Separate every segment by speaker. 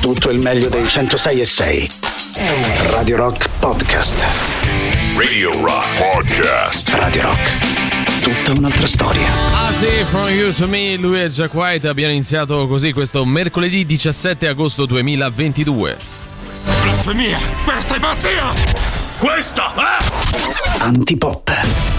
Speaker 1: tutto il meglio dei 106 e 6. Radio Rock Podcast.
Speaker 2: Radio Rock Podcast.
Speaker 1: Radio Rock. Tutta un'altra storia.
Speaker 3: Sì, From You to Me, lui e Jack White abbiamo iniziato così questo mercoledì 17 agosto 2022.
Speaker 2: Blasfemia! Questa è pazzia! Questa, eh?
Speaker 1: Antipop.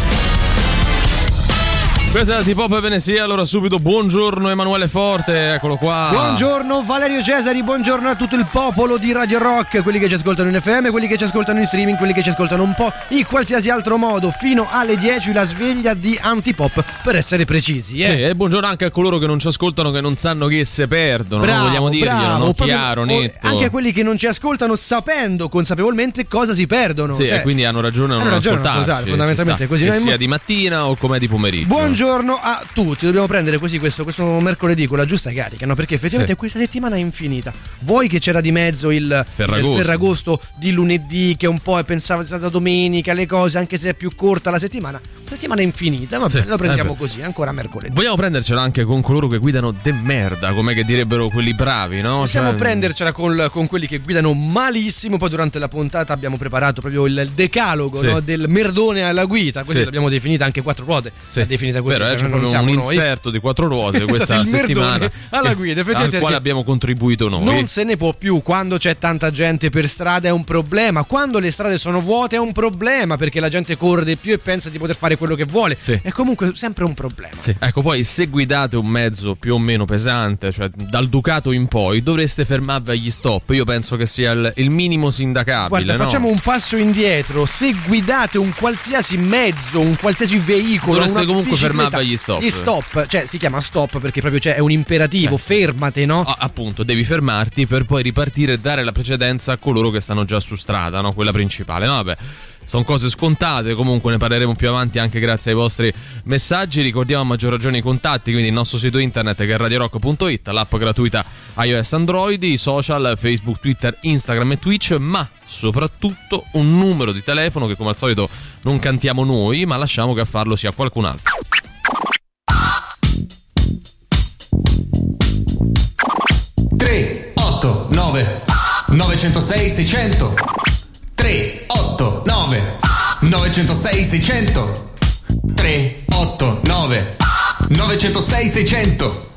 Speaker 3: Questa è la T-Pop Venesia, allora subito buongiorno Emanuele Forte, eccolo qua.
Speaker 4: Buongiorno Valerio Cesari, buongiorno a tutto il popolo di Radio Rock, quelli che ci ascoltano in FM, quelli che ci ascoltano in streaming, quelli che ci ascoltano un po' in qualsiasi altro modo. Fino alle 10 la sveglia di Antipop, per essere precisi. Eh?
Speaker 3: Sì, e buongiorno anche a coloro che non ci ascoltano, che non sanno che se perdono,
Speaker 4: Bravo,
Speaker 3: no? vogliamo dirglielo,
Speaker 4: bravo,
Speaker 3: no? chiaro, netto.
Speaker 4: Anche a quelli che non ci ascoltano sapendo consapevolmente cosa si perdono.
Speaker 3: Sì,
Speaker 4: Cioè,
Speaker 3: e quindi hanno ragione a non
Speaker 4: hanno ragione non
Speaker 3: ascoltarci.
Speaker 4: ascoltare, fondamentalmente
Speaker 3: ci sta.
Speaker 4: così.
Speaker 3: Che sia di mattina o come di pomeriggio.
Speaker 4: Buongiorno a tutti, dobbiamo prendere così questo, questo mercoledì con la giusta carica, no? Perché effettivamente
Speaker 3: Sì.
Speaker 4: questa settimana è infinita. Vuoi che c'era di mezzo il
Speaker 3: Ferragosto.
Speaker 4: il Ferragosto di lunedì, che un po' è sia stata domenica, le cose, anche se è più corta la settimana. Settimana infinita, vabbè,
Speaker 3: Sì,
Speaker 4: lo prendiamo
Speaker 3: eh beh.
Speaker 4: così, ancora mercoledì.
Speaker 3: Vogliamo prendercela anche con coloro che guidano de merda, come che direbbero quelli bravi, no?
Speaker 4: Possiamo
Speaker 3: Cioè-
Speaker 4: prendercela con, con quelli che guidano malissimo. Poi durante la puntata abbiamo preparato proprio il, decalogo
Speaker 3: Sì.
Speaker 4: no? del merdone alla guida. Questa l'abbiamo definita anche quattro ruote.
Speaker 3: Sì.
Speaker 4: È definita così.
Speaker 3: Vero, eh,
Speaker 4: cioè,
Speaker 3: c'è
Speaker 4: non
Speaker 3: proprio un
Speaker 4: noi.
Speaker 3: inserto di quattro ruote questa settimana
Speaker 4: alla guida,
Speaker 3: al quale abbiamo contribuito noi.
Speaker 4: Non se ne può più quando c'è tanta gente per strada è un problema, quando le strade sono vuote è un problema perché la gente corre di più e pensa di poter fare quello che vuole.
Speaker 3: Sì.
Speaker 4: È comunque sempre un problema.
Speaker 3: Sì, Ecco, poi se guidate un mezzo più o meno pesante, cioè dal Ducato in poi, dovreste fermarvi agli stop. Io penso che sia il, il minimo sindacabile.
Speaker 4: Guarda,
Speaker 3: no?
Speaker 4: facciamo un passo indietro. Se guidate un qualsiasi mezzo, un qualsiasi veicolo,
Speaker 3: Dovreste comunque fermarvi agli stop.
Speaker 4: Gli stop, cioè si chiama stop perché proprio c'è, è un imperativo, fermate, no?
Speaker 3: Ah, appunto, devi fermarti per poi ripartire e dare la precedenza a coloro che stanno già su strada, no? Quella principale. No, vabbè. Sono cose scontate, comunque ne parleremo più avanti anche grazie ai vostri messaggi. Ricordiamo a maggior ragione i contatti, quindi il nostro sito internet che è radiorock.it, l'app gratuita iOS Android, i social Facebook, Twitter, Instagram e Twitch, ma soprattutto un numero di telefono che come al solito non cantiamo noi, ma lasciamo che a farlo sia qualcun altro.
Speaker 5: Tre, otto, nove, 906 600 3, 8, 9, 906 600 3, 8, 9, 906 600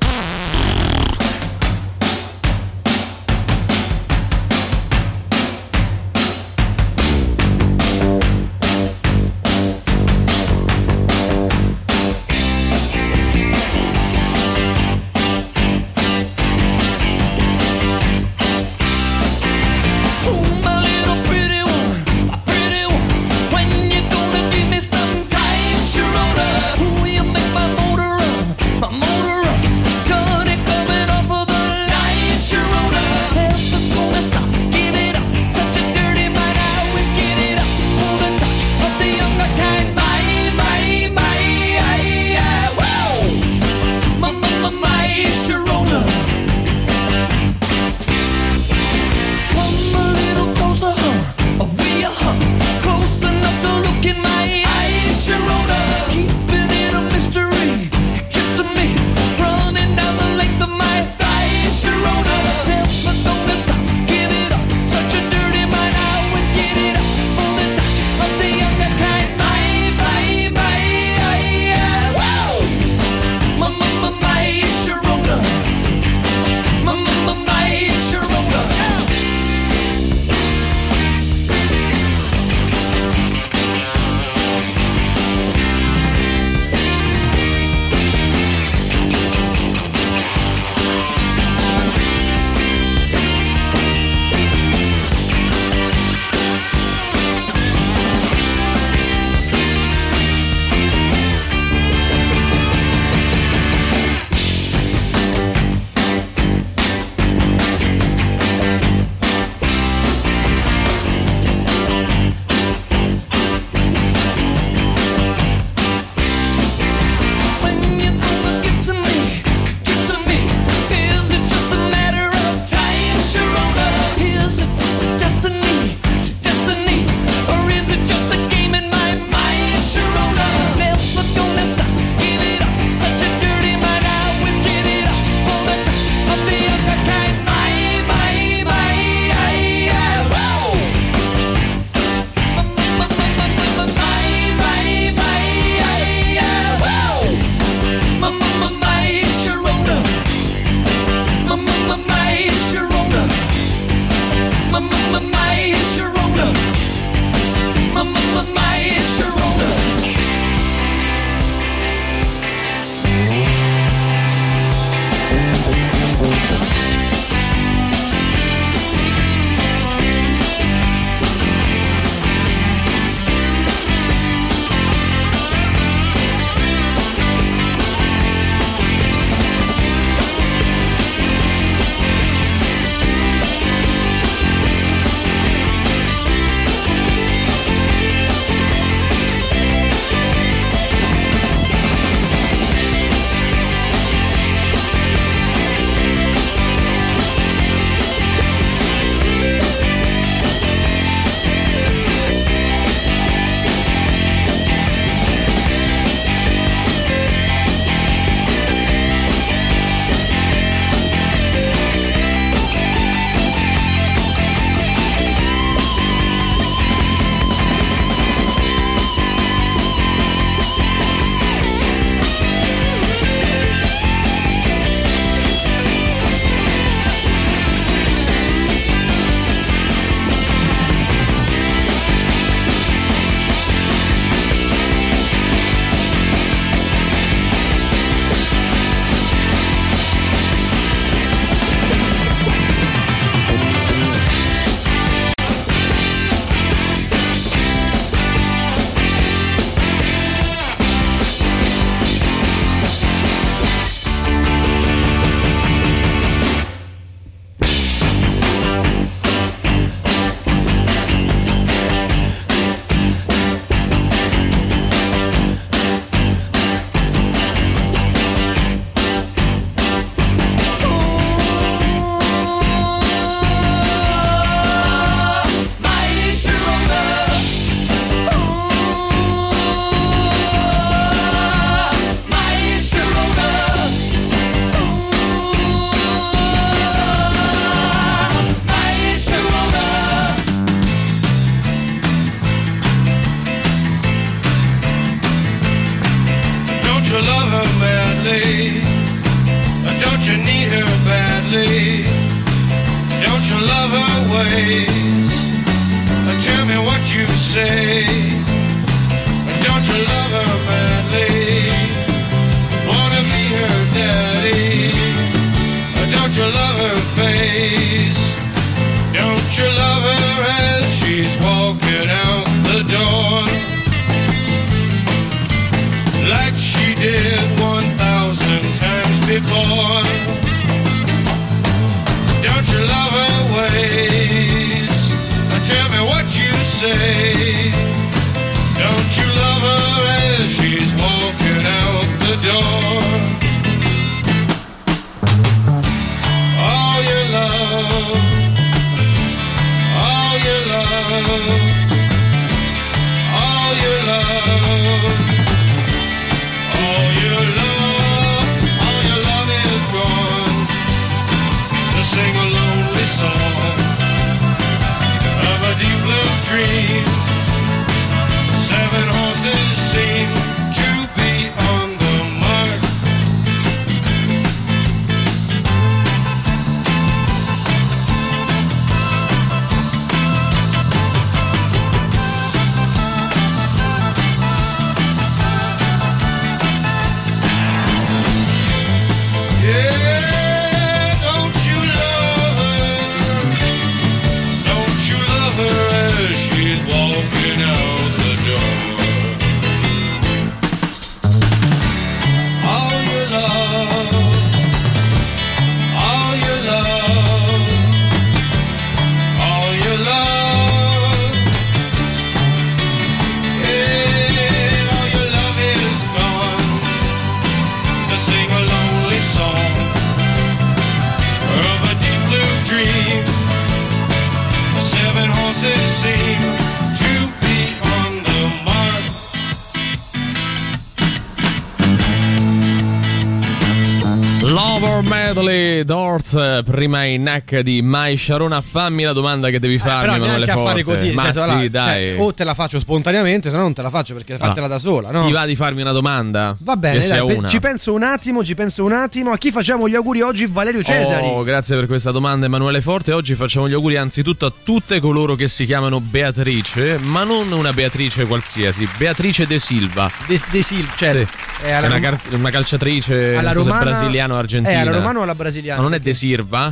Speaker 3: Prima in neck di Mai Sharona. Fammi la domanda che devi farmi,
Speaker 4: Eh, Però
Speaker 3: Emanuele Forte.
Speaker 4: fare così,
Speaker 3: Ma
Speaker 4: senso,
Speaker 3: sì,
Speaker 4: allora,
Speaker 3: dai.
Speaker 4: cioè, o te la faccio spontaneamente, se no non te la faccio perché fatela da sola, no?
Speaker 3: Ti va di farmi una domanda?
Speaker 4: Va bene, dai, pe- ci penso un attimo, ci penso un attimo. A chi facciamo gli auguri oggi? Valerio Cesari.
Speaker 3: Oh, grazie per questa domanda Emanuele Forte. Oggi facciamo gli auguri anzitutto a tutte coloro che si chiamano Beatrice, ma non una Beatrice qualsiasi, Beatrice De Silva.
Speaker 4: De, De Sil, cioè,
Speaker 3: Sì.
Speaker 4: è
Speaker 3: È
Speaker 4: alla,
Speaker 3: una,
Speaker 4: Rom-
Speaker 3: car- una calciatrice
Speaker 4: alla
Speaker 3: so
Speaker 4: romana
Speaker 3: brasiliano o argentina.
Speaker 4: È alla romana o alla brasiliana?
Speaker 3: Ma non è De Silva,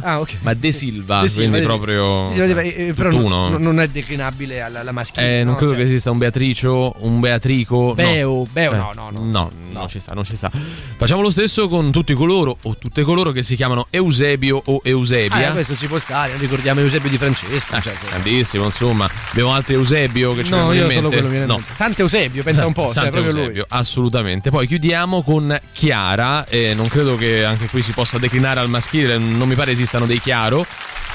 Speaker 4: Ah, ok.
Speaker 3: ma De Silva,
Speaker 4: De Silva,
Speaker 3: quindi proprio
Speaker 4: De Silva, eh, eh, però non, non è declinabile alla, alla maschile.
Speaker 3: Eh, non
Speaker 4: no?
Speaker 3: credo
Speaker 4: Cioè,
Speaker 3: che esista un Beatricio, un Beatrico.
Speaker 4: Beo,
Speaker 3: no.
Speaker 4: Beo,
Speaker 3: Eh,
Speaker 4: no, no, no.
Speaker 3: No, non ci sta, non ci sta. Facciamo lo stesso con tutti coloro o tutte coloro che si chiamano Eusebio o
Speaker 4: Ah,
Speaker 3: Eusebia.
Speaker 4: eh, questo ci può stare, ricordiamo Eusebio di Francesco.
Speaker 3: Eh,
Speaker 4: cioè, che-
Speaker 3: grandissimo, insomma. Abbiamo altri Eusebio che ci
Speaker 4: no,
Speaker 3: vengono
Speaker 4: io
Speaker 3: in mente.
Speaker 4: quello in
Speaker 3: no.
Speaker 4: Sant'Eusebio, pensa un po', cioè,
Speaker 3: Sant'Eusebio, assolutamente. Poi chiudiamo con Chiara, e non credo che anche qui si possa declinare al maschile, non mi pare esistano dei chiaro.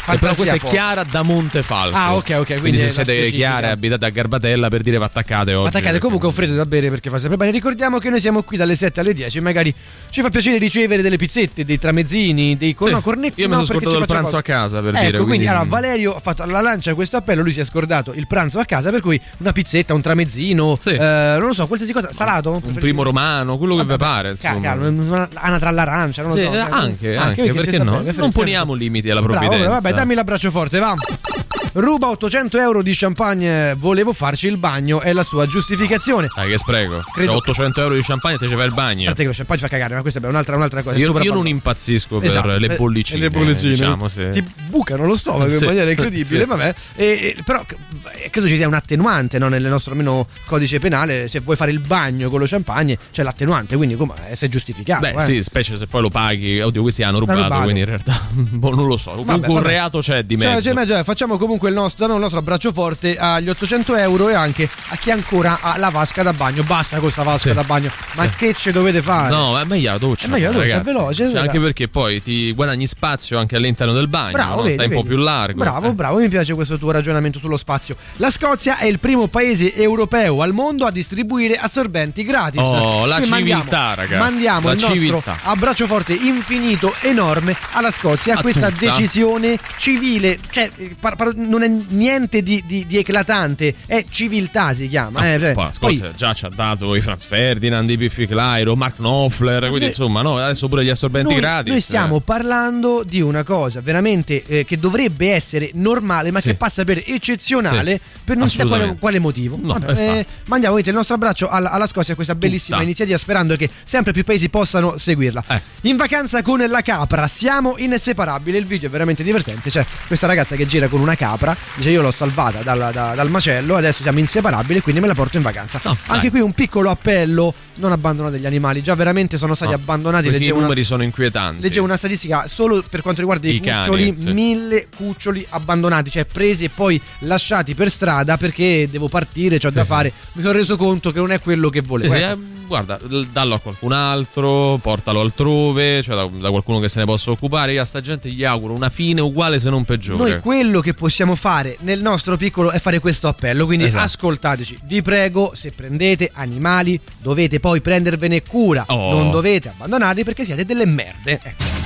Speaker 3: E però questa è. Chiara da Montefalco.
Speaker 4: Ah, ok, ok, quindi
Speaker 3: Quindi, se siete
Speaker 4: specifica.
Speaker 3: chiare abitate a Garbatella per dire vattaccate oggi.
Speaker 4: Attaccate, comunque offrite da bere perché fa sempre bene. Ricordiamo che noi siamo qui dalle 7 alle 10. Magari ci fa piacere ricevere delle pizzette, dei tramezzini, dei cor-
Speaker 3: Sì,
Speaker 4: no, cornetti.
Speaker 3: io mi
Speaker 4: no,
Speaker 3: sono scordato il pranzo a casa, per
Speaker 4: ecco,
Speaker 3: dire,
Speaker 4: quindi
Speaker 3: quindi-
Speaker 4: allora, Valerio ha fatto la lancia questo appello. Lui si è scordato il pranzo a casa. Per cui una pizzetta, un tramezzino,
Speaker 3: Sì.
Speaker 4: eh, non lo so, qualsiasi cosa. Salato?
Speaker 3: Un primo romano, quello che vi pare, insomma.
Speaker 4: caro, una- all'arancia, non lo
Speaker 3: Sì,
Speaker 4: so.
Speaker 3: eh, anche, anche, perché no? Non poniamo limiti alla provvidenza.
Speaker 4: vabbè, dammi l'abbraccio forte, va. Ruba 800 euro di champagne, volevo farci il bagno, è la sua giustificazione.
Speaker 3: Dai, che spreco.
Speaker 4: Credo-
Speaker 3: Cioè, 800 euro di champagne e te ci fai il
Speaker 4: A
Speaker 3: bagno.
Speaker 4: parte che lo champagne fa cagare, ma questa è un'altra, un'altra cosa.
Speaker 3: Io, io non impazzisco per
Speaker 4: Esatto,
Speaker 3: le
Speaker 4: eh,
Speaker 3: bollicine.
Speaker 4: le bollicine.
Speaker 3: Diciamo, sì.
Speaker 4: Ti bucano lo stomaco in
Speaker 3: Sì,
Speaker 4: maniera incredibile,
Speaker 3: sì.
Speaker 4: vabbè. E- e- però eh, credo ci sia un attenuante no, nel nostro almeno codice penale. Se vuoi fare il bagno con lo champagne, c'è l'attenuante, quindi come eh, se è giustificato.
Speaker 3: Beh,
Speaker 4: eh.
Speaker 3: sì, specie se poi lo paghi. Oddio, questi hanno rubato,
Speaker 4: rubato.
Speaker 3: quindi in realtà boh, non lo so. Comunque un
Speaker 4: vabbè.
Speaker 3: reato c'è di
Speaker 4: Cioè,
Speaker 3: mezzo.
Speaker 4: c'è mezzo, eh, facciamo comunque il nostro, il nostro abbraccio forte agli 800 euro e anche a chi ancora ha la vasca da bagno. Basta con questa vasca
Speaker 3: Sì.
Speaker 4: da bagno. Ma che ci dovete fare?
Speaker 3: No, è meglio la doccia.
Speaker 4: È meglio la doccia,
Speaker 3: ragazzi.
Speaker 4: è veloce,
Speaker 3: Cioè, anche perché poi ti guadagni spazio anche all'interno del bagno.
Speaker 4: Bravo,
Speaker 3: no?
Speaker 4: vedi,
Speaker 3: Stai un po'
Speaker 4: vedi.
Speaker 3: più largo.
Speaker 4: Bravo,
Speaker 3: Eh.
Speaker 4: bravo, mi piace questo tuo ragionamento sullo spazio. La Scozia è il primo paese europeo al mondo a distribuire assorbenti gratis.
Speaker 3: Oh, la
Speaker 4: Quindi mandiamo-
Speaker 3: civiltà, ragazzi,
Speaker 4: Mandiamo
Speaker 3: la
Speaker 4: il nostro
Speaker 3: civiltà.
Speaker 4: abbraccio forte infinito, enorme alla Scozia, a
Speaker 3: A
Speaker 4: questa
Speaker 3: tutta.
Speaker 4: decisione civile, cioè, eh, par- par-
Speaker 6: non è niente di, di- di eclatante, è civiltà si chiama. eh, cioè,
Speaker 3: Poi la
Speaker 6: poi-
Speaker 3: Scozia già ci ha dato i Franz Ferdinand, i Biffy Clyro, Mark Knopfler, quindi
Speaker 6: Noi-
Speaker 3: insomma, no, adesso pure gli assorbenti
Speaker 6: noi,
Speaker 3: gratis.
Speaker 6: noi stiamo
Speaker 3: eh.
Speaker 6: parlando di una cosa veramente eh, che dovrebbe essere normale, ma
Speaker 3: Sì.
Speaker 6: che passa per eccezionale
Speaker 3: Sì,
Speaker 6: per non si sa quale, quale motivo.
Speaker 3: No,
Speaker 6: Vabbè,
Speaker 3: infatti.
Speaker 6: eh, mandiamo il nostro abbraccio alla, alla Scozia, questa bellissima
Speaker 3: Tutta.
Speaker 6: iniziativa, sperando che sempre più paesi possano seguirla.
Speaker 3: Eh.
Speaker 6: In vacanza con la capra, siamo inseparabili. Il video è veramente divertente. C'è questa ragazza che gira con una capra, dice: Io l'ho salvata dal, da- dal macello, adesso siamo inseparabili, quindi me la porto in vacanza.
Speaker 3: No,
Speaker 6: Anche
Speaker 3: dai.
Speaker 6: qui un piccolo appello: non abbandonate gli animali, già veramente sono stati
Speaker 3: No,
Speaker 6: abbandonati.
Speaker 3: perché i
Speaker 6: leggevo una-
Speaker 3: numeri sono inquietanti.
Speaker 6: Leggevo una statistica solo per quanto riguarda i,
Speaker 3: I cani,
Speaker 6: cuccioli,
Speaker 3: sì.
Speaker 6: mille cuccioli abbandonati, cioè presi e poi lasciati per strada perché devo partire, ho da
Speaker 3: sì.
Speaker 6: fare. Mi sono reso conto che non è quello che
Speaker 3: Sì,
Speaker 6: volevo.
Speaker 3: sì,
Speaker 6: Ecco.
Speaker 3: eh, guarda, dallo a qualcun altro, portalo altrove, cioè da, da qualcuno che se ne possa occupare. Io a sta gente gli auguro una fine uguale se non peggiore.
Speaker 6: Noi quello che possiamo fare nel nostro piccolo è fare questo appello, quindi
Speaker 3: Esatto.
Speaker 6: ascoltateci, vi prego, se prendete animali dovete poi prendervene cura,
Speaker 3: Oh.
Speaker 6: non dovete abbandonarli perché siete delle merde. Ecco.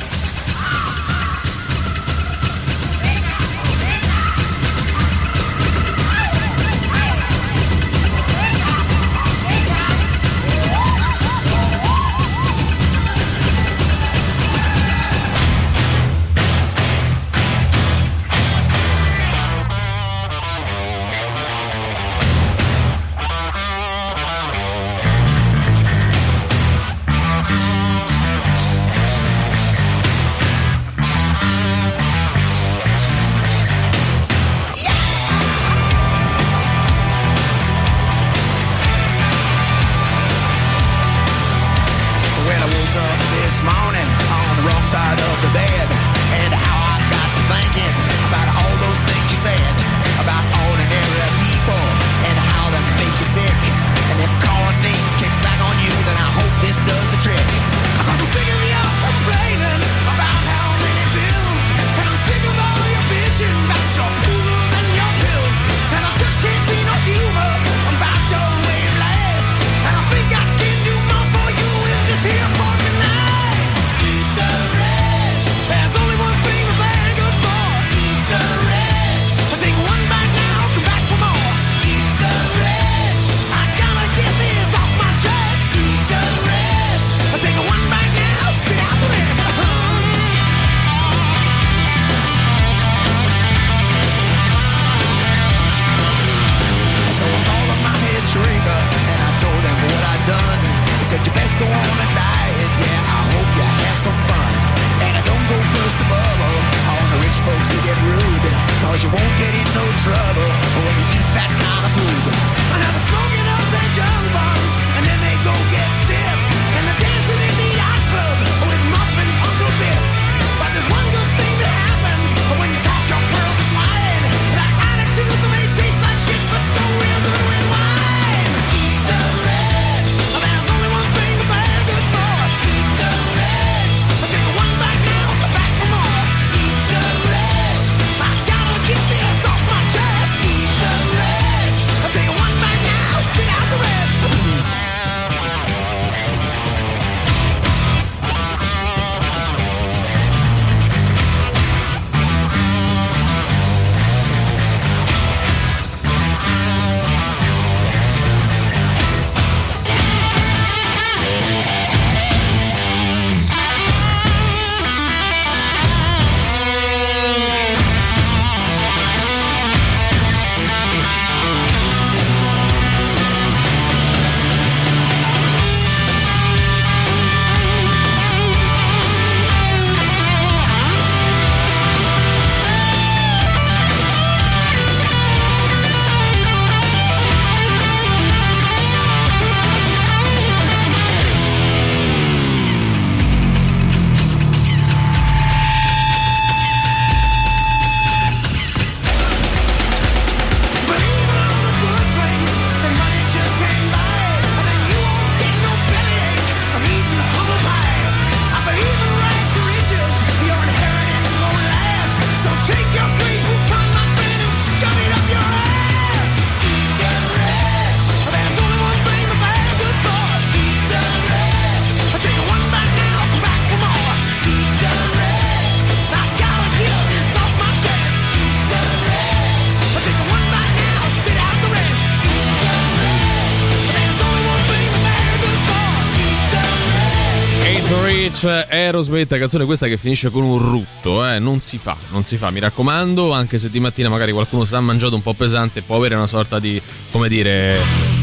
Speaker 3: Aerosmith, canzone questa che finisce con un rutto, eh, non si fa, non si fa, mi raccomando, anche se di mattina magari qualcuno si è mangiato un po' pesante, può avere una sorta di, come dire...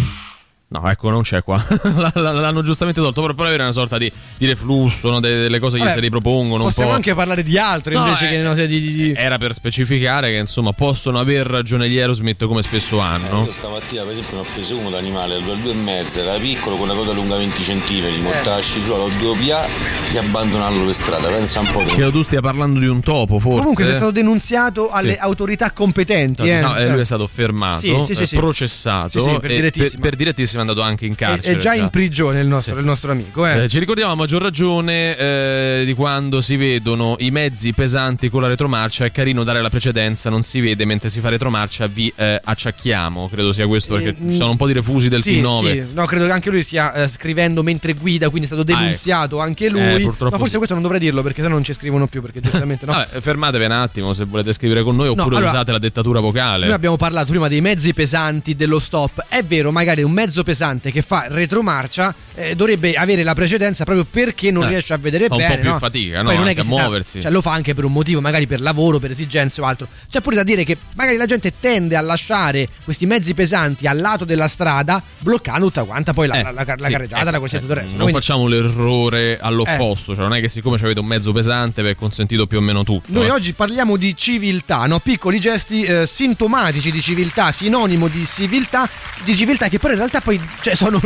Speaker 3: No, ecco, non c'è qua. L'hanno giustamente tolto, però può avere una sorta di, di reflusso, no? De- delle cose che
Speaker 4: Vabbè,
Speaker 3: si ripropongono un
Speaker 4: Possiamo
Speaker 3: po'.
Speaker 4: anche parlare di altro
Speaker 3: No,
Speaker 4: invece
Speaker 3: eh,
Speaker 4: che no, di, di-
Speaker 3: Era per specificare che insomma possono aver ragione gli Aerosmith come spesso hanno.
Speaker 7: Io stamattina per esempio ne ho preso uno d'animale al due e mezza, era piccolo con la coda lunga 20 cm, mortasci su, l'ho doppiato e abbandonarlo per strada, pensa un po'.
Speaker 3: Credo tu stia parlando di un topo, forse.
Speaker 4: Comunque sei stato denunziato alle
Speaker 3: Sì.
Speaker 4: autorità competenti. eh.
Speaker 3: No, eh,
Speaker 4: Cioè,
Speaker 3: lui è stato fermato,
Speaker 4: Sì, sì, sì,
Speaker 3: eh,
Speaker 4: sì.
Speaker 3: processato
Speaker 4: Sì, sì, per
Speaker 3: e
Speaker 4: direttissima.
Speaker 3: È andato anche in
Speaker 4: è,
Speaker 3: carcere.
Speaker 4: è già in prigione il nostro, il nostro amico. Eh.
Speaker 3: Eh, ci ricordiamo a maggior ragione eh, di quando si vedono i mezzi pesanti con la retromarcia. È carino dare la precedenza, non si vede mentre si fa retromarcia, vi eh, acciacchiamo. Credo sia questo perché
Speaker 4: Eh,
Speaker 3: ci sono un po' di refusi del
Speaker 4: Sì,
Speaker 3: T9.
Speaker 4: sì. No, credo che anche lui stia eh, scrivendo mentre guida, quindi è stato denunziato anche lui.
Speaker 3: Ah, Eh, purtroppo
Speaker 4: Ma forse
Speaker 3: sì.
Speaker 4: questo non dovrei dirlo perché sennò non ci scrivono più perché giustamente no.
Speaker 3: Vabbè, fermatevi un attimo se volete scrivere con noi oppure
Speaker 4: allora,
Speaker 3: usate la dettatura vocale.
Speaker 4: Noi abbiamo parlato prima dei mezzi pesanti dello stop. È vero, magari un mezzo pesante che fa retromarcia eh, dovrebbe avere la precedenza proprio perché non
Speaker 3: Eh,
Speaker 4: riesce a vedere
Speaker 3: fa un
Speaker 4: bene.
Speaker 3: po' più
Speaker 4: no?
Speaker 3: fatica,
Speaker 4: Poi
Speaker 3: no?
Speaker 4: non è che
Speaker 3: a muoversi.
Speaker 4: cioè, lo fa anche per un motivo, magari per lavoro, per esigenze o altro. C'è pure da dire che magari la gente tende a lasciare questi mezzi pesanti al lato della strada, bloccando tutta quanta poi la,
Speaker 3: Eh,
Speaker 4: la- la- la
Speaker 3: sì,
Speaker 4: carreggiata, la corsia e tutto il resto.
Speaker 3: Non
Speaker 4: Quindi-
Speaker 3: facciamo l'errore all'opposto, cioè non è che siccome avete un mezzo pesante vi è consentito più o meno tutto.
Speaker 4: Noi
Speaker 3: eh.
Speaker 4: oggi parliamo di civiltà, no? piccoli gesti eh, sintomatici di civiltà, sinonimo di civiltà, di civiltà che però in realtà poi cioè, sono-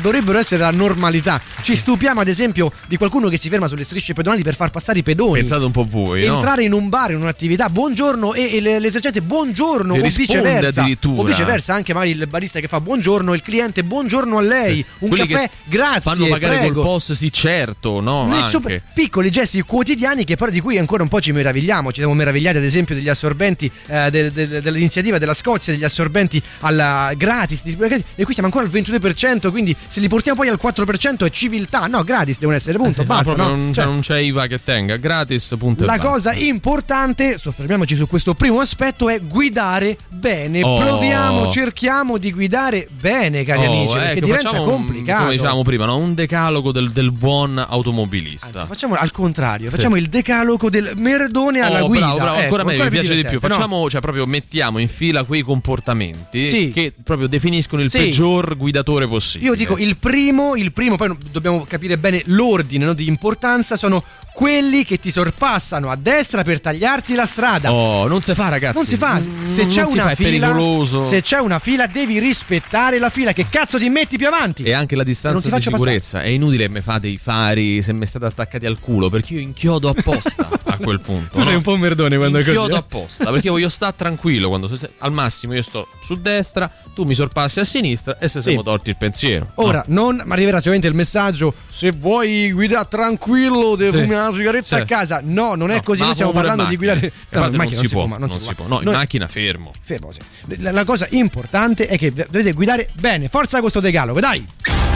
Speaker 4: dovrebbero essere la normalità. Ci stupiamo ad esempio di qualcuno che si ferma sulle strisce pedonali per far passare i pedoni.
Speaker 3: Pensate un po' voi, no?
Speaker 4: Entrare in un bar, in un'attività, buongiorno e, e le- l'esercente buongiorno
Speaker 3: Ti
Speaker 4: o viceversa.
Speaker 3: addirittura.
Speaker 4: O viceversa, anche magari il barista che fa buongiorno, il cliente buongiorno a lei, un
Speaker 3: Quelli
Speaker 4: caffè, grazie.
Speaker 3: Fanno pagare
Speaker 4: prego.
Speaker 3: col post, sì, certo, no?
Speaker 4: Super- piccoli gesti quotidiani che però di cui ancora un po' ci meravigliamo. Ci siamo meravigliati ad esempio degli assorbenti eh, del- del- dell'iniziativa della Scozia, degli assorbenti alla gratis, di- e qui siamo ancora al 22%, quindi se li portiamo poi al 4% è civiltà. No, gratis devono essere, punto,
Speaker 3: No,
Speaker 4: basta.
Speaker 3: proprio
Speaker 4: no?
Speaker 3: non,
Speaker 4: Cioè,
Speaker 3: non c'è IVA che tenga, gratis, punto
Speaker 4: la cosa importante, soffermiamoci su questo primo aspetto, è guidare bene.
Speaker 3: Oh.
Speaker 4: Proviamo, cerchiamo di guidare bene, cari
Speaker 3: Oh,
Speaker 4: amici, perché
Speaker 3: ecco,
Speaker 4: diventa
Speaker 3: facciamo un-
Speaker 4: complicato.
Speaker 3: come dicevamo prima, no? un decalogo del, del buon automobilista.
Speaker 4: Anzi, facciamo al contrario, facciamo il decalogo del merdone alla
Speaker 3: Oh,
Speaker 4: guida.
Speaker 3: bravo, bravo,
Speaker 4: Ecco,
Speaker 3: ancora meglio, mi piace di più.
Speaker 4: no?
Speaker 3: Facciamo, cioè, proprio mettiamo in fila quei comportamenti
Speaker 4: Sì.
Speaker 3: che proprio definiscono il
Speaker 4: Sì.
Speaker 3: peggior guidatore possibile.
Speaker 4: Io dico il primo, il primo, poi dobbiamo capire bene l'ordine no, di importanza, sono quelli che ti sorpassano a destra per tagliarti la strada.
Speaker 3: Oh, non si fa, ragazzi.
Speaker 4: Non si fa,
Speaker 3: Mm,
Speaker 4: se
Speaker 3: non
Speaker 4: c'è
Speaker 3: si
Speaker 4: una
Speaker 3: fa,
Speaker 4: fila, se c'è una fila devi rispettare la fila, che cazzo ti metti più avanti?
Speaker 3: E anche la
Speaker 4: Non
Speaker 3: distanza di sicurezza. È inutile che mi fate i fari se mi state attaccati al culo, perché io inchiodo apposta a quel punto.
Speaker 4: Tu sei
Speaker 3: no?
Speaker 4: un po' un merdone quando è così.
Speaker 3: Inchiodo
Speaker 4: eh?
Speaker 3: apposta, perché io voglio stare tranquillo quando al massimo io sto su destra, tu mi sorpassi a sinistra e se siamo torti il pensiero.
Speaker 4: Ora, non ma arriverà sicuramente il messaggio: se vuoi guidare tranquillo, devi
Speaker 3: Sì.
Speaker 4: fumare una sigaretta
Speaker 3: Sì.
Speaker 4: a casa. No, non è
Speaker 3: No,
Speaker 4: così. Noi stiamo parlando di guidare.
Speaker 3: macchina. In macchina
Speaker 4: in
Speaker 3: non si può,
Speaker 4: fuma,
Speaker 3: non si può. No, in macchina fermo.
Speaker 4: Fermo, sì. La, la cosa importante è che dovete guidare bene. Forza questo decalogo, dai!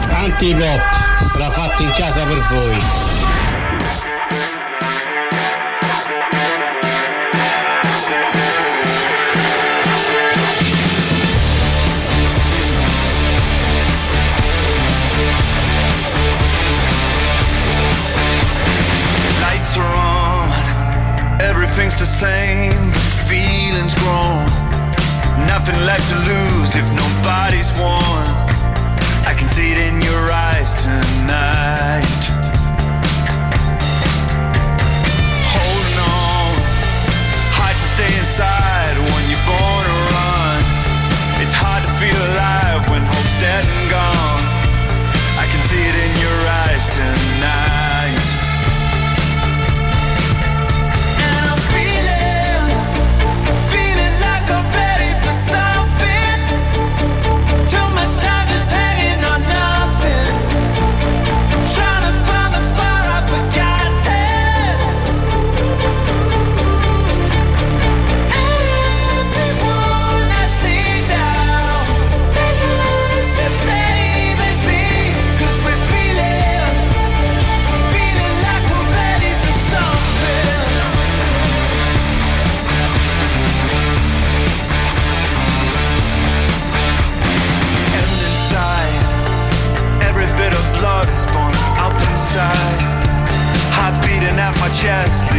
Speaker 8: Antipop, strafatto in casa per voi.
Speaker 9: The same, feelings grown. Nothing left to lose if nobody's won. I can see it in your eyes tonight.
Speaker 3: часть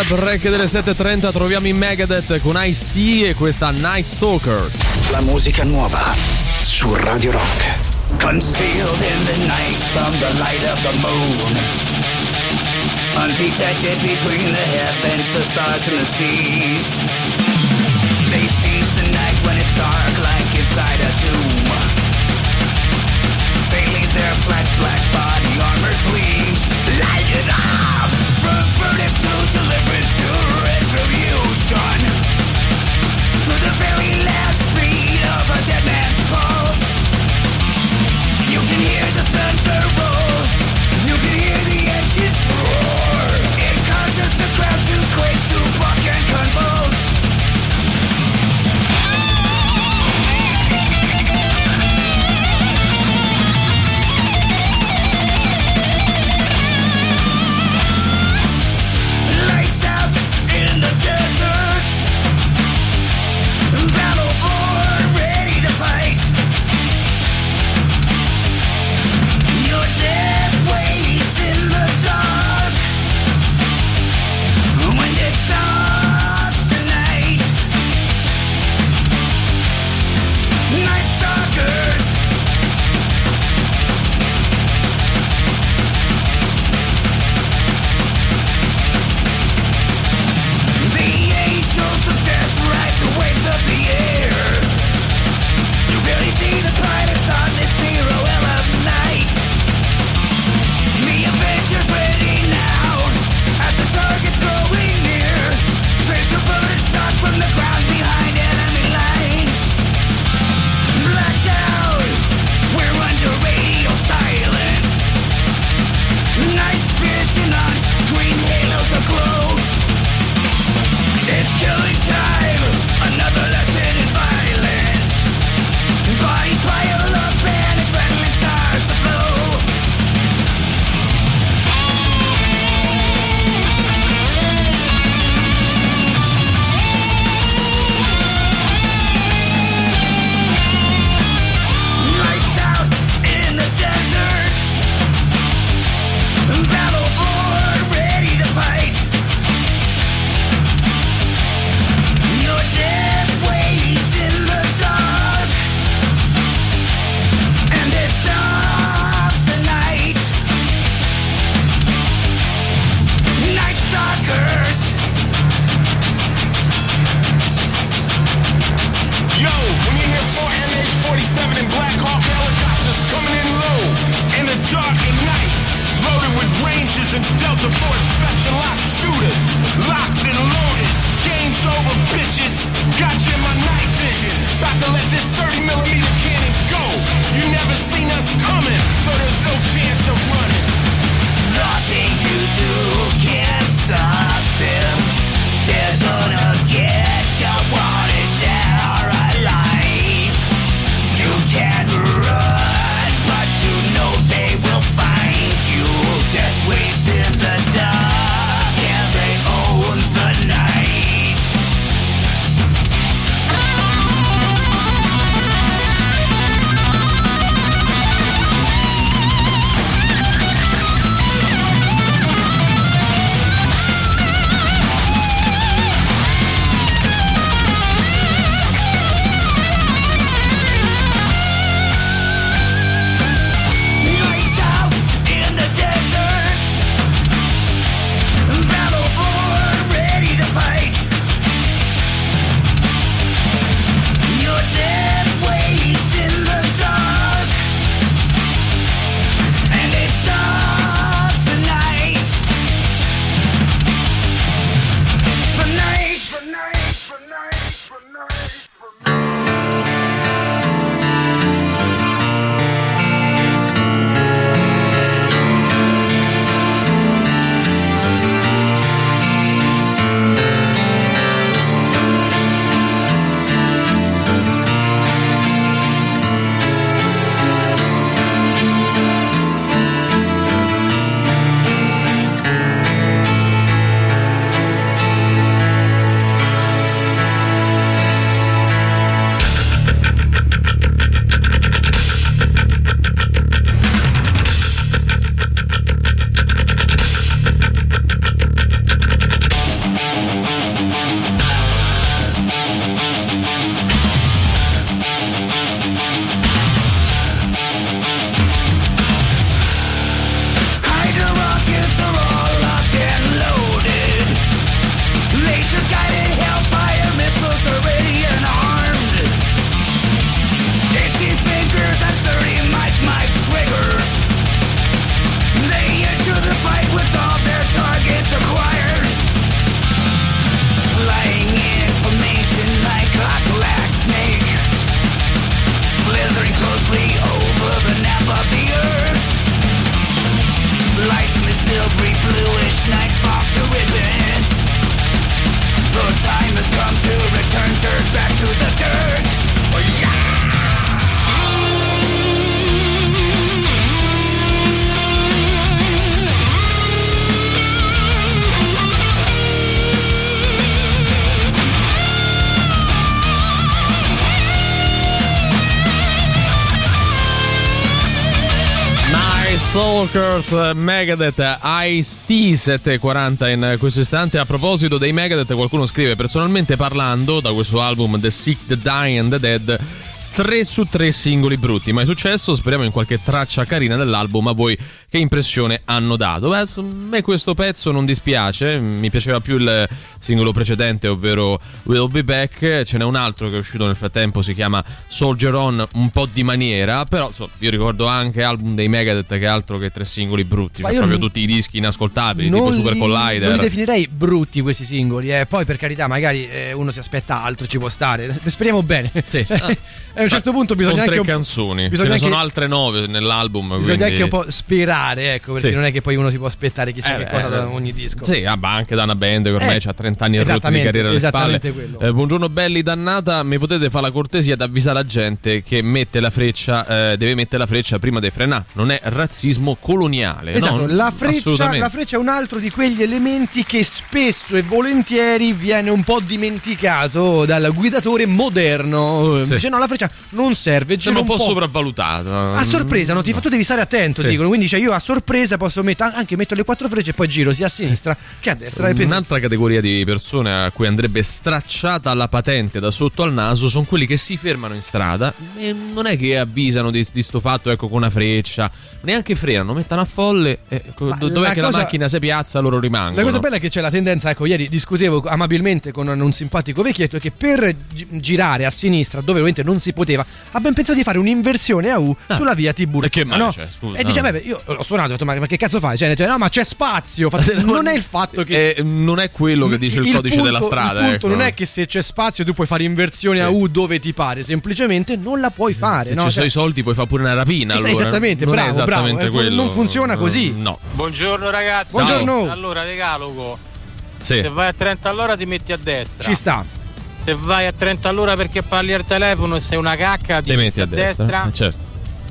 Speaker 3: al break delle 7.30 troviamo i Megadeth con Ice-T e questa Night Stalker.
Speaker 1: La musica nuova su Radio Rock.
Speaker 10: Concealed in the night from the light of the moon Undetected between the heavens, the stars and the seas They seize the night when it's dark like inside a tomb They their flat black body armor gleams Light it up! Stalkers,
Speaker 3: Megadeth, Ice-T 740 in questo istante. A proposito dei Megadeth, qualcuno scrive personalmente parlando da questo album The Sick, The Dying and The Dead. 3 su 3 singoli brutti, mai successo, speriamo in qualche traccia carina dell'album, a voi che impressione hanno dato? Beh, a me questo pezzo non dispiace, mi piaceva più il singolo precedente, ovvero We'll Be Back, ce n'è un altro che è uscito nel frattempo, si chiama Soldier On, un po' di maniera, però so, io ricordo anche album dei Megadeth che altro che tre singoli brutti, cioè
Speaker 4: io
Speaker 3: proprio
Speaker 4: non-
Speaker 3: tutti i dischi inascoltabili, tipo Super
Speaker 4: li-
Speaker 3: Collider.
Speaker 4: Non li definirei brutti questi singoli, eh. poi per carità, magari eh, uno si aspetta altro, ci può stare. Speriamo bene.
Speaker 3: Sì.
Speaker 4: a un certo punto bisogna
Speaker 3: sono
Speaker 4: anche
Speaker 3: tre
Speaker 4: un-
Speaker 3: canzoni,
Speaker 4: bisogna
Speaker 3: ce ne
Speaker 4: anche-
Speaker 3: sono altre nove nell'album.
Speaker 4: Bisogna
Speaker 3: quindi...
Speaker 4: anche un po' sperare, ecco, perché
Speaker 3: Sì.
Speaker 4: non è che poi uno si può aspettare chissà
Speaker 3: Eh,
Speaker 4: che cosa
Speaker 3: eh,
Speaker 4: da ogni disco.
Speaker 3: Sì, ah, ma anche da una band che ormai
Speaker 4: Eh,
Speaker 3: ha 30 anni di carriera alle spalle. Eh, buongiorno belli, dannata. Mi potete fare la cortesia di avvisare la gente che mette la freccia, eh, deve mettere la freccia prima di frenare. Non è razzismo coloniale.
Speaker 4: Esatto,
Speaker 3: no?
Speaker 4: la, freccia, la freccia è un altro di quegli elementi che spesso e volentieri viene un po' dimenticato dal guidatore moderno.
Speaker 3: Sì.
Speaker 4: Dice no, la freccia non serve, gira
Speaker 3: Sembra un po'
Speaker 4: po'
Speaker 3: sopravvalutata.
Speaker 4: A sorpresa, no? Ti fa- tu devi stare attento,
Speaker 3: Sì.
Speaker 4: dicono. Quindi, cioè, io a sorpresa posso mettere anche metto le quattro frecce e poi giro sia a sinistra che a destra.
Speaker 3: Un'altra categoria di persone a cui andrebbe stracciata la patente da sotto al naso sono quelli che si fermano in strada e non è che avvisano di, di sto fatto ecco con una freccia, neanche frenano, mettono a folle e
Speaker 4: Ma
Speaker 3: dov'è
Speaker 4: la
Speaker 3: che la
Speaker 4: cosa-
Speaker 3: macchina si piazza loro rimangono.
Speaker 4: La cosa bella è che c'è la tendenza, ecco, ieri discutevo amabilmente con un simpatico vecchietto che per gi- girare a sinistra, dove ovviamente non si poteva, ha ben pensato di fare un'inversione a U sulla via Tiburtina.
Speaker 3: E che mai
Speaker 4: no?
Speaker 3: c'è, scusa,
Speaker 4: e dice,
Speaker 3: no.
Speaker 4: vabbè, io ho suonato, ho detto, ma, ma che cazzo fai? Cioè, no, ma c'è spazio. Fatto, non è il fatto che...
Speaker 3: Eh, non è quello che dice il, codice
Speaker 4: punto-
Speaker 3: della strada.
Speaker 4: Il punto
Speaker 3: ecco.
Speaker 4: non è che se c'è spazio tu puoi fare inversione
Speaker 3: Sì.
Speaker 4: a U dove ti pare, semplicemente non la puoi fare.
Speaker 3: Se
Speaker 4: no?
Speaker 3: ci
Speaker 4: Cioè-
Speaker 3: sono i soldi puoi fare pure una rapina. Allora.
Speaker 4: esattamente,
Speaker 3: non
Speaker 4: bravo,
Speaker 3: esattamente
Speaker 4: bravo, eh,
Speaker 3: quello.
Speaker 4: non funziona così.
Speaker 3: No.
Speaker 11: Buongiorno ragazzi.
Speaker 4: Buongiorno.
Speaker 11: Allora, decalogo.
Speaker 3: Sì.
Speaker 11: Se vai a 30 all'ora ti metti a destra.
Speaker 4: Ci sta.
Speaker 11: Se vai a 30 all'ora perché parli al telefono e sei una cacca, ti
Speaker 3: metti a destra. Eh, certo.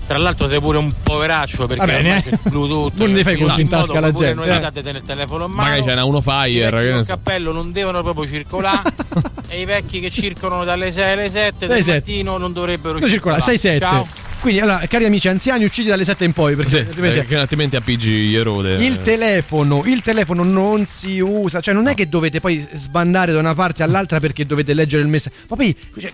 Speaker 11: Tra l'altro sei pure un poveraccio perché
Speaker 4: bene,
Speaker 11: c'è il Bluetooth.
Speaker 4: Non ne fai
Speaker 11: in
Speaker 4: conti in tasca alla gente,
Speaker 11: Noi
Speaker 4: eh.
Speaker 11: date il telefono in mano.
Speaker 3: Magari c'è una uno fire. so.
Speaker 11: cappello non devono proprio circolare e i vecchi che circolano dalle 6 alle 7
Speaker 4: Sei
Speaker 11: del
Speaker 4: sette.
Speaker 11: mattino non dovrebbero
Speaker 4: Non circola,
Speaker 11: circolare.
Speaker 4: 6-7. Quindi, allora, cari amici anziani, usciti dalle 7 in poi, perché
Speaker 3: Sì,
Speaker 4: altrimenti-
Speaker 3: perché altrimenti a PG erode.
Speaker 4: Il telefono, il telefono non si usa, cioè non è che dovete poi sbandare da una parte all'altra perché dovete leggere il messaggio, ma poi cioè,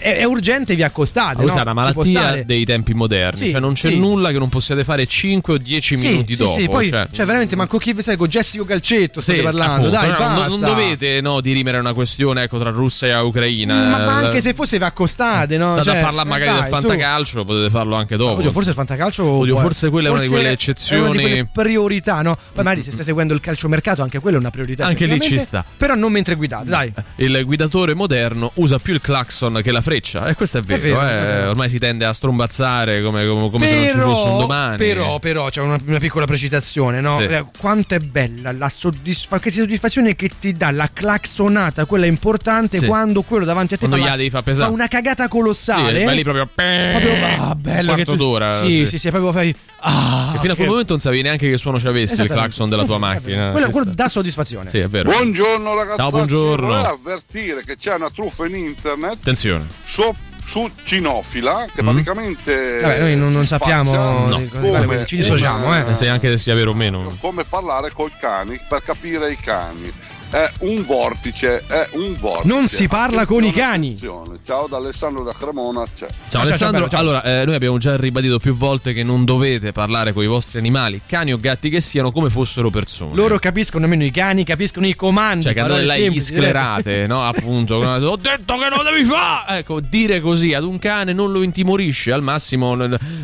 Speaker 4: è, è urgente, vi accostate.
Speaker 3: Questa
Speaker 4: no?
Speaker 3: è una malattia dei tempi moderni,
Speaker 4: Sì,
Speaker 3: cioè non c'è
Speaker 4: sì.
Speaker 3: nulla che non possiate fare 5 o 10
Speaker 4: Sì,
Speaker 3: minuti
Speaker 4: sì,
Speaker 3: dopo.
Speaker 4: sì, poi,
Speaker 3: cioè,
Speaker 4: cioè, veramente, ma con chi sai, con Jessico Calcetto state parlando,
Speaker 3: appunto,
Speaker 4: dai,
Speaker 3: no, non-
Speaker 4: basta.
Speaker 3: non dovete no, dirimere una questione ecco, tra Russia e Ucraina.
Speaker 4: Ma, ma anche se fosse vi accostate, no?
Speaker 3: State
Speaker 4: Cioè,
Speaker 3: a parlare magari
Speaker 4: eh,
Speaker 3: del
Speaker 4: dai, su.
Speaker 3: Fantacalcio, potete farlo anche dopo.
Speaker 4: Oddio, forse il fantacalcio.
Speaker 3: Oddio,
Speaker 4: può-
Speaker 3: forse quella è una di quelle
Speaker 4: È una
Speaker 3: eccezioni.
Speaker 4: di quelle priorità, no? Poi magari se stai seguendo il calciomercato, anche quella è una priorità.
Speaker 3: Anche lì ci sta.
Speaker 4: Però non mentre guidate, dai.
Speaker 3: Il guidatore moderno usa più il clacson che la freccia, e questo è vero.
Speaker 4: vero,
Speaker 3: eh.
Speaker 4: è vero.
Speaker 3: Ormai si tende a strombazzare come, come- come se non ci fosse un domani.
Speaker 4: Però, però c'è una, una piccola precisazione, no?
Speaker 3: Sì.
Speaker 4: Eh, quanto è bella la soddisfa- che soddisfazione che ti dà la claxonata, quella importante,
Speaker 3: Sì.
Speaker 4: quando quello davanti a te
Speaker 3: Quando
Speaker 4: fa, la- fa una cagata
Speaker 3: Sì,
Speaker 4: colossale.
Speaker 3: vai lì proprio.
Speaker 4: Proprio, ah, bello che
Speaker 3: quarto
Speaker 4: tu-
Speaker 3: d'ora.
Speaker 4: Sì, sì, sì, proprio fai. Ah,
Speaker 3: fino a quel momento non sapevi neanche che suono ci avessi il clacson della tua macchina.
Speaker 4: Quello, quello dà soddisfazione.
Speaker 3: Sì, è vero.
Speaker 12: Buongiorno ragazzi.
Speaker 3: Ciao, buongiorno.
Speaker 12: Vorrei avvertire che c'è una truffa in internet
Speaker 3: Attenzione.
Speaker 12: su, su Cinofila che
Speaker 3: Mm.
Speaker 12: praticamente.
Speaker 4: Vabbè, noi non, non sappiamo. di-
Speaker 12: come
Speaker 4: ci dissociamo, eh.
Speaker 3: Non sai neanche se sia vero o meno.
Speaker 12: Come parlare col cani per capire i cani. È un vortice, è un vortice.
Speaker 4: Non si parla con i cani.
Speaker 12: Attenzione. Ciao da Alessandro da Cremona.
Speaker 3: Ciao
Speaker 4: Ah,
Speaker 3: Alessandro,
Speaker 4: ciao, ciao.
Speaker 3: allora eh, noi abbiamo già ribadito più volte che non dovete parlare con i vostri animali, cani o gatti che siano, come fossero persone.
Speaker 4: Loro capiscono nemmeno i cani, capiscono i comandi.
Speaker 3: Cioè che andate là gli sclerate, no? Appunto, ho detto che non devi fare! Ecco, dire così ad un cane non lo intimorisce, al massimo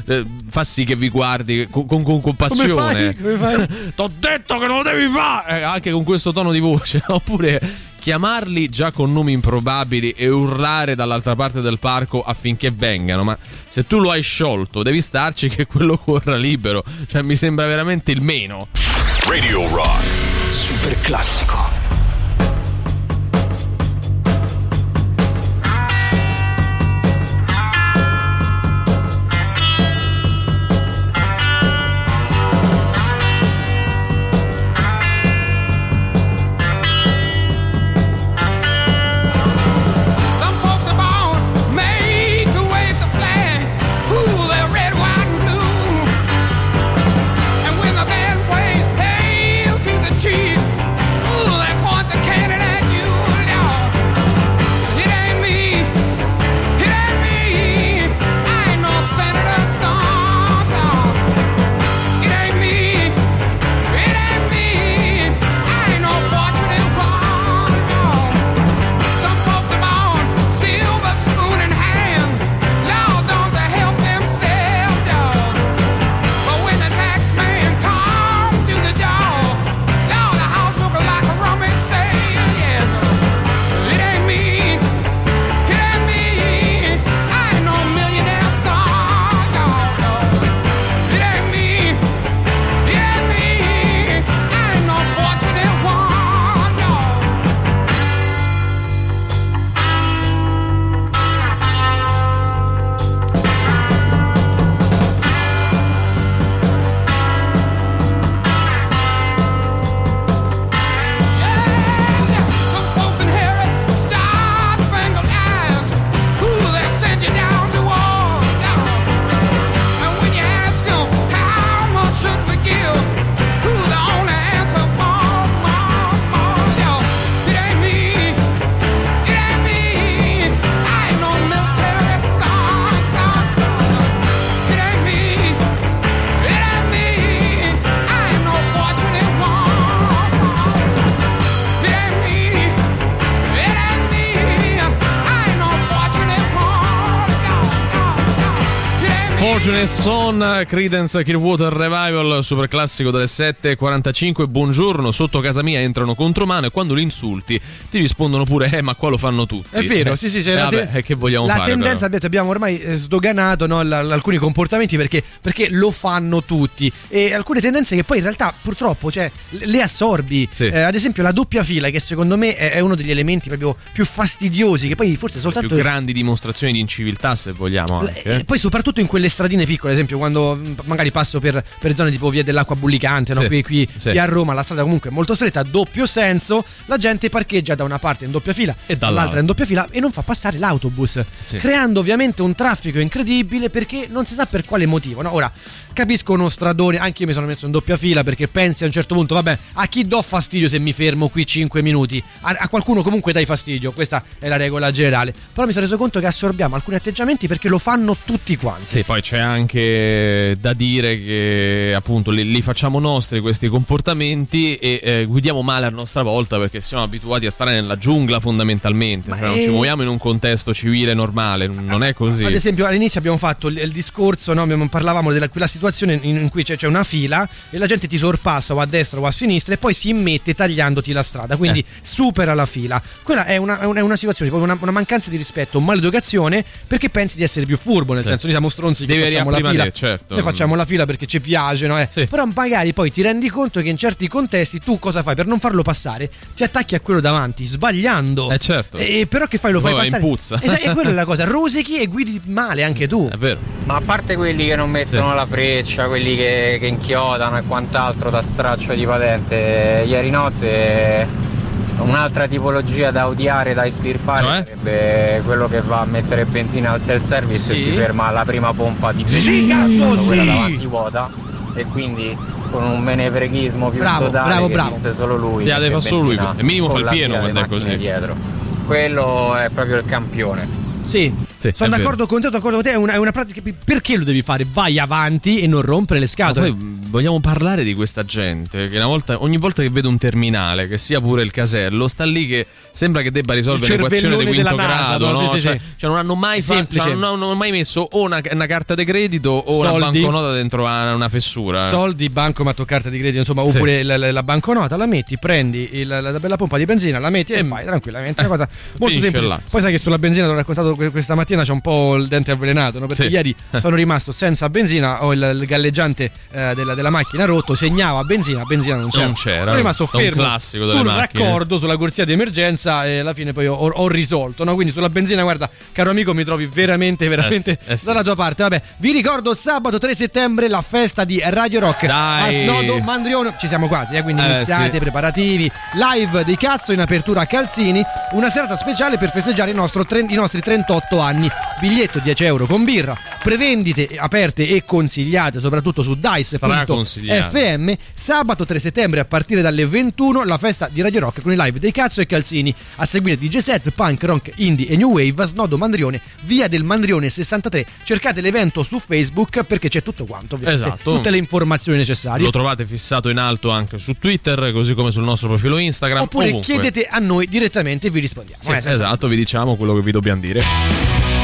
Speaker 3: eh, fa sì che vi guardi con, con- con compassione.
Speaker 4: Come fai? Come fai?
Speaker 3: T'ho detto che non lo devi fare! Eh, anche con questo tono di voce, oppure chiamarli già con nomi improbabili e urlare dall'altra parte del parco affinché vengano. Ma se tu lo hai sciolto, devi starci che quello corra libero. Cioè, mi sembra veramente il meno.
Speaker 1: Radio Rock. Super classico.
Speaker 3: Fortunate Son, Credence Clearwater Revival, super classico delle 7.45. Buongiorno, sotto casa mia entrano contro mano e quando li insulti ti rispondono pure, eh, ma qua lo fanno tutti.
Speaker 4: È vero, sì, sì, c'è
Speaker 3: Eh,
Speaker 4: la, te-
Speaker 3: che vogliamo
Speaker 4: la
Speaker 3: fare?
Speaker 4: tendenza,
Speaker 3: però?
Speaker 4: abbiamo- ormai eh, sdoganato no, l- alcuni comportamenti perché, perché lo fanno tutti e alcune tendenze che poi in realtà purtroppo cioè, le le assorbi.
Speaker 3: Sì.
Speaker 4: Eh, ad esempio la doppia fila che secondo me è, uno degli elementi proprio più fastidiosi che poi forse soltanto...
Speaker 3: più grandi dimostrazioni di inciviltà, se vogliamo anche.
Speaker 4: E poi soprattutto in quelle stradine piccole, ad esempio quando magari passo per, per zone tipo via dell'acqua bullicante, no?
Speaker 3: Sì,
Speaker 4: qui, qui,
Speaker 3: sì.
Speaker 4: qui a Roma la strada comunque è molto stretta, doppio senso, la gente parcheggia da una parte in doppia fila e
Speaker 3: dall'altra.
Speaker 4: dall'altra in doppia fila e non fa passare l'autobus,
Speaker 3: Sì.
Speaker 4: creando ovviamente un traffico incredibile perché non si sa per quale motivo. no? Ora, capisco uno stradone, anche io mi sono messo in doppia fila perché pensi a un certo punto, vabbè, a chi do fastidio se mi fermo qui 5 minuti? A, a qualcuno comunque dai fastidio, questa è la regola generale. Però mi sono reso conto che assorbiamo alcuni atteggiamenti perché lo fanno tutti quanti.
Speaker 3: Sì, poi c'è anche da dire che appunto li, li facciamo nostri questi comportamenti e eh, guidiamo male a nostra volta perché siamo abituati a stare nella giungla fondamentalmente, cioè, non
Speaker 4: è-
Speaker 3: ci muoviamo in un contesto civile normale, non è così.
Speaker 4: Ad esempio, all'inizio abbiamo fatto il, il discorso, no? Parlavamo della quella situazione in, cui c'è, c'è una fila e la gente ti sorpassa o a destra o a sinistra e poi si immette tagliandoti la strada, quindi
Speaker 3: Eh.
Speaker 4: supera la fila. Quella è una, è una- situazione, proprio una, una mancanza di rispetto, maleducazione perché pensi di essere più furbo, nel
Speaker 3: Sì.
Speaker 4: senso noi siamo stronzi che
Speaker 3: Devi
Speaker 4: facciamo la fila.
Speaker 3: te, certo.
Speaker 4: Noi facciamo la fila perché ci piace, no? Eh. Però magari poi ti rendi conto che in certi contesti tu cosa fai per non farlo passare? Ti attacchi a quello davanti, sbagliando.
Speaker 3: Eh certo.
Speaker 4: E, però che fai? Lo fai
Speaker 3: in
Speaker 4: passare.
Speaker 3: puzza.
Speaker 4: Esatto, e quella è la cosa, rosichi e guidi male anche tu.
Speaker 3: È vero.
Speaker 13: Ma a parte quelli che non mettono la freccia, quelli che, che inchiodano e quant'altro da straccio di patente, ieri notte un'altra tipologia da odiare, da estirpare
Speaker 3: Cioè?
Speaker 13: sarebbe quello che va a mettere benzina al self-service e
Speaker 4: Sì.
Speaker 13: si ferma alla prima pompa di
Speaker 4: Sì,
Speaker 13: benzina,
Speaker 4: cazzo,
Speaker 13: solo quella
Speaker 4: sì!
Speaker 13: davanti vuota e quindi con un menefreghismo più
Speaker 4: Bravo,
Speaker 13: totale
Speaker 4: bravo,
Speaker 13: che
Speaker 4: bravo.
Speaker 13: esiste solo lui.
Speaker 3: Sì, deve fare solo lui, al minimo fa il pieno quando è così.
Speaker 13: dietro. Quello è proprio il campione.
Speaker 4: Sì,
Speaker 3: Sì,
Speaker 4: sono
Speaker 3: vero.
Speaker 4: d'accordo con te, sono d'accordo con te, è una, è una pratica. Perché lo devi fare? Vai avanti e non rompere le scatole.
Speaker 3: poi vogliamo parlare di questa gente che una volta, ogni volta che vede un terminale, che sia pure il casello, sta lì che sembra che debba risolvere
Speaker 4: Il
Speaker 3: un'equazione di quinto
Speaker 4: NASA,
Speaker 3: grado.
Speaker 4: no? Sì, sì,
Speaker 3: cioè,
Speaker 4: sì.
Speaker 3: cioè non hanno mai fatto, cioè, non hanno mai messo o una, una carta di credito o una
Speaker 4: Soldi.
Speaker 3: banconota dentro a una fessura.
Speaker 4: Soldi, bancomat o carta di credito, insomma, oppure la, la- la banconota, la metti, prendi il- la, la bella pompa di benzina, la metti e, vai tranquillamente. È una cosa molto semplice. Poi sai che sulla benzina, l'ho raccontato que- questa mattina, c'è un po' il dente avvelenato, no? perché ieri sono rimasto senza benzina, ho il, il galleggiante eh, della, della macchina rotto, segnava benzina, benzina non c'era.
Speaker 3: Non c'era,
Speaker 4: rimasto
Speaker 3: è un
Speaker 4: fermo
Speaker 3: classico
Speaker 4: sul
Speaker 3: macchine.
Speaker 4: raccordo, sulla corsia di emergenza e alla fine poi ho, ho risolto. no? Quindi sulla benzina, guarda, caro amico, mi trovi veramente, veramente
Speaker 3: Eh sì, eh sì.
Speaker 4: dalla tua parte. Vabbè, vi ricordo sabato 3 settembre la festa di Radio Rock
Speaker 3: Dai.
Speaker 4: a Snodo Mandrione. Ci siamo quasi, eh, quindi
Speaker 3: Eh,
Speaker 4: iniziate,
Speaker 3: sì.
Speaker 4: preparativi. Live di cazzo in apertura a Calzini. Una serata speciale per festeggiare il nostro i nostri 38 anni. Biglietto 10 euro con birra. Prevendite aperte e consigliate, soprattutto su
Speaker 3: Straconsigliate.
Speaker 4: dice.fm. Sabato 3 settembre a partire dalle 21 la festa di Radio Rock con i live dei cazzo e Calzini. A seguire DJ set, punk, rock, indie e new wave a Snodo Mandrione, via del Mandrione 63. Cercate l'evento su Facebook perché c'è tutto quanto.
Speaker 3: Esatto.
Speaker 4: Tutte le informazioni necessarie.
Speaker 3: Lo trovate fissato in alto anche su Twitter, così come sul nostro profilo Instagram.
Speaker 4: Oppure
Speaker 3: ovunque.
Speaker 4: chiedete a noi direttamente e vi rispondiamo.
Speaker 3: Sì,
Speaker 4: eh,
Speaker 3: esatto, vi diciamo quello che vi dobbiamo dire.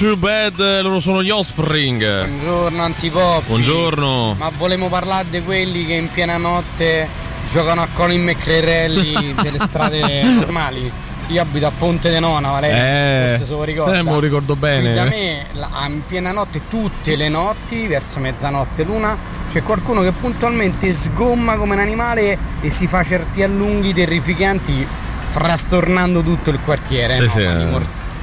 Speaker 14: You
Speaker 3: Bad, loro sono gli Offspring.
Speaker 15: Buongiorno Antipop.
Speaker 3: Buongiorno.
Speaker 15: Ma volevamo parlare di quelli che in piena notte giocano a Colin McCrerelli delle strade normali. Io abito a Ponte de Nona, Valeria,
Speaker 3: Eh,
Speaker 15: forse se lo ricorda.
Speaker 3: eh, me lo ricordo bene.
Speaker 15: Qui da me, la- in piena notte, tutte le notti, verso mezzanotte l'una, c'è qualcuno che puntualmente sgomma come un animale e si fa certi allunghi terrificanti, frastornando tutto il quartiere.
Speaker 3: Sì,
Speaker 15: no,
Speaker 3: sì,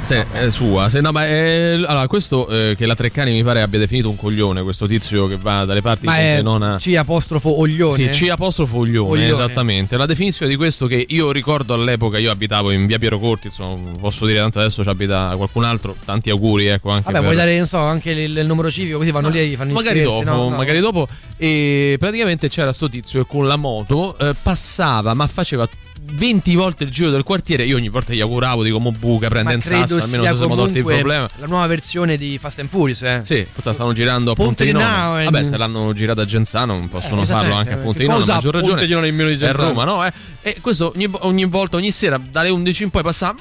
Speaker 3: Sì, è sua. Sì, no, ma è- allora, questo eh, che la Treccani mi pare abbia definito un coglione, questo tizio che va dalle parti
Speaker 4: Ma è
Speaker 3: Ponte Nona.
Speaker 4: C apostrofo Oglione.
Speaker 3: Sì, C apostrofo Oglione,
Speaker 4: Oglione.
Speaker 3: esattamente. La definizione di questo che io ricordo all'epoca, io abitavo in via Piero Corti, insomma, posso dire tanto adesso ci abita qualcun altro. Tanti auguri, ecco, anche
Speaker 4: Vabbè,
Speaker 3: per-
Speaker 4: vuoi dare, non so, anche il, il numero civico, così vanno lì e gli fanno
Speaker 3: Magari dopo,
Speaker 4: no? No.
Speaker 3: magari dopo. E praticamente c'era sto tizio che con la moto eh, passava, ma faceva 20 volte il giro del quartiere. Io ogni volta gli auguravo, dico, mo buca, prende in sasso, almeno se siamo tolti il problema.
Speaker 4: La nuova versione di Fast and Furious, eh.
Speaker 3: Sì, cosa stanno girando a
Speaker 4: Ponte
Speaker 3: Ponte,
Speaker 4: di
Speaker 3: Nona. Vabbè, se l'hanno girata a Genzano, non possono
Speaker 4: Eh,
Speaker 3: farlo anche a Ponte di Nona.
Speaker 4: cosa
Speaker 3: maggior ragione.
Speaker 4: Ponte di Nona in meno di
Speaker 3: È
Speaker 4: Genzano?
Speaker 3: Roma, no? Eh? E questo ogni, ogni volta, ogni sera, dalle 11 in poi passava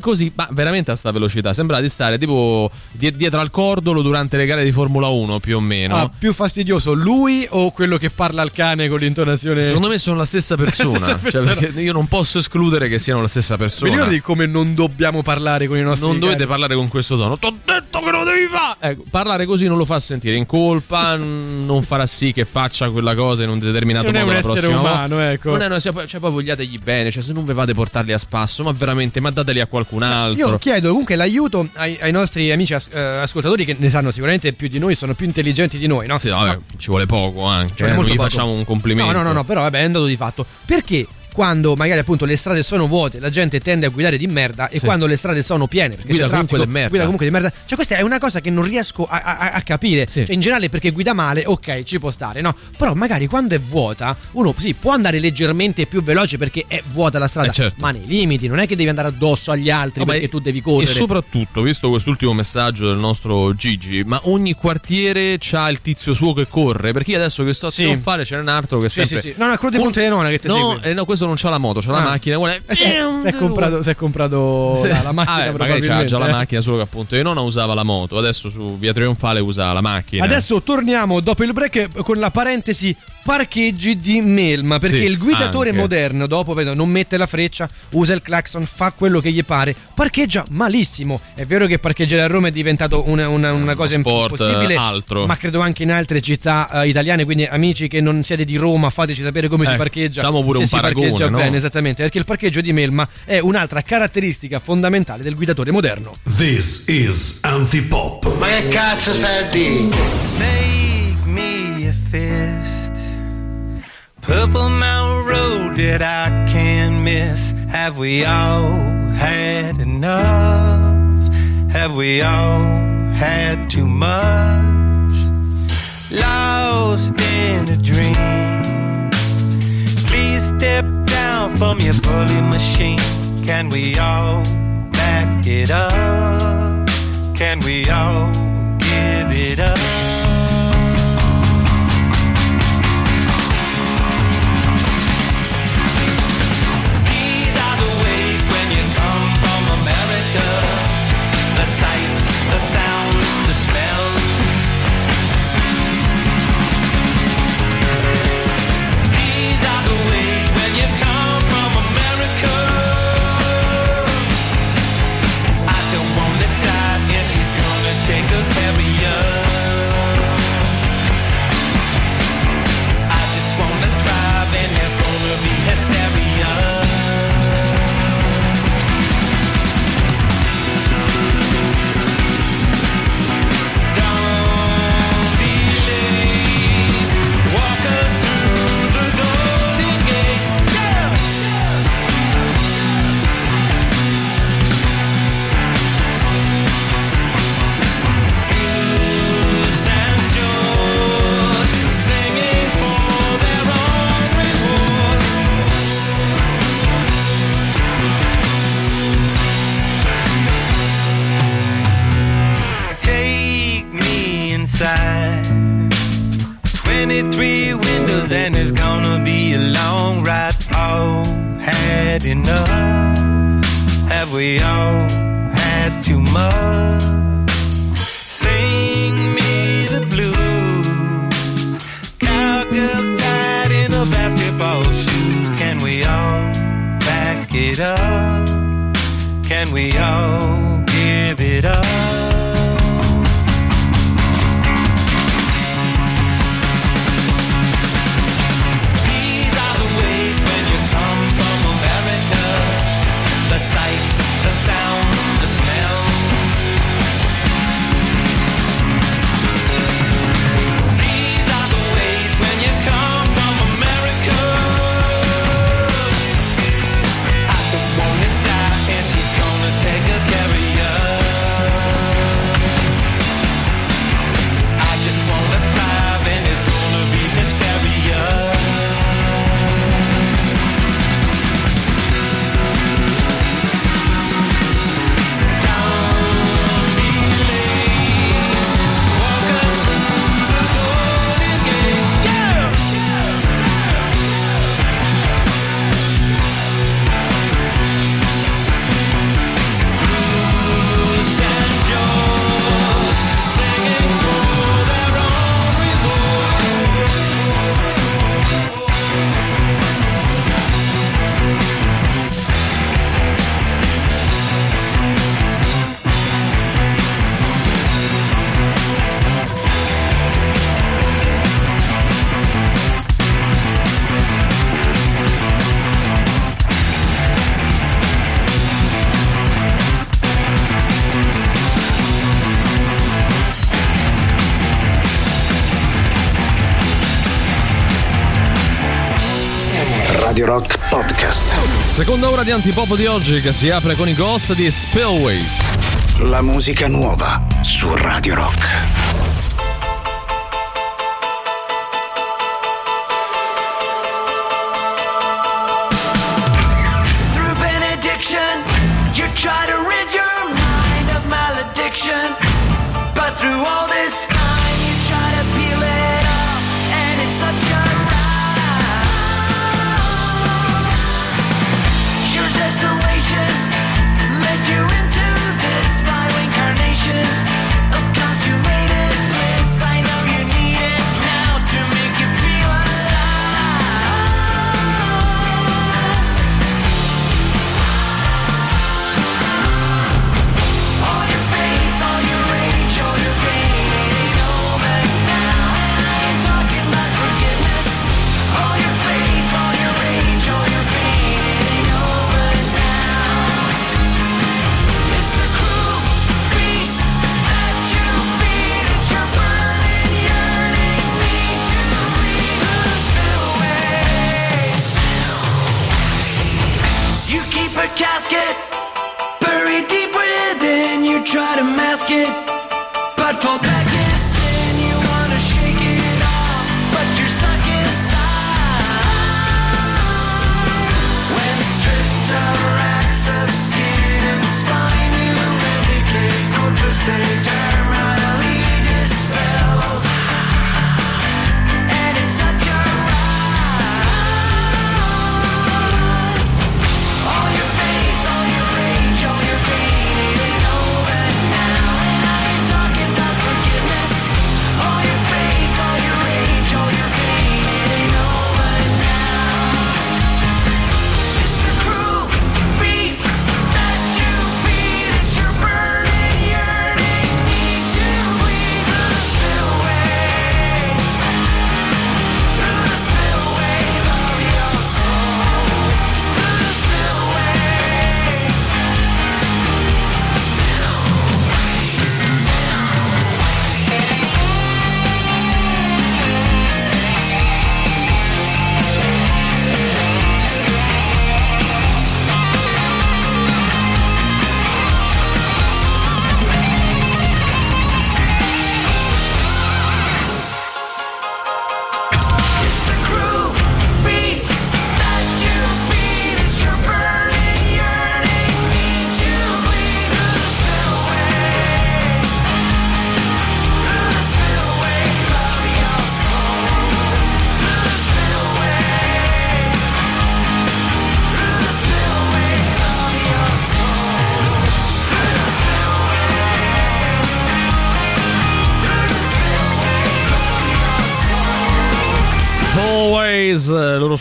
Speaker 3: così, ma veramente a sta velocità. Sembrava di stare tipo die- dietro al cordolo durante le gare di Formula 1, più o meno.
Speaker 4: Ah, più fastidioso lui o quello che parla al cane con l'intonazione?
Speaker 3: Secondo me sono la stessa persona.
Speaker 4: stessa
Speaker 3: Cioè, perché io non posso escludere che siano la stessa
Speaker 4: Mi
Speaker 3: persona.
Speaker 4: ricordi come non dobbiamo parlare con i nostri
Speaker 3: Non dovete parlare con questo tono. T'ho detto che lo devi fare! Ecco, parlare così non lo fa sentire in colpa, non farà sì che faccia quella cosa in un determinato
Speaker 4: Non
Speaker 3: modo
Speaker 4: un
Speaker 3: la
Speaker 4: essere
Speaker 3: prossima
Speaker 4: umano,
Speaker 3: volta.
Speaker 4: ecco.
Speaker 3: Non è una, cioè, poi- cioè, poi vogliategli bene, cioè se non vi fate portarli a spasso, ma veramente, ma dateli a qualcun altro.
Speaker 4: Io chiedo comunque l'aiuto ai, ai nostri amici as- eh, ascoltatori che ne sanno sicuramente più di noi, sono più intelligenti di noi, no?
Speaker 3: Sì, vabbè, ci vuole poco anche,
Speaker 4: Ci vuole
Speaker 3: eh, non gli
Speaker 4: poco.
Speaker 3: facciamo un complimento.
Speaker 4: No, no, no, no, però vabbè, è un dato di fatto. Perché quando magari appunto le strade sono vuote, la gente tende a guidare di merda e
Speaker 3: Sì.
Speaker 4: quando le strade sono piene, perché
Speaker 3: Guida
Speaker 4: c'è
Speaker 3: comunque di merda.
Speaker 4: guida comunque di merda. Cioè questa è una cosa che non riesco a, a- a capire. Cioè in generale perché guida male, ok, ci può stare, no? Però magari quando è vuota, uno sì, può andare leggermente più veloce perché è vuota la strada,
Speaker 3: Eh, certo.
Speaker 4: ma nei limiti, non è che devi andare addosso agli altri
Speaker 3: Vabbè,
Speaker 4: perché tu devi correre.
Speaker 3: E soprattutto, visto quest'ultimo messaggio del nostro Gigi, ma ogni quartiere c'ha il tizio suo che corre. Perché io adesso che sto a
Speaker 4: Sì.
Speaker 3: non fare c'è un altro che
Speaker 4: Sì,
Speaker 3: sempre.
Speaker 4: sì, sì. No, no, è quello di Ponte di Nona che ti
Speaker 3: No,
Speaker 4: segue.
Speaker 3: eh, no, questo non c'ha la moto, c'ha la
Speaker 4: Ah.
Speaker 3: macchina. Vuole...
Speaker 4: Eh, si è, si è comprato, si è comprato la, la macchina
Speaker 3: Ah, beh, magari c'ha già la
Speaker 4: eh.
Speaker 3: macchina, solo che appunto io non usava la moto. Adesso su via Trionfale usa la macchina.
Speaker 4: Adesso torniamo dopo il break con la parentesi parcheggi di Melma perché
Speaker 3: Sì,
Speaker 4: il guidatore
Speaker 3: anche.
Speaker 4: moderno dopo vedo, non mette la freccia, usa il clacson, fa quello che gli pare, parcheggia malissimo. È vero che parcheggiare a Roma è diventato una, una- una cosa
Speaker 3: sport,
Speaker 4: impossibile,
Speaker 3: altro.
Speaker 4: ma credo anche in altre città eh, italiane, quindi amici che non siete di Roma, fateci sapere come si
Speaker 3: Eh,
Speaker 4: parcheggia.
Speaker 3: facciamo pure
Speaker 4: se
Speaker 3: un
Speaker 4: si
Speaker 3: paragone,
Speaker 4: parcheggia
Speaker 3: no?
Speaker 4: bene, esattamente, perché il parcheggio di Melma è un'altra caratteristica fondamentale del guidatore moderno.
Speaker 1: This is Antipop.
Speaker 8: Ma che cazzo stai a dire?
Speaker 16: Make me a fist. Purple Mountain Road that I can't miss. Have we all had enough? Have we all had too much? Lost in a dream. Please step down from your bully machine. Can we all back it up? Can we all only three windows, and it's gonna be a long ride. All had enough. Have we all had too much?
Speaker 3: Sing me the blues. Cowgirls tied in a basketball shoes. Can we all back it up? Can we all give it up? Di antipop di oggi che si apre con i ghost di Spillways. La musica nuova
Speaker 17: su Radio Rock.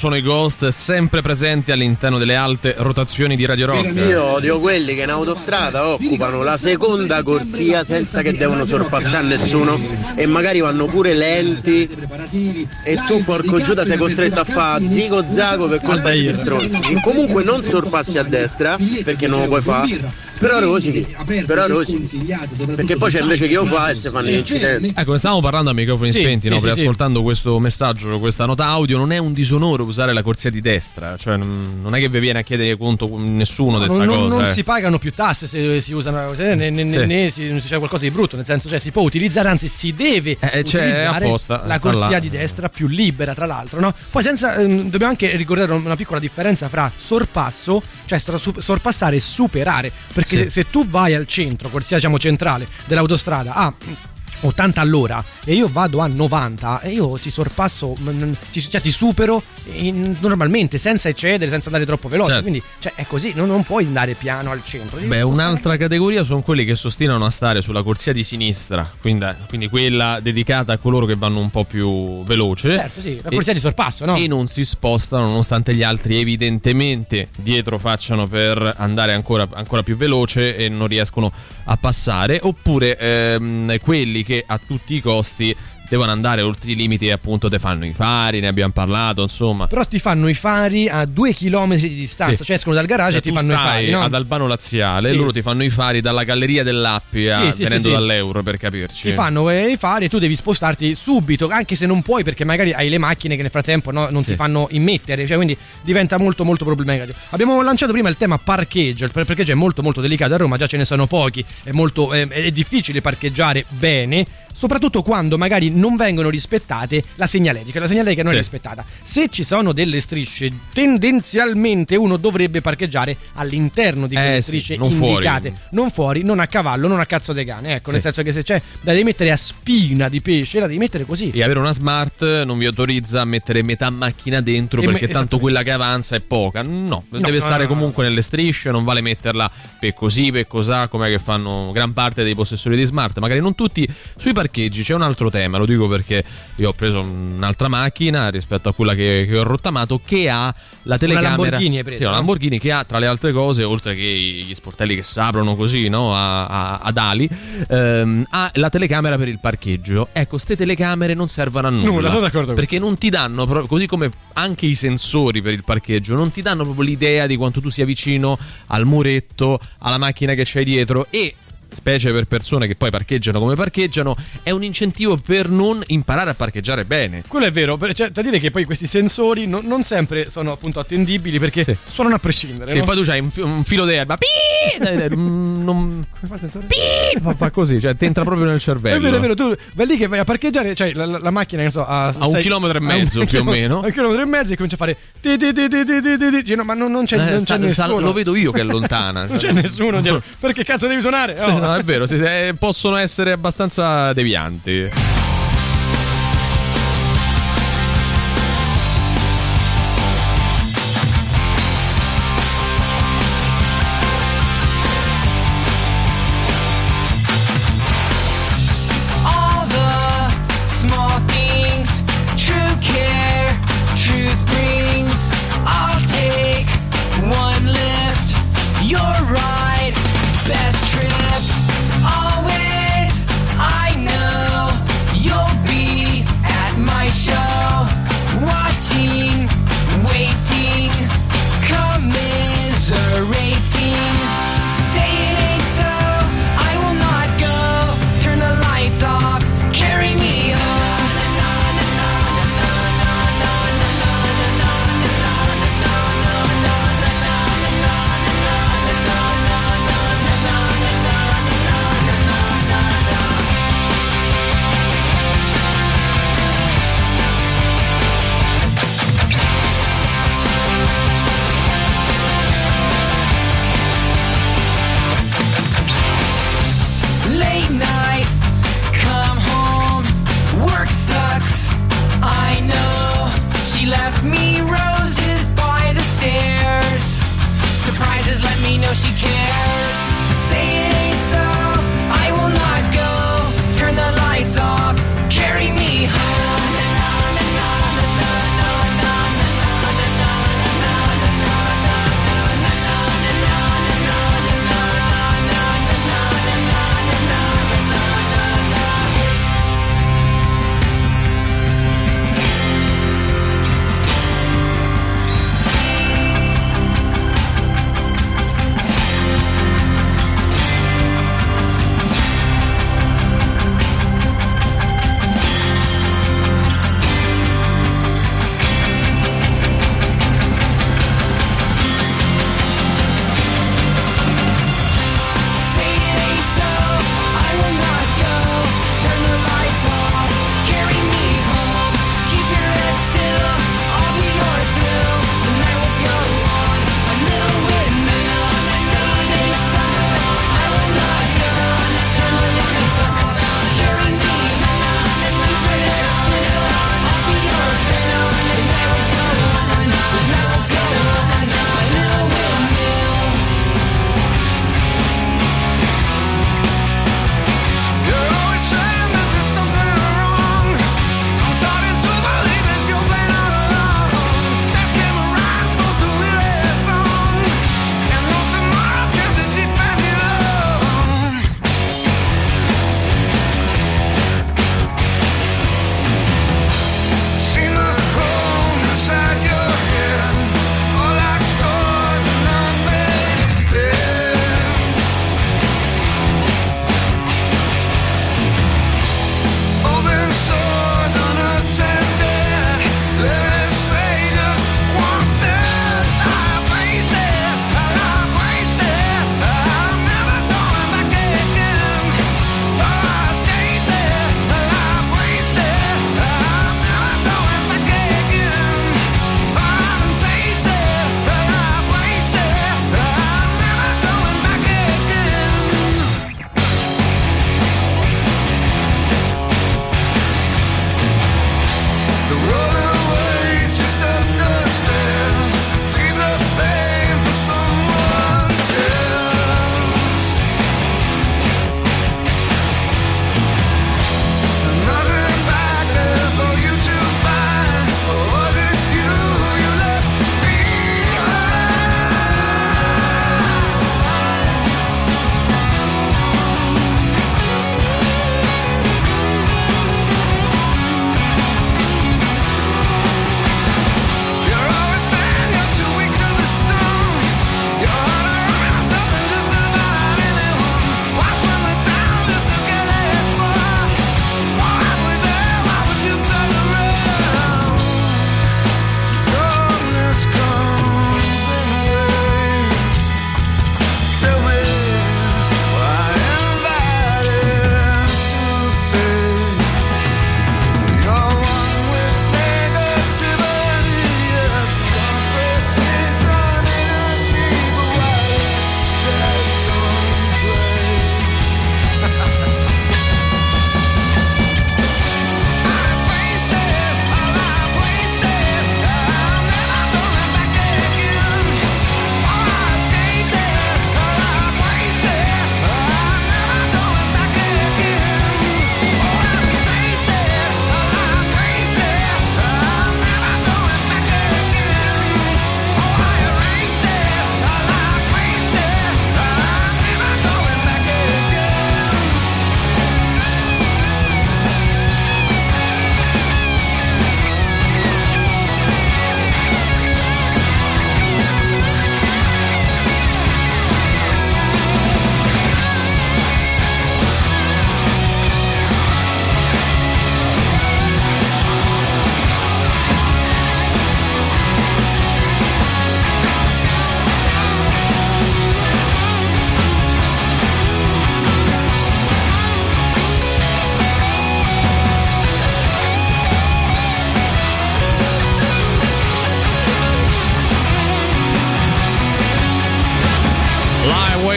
Speaker 17: Sono i ghost sempre presenti all'interno delle alte rotazioni di Radio Rock.
Speaker 18: Io odio quelli che in autostrada occupano la seconda corsia senza che devono sorpassare nessuno e magari vanno pure lenti e tu porco Giuda sei costretto a fare zigo zago per colpa di questi stronzi. Comunque non sorpassi a destra perché non lo puoi fare. Però rosichi, però rosichi. Perché poi c'è invece chi lo fa e si fanno gli incidenti.
Speaker 17: Ecco, stavamo parlando a microfoni
Speaker 18: Sì,
Speaker 17: spenti,
Speaker 18: sì,
Speaker 17: no?
Speaker 18: sì,
Speaker 17: Riascoltando questo messaggio, questa nota audio, non è un disonore usare la corsia di destra. Cioè, non è che vi viene a chiedere conto nessuno di questa cosa.
Speaker 4: non
Speaker 17: eh.
Speaker 4: si pagano più tasse se si usano cose, né, né- né-
Speaker 17: Sì.
Speaker 4: né si, c'è qualcosa di brutto, nel senso cioè si può utilizzare, anzi si deve
Speaker 17: Eh, cioè,
Speaker 4: utilizzare
Speaker 17: apposta,
Speaker 4: la corsia
Speaker 17: là.
Speaker 4: di destra più libera, tra l'altro, no? Poi senza ehm, dobbiamo anche ricordare una piccola differenza fra sorpasso, cioè sorpassare e superare, perché
Speaker 17: Sì.
Speaker 4: se, tu vai al centro, corsia diciamo centrale dell'autostrada a 80 all'ora e io vado a 90 e io ti sorpasso, mm, mm, ti, cioè ti supero in- normalmente senza eccedere, senza andare troppo veloce.
Speaker 17: Certo.
Speaker 4: Quindi cioè, è così, non, non puoi andare piano al centro.
Speaker 17: Beh, un'altra categoria sono quelli che sostinano a stare sulla corsia di sinistra, quindi, quindi quella dedicata a coloro che vanno un po' più veloce.
Speaker 4: Certo, sì, la
Speaker 17: E-
Speaker 4: corsia di sorpasso, no?
Speaker 17: E non si spostano nonostante gli altri evidentemente dietro facciano per andare ancora, ancora più veloce e non riescono a passare. Oppure ehm, quelli che a tutti i costi
Speaker 3: devono andare oltre i limiti e appunto te fanno i fari, ne abbiamo parlato, insomma.
Speaker 4: Però ti fanno i fari a due chilometri di distanza,
Speaker 3: Sì.
Speaker 4: cioè escono dal garage
Speaker 3: Cioè,
Speaker 4: e ti fanno i fari. No?
Speaker 3: ad Albano Laziale
Speaker 4: Sì.
Speaker 3: loro ti fanno i fari dalla galleria dell'Appia,
Speaker 4: Sì,
Speaker 3: venendo dall'euro per capirci.
Speaker 4: Ti fanno eh, i fari e tu devi spostarti subito, anche se non puoi perché magari hai le macchine che nel frattempo no, non ti fanno immettere, cioè quindi diventa molto molto problematico. Abbiamo lanciato prima il tema parcheggio, il parcheggio è molto molto delicato a Roma, già ce ne sono pochi, è, molto, eh, è difficile parcheggiare bene. Soprattutto quando magari non vengono rispettate la segnaletica, la segnaletica non
Speaker 3: Sì.
Speaker 4: è rispettata. Se ci sono delle strisce, tendenzialmente uno dovrebbe parcheggiare all'interno di quelle
Speaker 3: Eh sì,
Speaker 4: strisce
Speaker 3: non fuori.
Speaker 4: indicate, non fuori, non a cavallo, non a cazzo de cane. Ecco,
Speaker 3: Sì.
Speaker 4: nel senso che se c'è da devi mettere a spina di pesce, la devi mettere così.
Speaker 3: E avere una smart non vi autorizza a mettere metà macchina dentro
Speaker 4: E me-
Speaker 3: perché tanto
Speaker 4: esattamente.
Speaker 3: quella che avanza è poca. No, deve
Speaker 4: no,
Speaker 3: stare
Speaker 4: no, no,
Speaker 3: comunque nelle strisce, non vale metterla per così, per cosà, come che fanno gran parte dei possessori di smart. Magari non tutti. Sui parcheggi c'è un altro tema, lo dico perché io ho preso un'altra macchina rispetto a quella che, che ho rottamato che ha la telecamera.
Speaker 4: Lamborghini hai preso,
Speaker 3: Sì, una
Speaker 4: no?
Speaker 3: Lamborghini che ha tra le altre cose, oltre che gli sportelli che si aprono così, no? A, a- ad ali, ehm, ha la telecamera per il parcheggio. Ecco, ste telecamere non servono a nulla.
Speaker 4: Nulla, sono d'accordo
Speaker 3: Perché non ti danno, così come anche i sensori per il parcheggio, non ti danno proprio l'idea di quanto tu sia vicino al muretto, alla macchina che c'hai dietro e specie per persone che poi parcheggiano come parcheggiano, è un incentivo per non imparare a parcheggiare bene.
Speaker 4: Quello è vero, cioè, da dire che poi questi sensori non, non sempre sono appunto attendibili perché suonano a prescindere.
Speaker 3: Sì,
Speaker 4: no?
Speaker 3: poi tu c'hai un, un filo d'erba, pii, non,
Speaker 4: Come fa il sensore?
Speaker 3: pii, fa, fa così, cioè ti entra proprio nel cervello.
Speaker 4: È vero, è vero, tu vai lì che vai a parcheggiare, cioè la, la- la macchina, che so, a,
Speaker 3: A un
Speaker 4: sei-
Speaker 3: chilometro e
Speaker 4: un
Speaker 3: mezzo, più o meno.
Speaker 4: A un chilometro e mezzo e comincia a fare. ti, ti, ti, ti, ti, ti, ti, ti. No, ma non, non c'è,
Speaker 3: Eh,
Speaker 4: non
Speaker 3: sta-
Speaker 4: c'è
Speaker 3: sta-
Speaker 4: nessuno.
Speaker 3: lo vedo io che è lontana.
Speaker 4: non
Speaker 3: cioè.
Speaker 4: c'è nessuno. cioè, perché cazzo devi suonare? Oh.
Speaker 3: No, è vero, sì, eh, possono essere abbastanza devianti.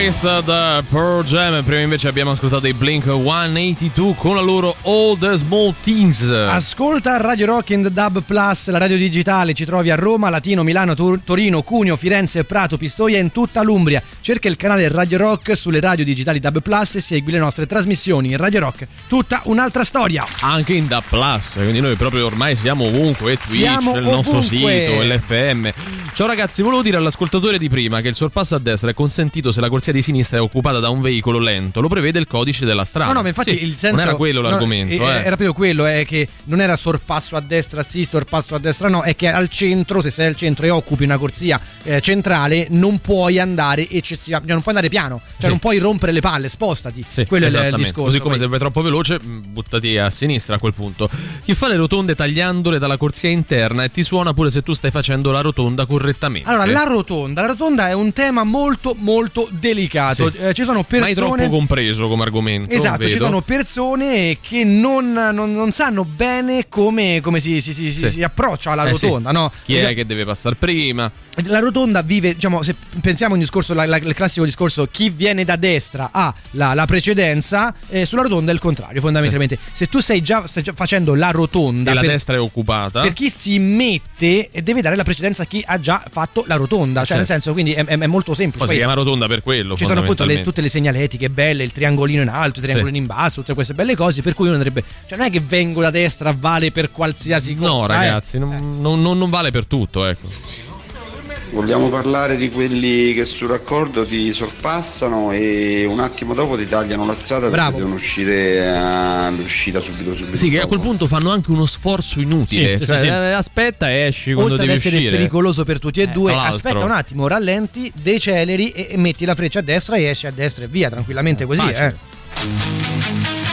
Speaker 3: Twisted Pearl Jam. Prima invece abbiamo ascoltato i Blink 182 con la loro All the Small Things.
Speaker 4: Ascolta Radio Rock and Dub Plus, la radio digitale, ci trovi a Roma, Latino, Milano, Tor- Torino, Cuneo, Firenze, Prato, Pistoia e in tutta l'Umbria. Cerca il canale Radio Rock sulle radio digitali Dub Plus e segui le nostre trasmissioni in Radio Rock. Tutta un'altra storia.
Speaker 3: Anche in Da Plus, quindi noi proprio ormai siamo ovunque, Twitch,
Speaker 4: Siamo
Speaker 3: il nostro
Speaker 4: ovunque.
Speaker 3: sito, l'FM. Ciao ragazzi, volevo dire all'ascoltatore di prima che il sorpasso a destra è consentito se la corsia di sinistra è occupata da un veicolo lento, lo prevede il codice della strada.
Speaker 4: No, no, ma infatti
Speaker 3: Sì,
Speaker 4: il senso.
Speaker 3: Non era quello
Speaker 4: no,
Speaker 3: l'argomento,
Speaker 4: eh,
Speaker 3: eh.
Speaker 4: Era proprio quello, è che non era sorpasso a destra sì, sorpasso a destra no, è che al centro, se sei al centro e occupi una corsia eh, centrale, non puoi andare eccessivamente, non puoi andare piano, cioè
Speaker 3: Sì.
Speaker 4: non puoi rompere le palle, spostati.
Speaker 3: Sì,
Speaker 4: quello è il- discorso.
Speaker 3: Così come
Speaker 4: poi.
Speaker 3: se vai troppo veloce, mh, buttati a sinistra a quel punto. Chi fa le rotonde tagliandole dalla corsia interna e ti suona pure se tu stai facendo la rotonda correttamente.
Speaker 4: Allora, la rotonda, la rotonda è un tema molto molto delicato.
Speaker 3: Sì.
Speaker 4: Eh, ci sono persone
Speaker 3: Mai troppo compreso come argomento.
Speaker 4: Esatto, ci
Speaker 3: vedo.
Speaker 4: sono persone che non, non- non sanno bene come, come si, si- si-
Speaker 3: Sì.
Speaker 4: si approccia alla
Speaker 3: Eh, sì.
Speaker 4: rotonda, no?
Speaker 3: Chi è che deve passare prima?
Speaker 4: La rotonda vive, diciamo, se pensiamo a un discorso, la- la- il classico discorso, chi viene da destra ha la, la precedenza, eh, sulla rotonda è il contrario, fondamentalmente. Se tu sei già, stai già facendo la rotonda,
Speaker 3: E la
Speaker 4: per,
Speaker 3: destra è occupata.
Speaker 4: per chi si mette, eh, deve dare la precedenza a chi ha già fatto la rotonda. Cioè,
Speaker 3: Certo.
Speaker 4: nel senso, quindi è, è- è molto semplice.
Speaker 3: Poi si
Speaker 4: Poi
Speaker 3: chiama rotonda per quello.
Speaker 4: ci sono appunto le- tutte le segnaletiche belle, il triangolino in alto, il triangolino in basso, tutte queste belle cose, per cui uno andrebbe. Cioè, non è che vengo da destra, vale per qualsiasi cosa.
Speaker 3: No,
Speaker 4: eh.
Speaker 3: ragazzi, non, non- non- non vale per tutto, ecco.
Speaker 19: Vogliamo parlare di quelli che sul raccordo ti sorpassano e un attimo dopo ti tagliano la strada
Speaker 3: Bravo.
Speaker 19: perché devono uscire all'uscita subito subito.
Speaker 3: Sì, che a quel punto fanno anche uno sforzo inutile.
Speaker 4: Sì, sì,
Speaker 3: Cioè,
Speaker 4: sì, sì.
Speaker 3: eh, Aspetta e esci quando
Speaker 4: Oltre ad
Speaker 3: devi
Speaker 4: essere
Speaker 3: uscire.
Speaker 4: pericoloso per tutti e due,
Speaker 3: tra l'altro.
Speaker 4: aspetta un attimo, rallenti, deceleri e, e metti la freccia a destra e esci a destra e via, tranquillamente così.
Speaker 3: Facile.
Speaker 4: Eh.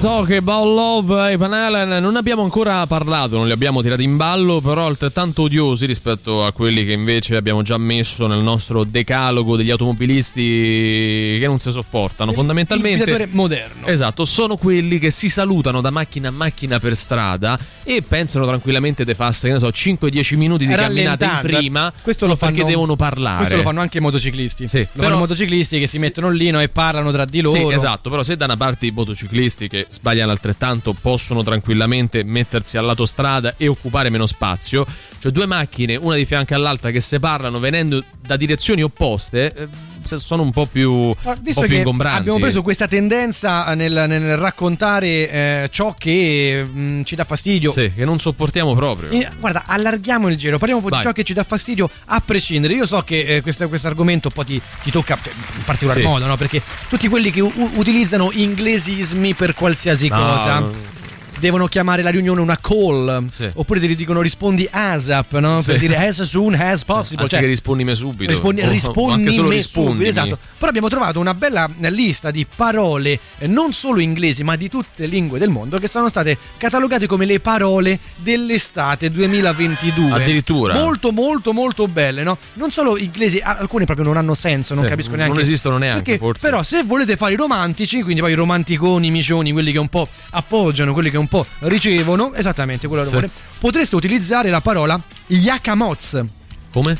Speaker 14: Ain't talking about love,
Speaker 3: Van Halen. Non abbiamo ancora parlato, non li abbiamo tirati in ballo, però altrettanto odiosi rispetto a quelli che invece abbiamo già messo nel nostro decalogo degli automobilisti che non si sopportano.
Speaker 4: Il
Speaker 3: Fondamentalmente,
Speaker 4: guidatore moderno.
Speaker 3: esatto, sono quelli che si salutano da macchina a macchina per strada e pensano tranquillamente di farsi, che ne so, 5-10 minuti di camminata in prima
Speaker 4: Questo lo
Speaker 3: perché
Speaker 4: fanno-
Speaker 3: devono parlare.
Speaker 4: Questo lo fanno anche i motociclisti.
Speaker 3: Sì,
Speaker 4: lo
Speaker 3: però-
Speaker 4: fanno i motociclisti che si mettono lì no, e parlano tra di loro.
Speaker 3: Sì, esatto, però se da una parte i motociclisti che sbagliano altrettanto possono tranquillamente mettersi al lato strada e occupare meno spazio, cioè due macchine, una di fianco all'altra che si parlano venendo da direzioni opposte, eh, se- sono un po' più, un
Speaker 4: Ma
Speaker 3: po'
Speaker 4: Visto
Speaker 3: più
Speaker 4: che
Speaker 3: ingombranti.
Speaker 4: abbiamo preso questa tendenza nel, nel raccontare eh, ciò che mh, ci dà fastidio.
Speaker 3: Sì, che non sopportiamo proprio.
Speaker 4: Eh, guarda, allarghiamo il giro, parliamo un po' di ciò che ci dà fastidio a prescindere. Io so che eh, questo argomento un po' ti, ti tocca cioè, in particolar
Speaker 3: Sì.
Speaker 4: modo, no? Perché tutti quelli che u- utilizzano inglesismi per qualsiasi
Speaker 3: No,
Speaker 4: cosa.
Speaker 3: no.
Speaker 4: Devono chiamare la riunione una call
Speaker 3: Sì.
Speaker 4: oppure ti dicono rispondi ASAP no? per
Speaker 3: Sì.
Speaker 4: dire as soon as possible.
Speaker 3: Anziché
Speaker 4: Cioè,
Speaker 3: rispondimi subito.
Speaker 4: Rispondi,
Speaker 3: O- o
Speaker 4: rispondi
Speaker 3: anche solo
Speaker 4: me
Speaker 3: rispondimi.
Speaker 4: subito, esatto. Però abbiamo trovato una bella lista di parole, eh, non solo inglesi, ma di tutte le lingue del mondo, che sono state catalogate come le parole dell'estate 2022.
Speaker 3: Addirittura.
Speaker 4: Molto, molto, molto belle, no? Non solo inglesi, alcune proprio non hanno senso, non
Speaker 3: Sì,
Speaker 4: capisco
Speaker 3: non
Speaker 4: neanche.
Speaker 3: esistono neanche,
Speaker 4: Perché,
Speaker 3: forse.
Speaker 4: Però se volete fare i romantici, quindi poi i romanticoni, i micioni, quelli che un po' appoggiano, quelli che un po' ricevono, esattamente quello che
Speaker 3: Sì.
Speaker 4: vuole, potreste utilizzare la parola yakamoz.
Speaker 3: Come?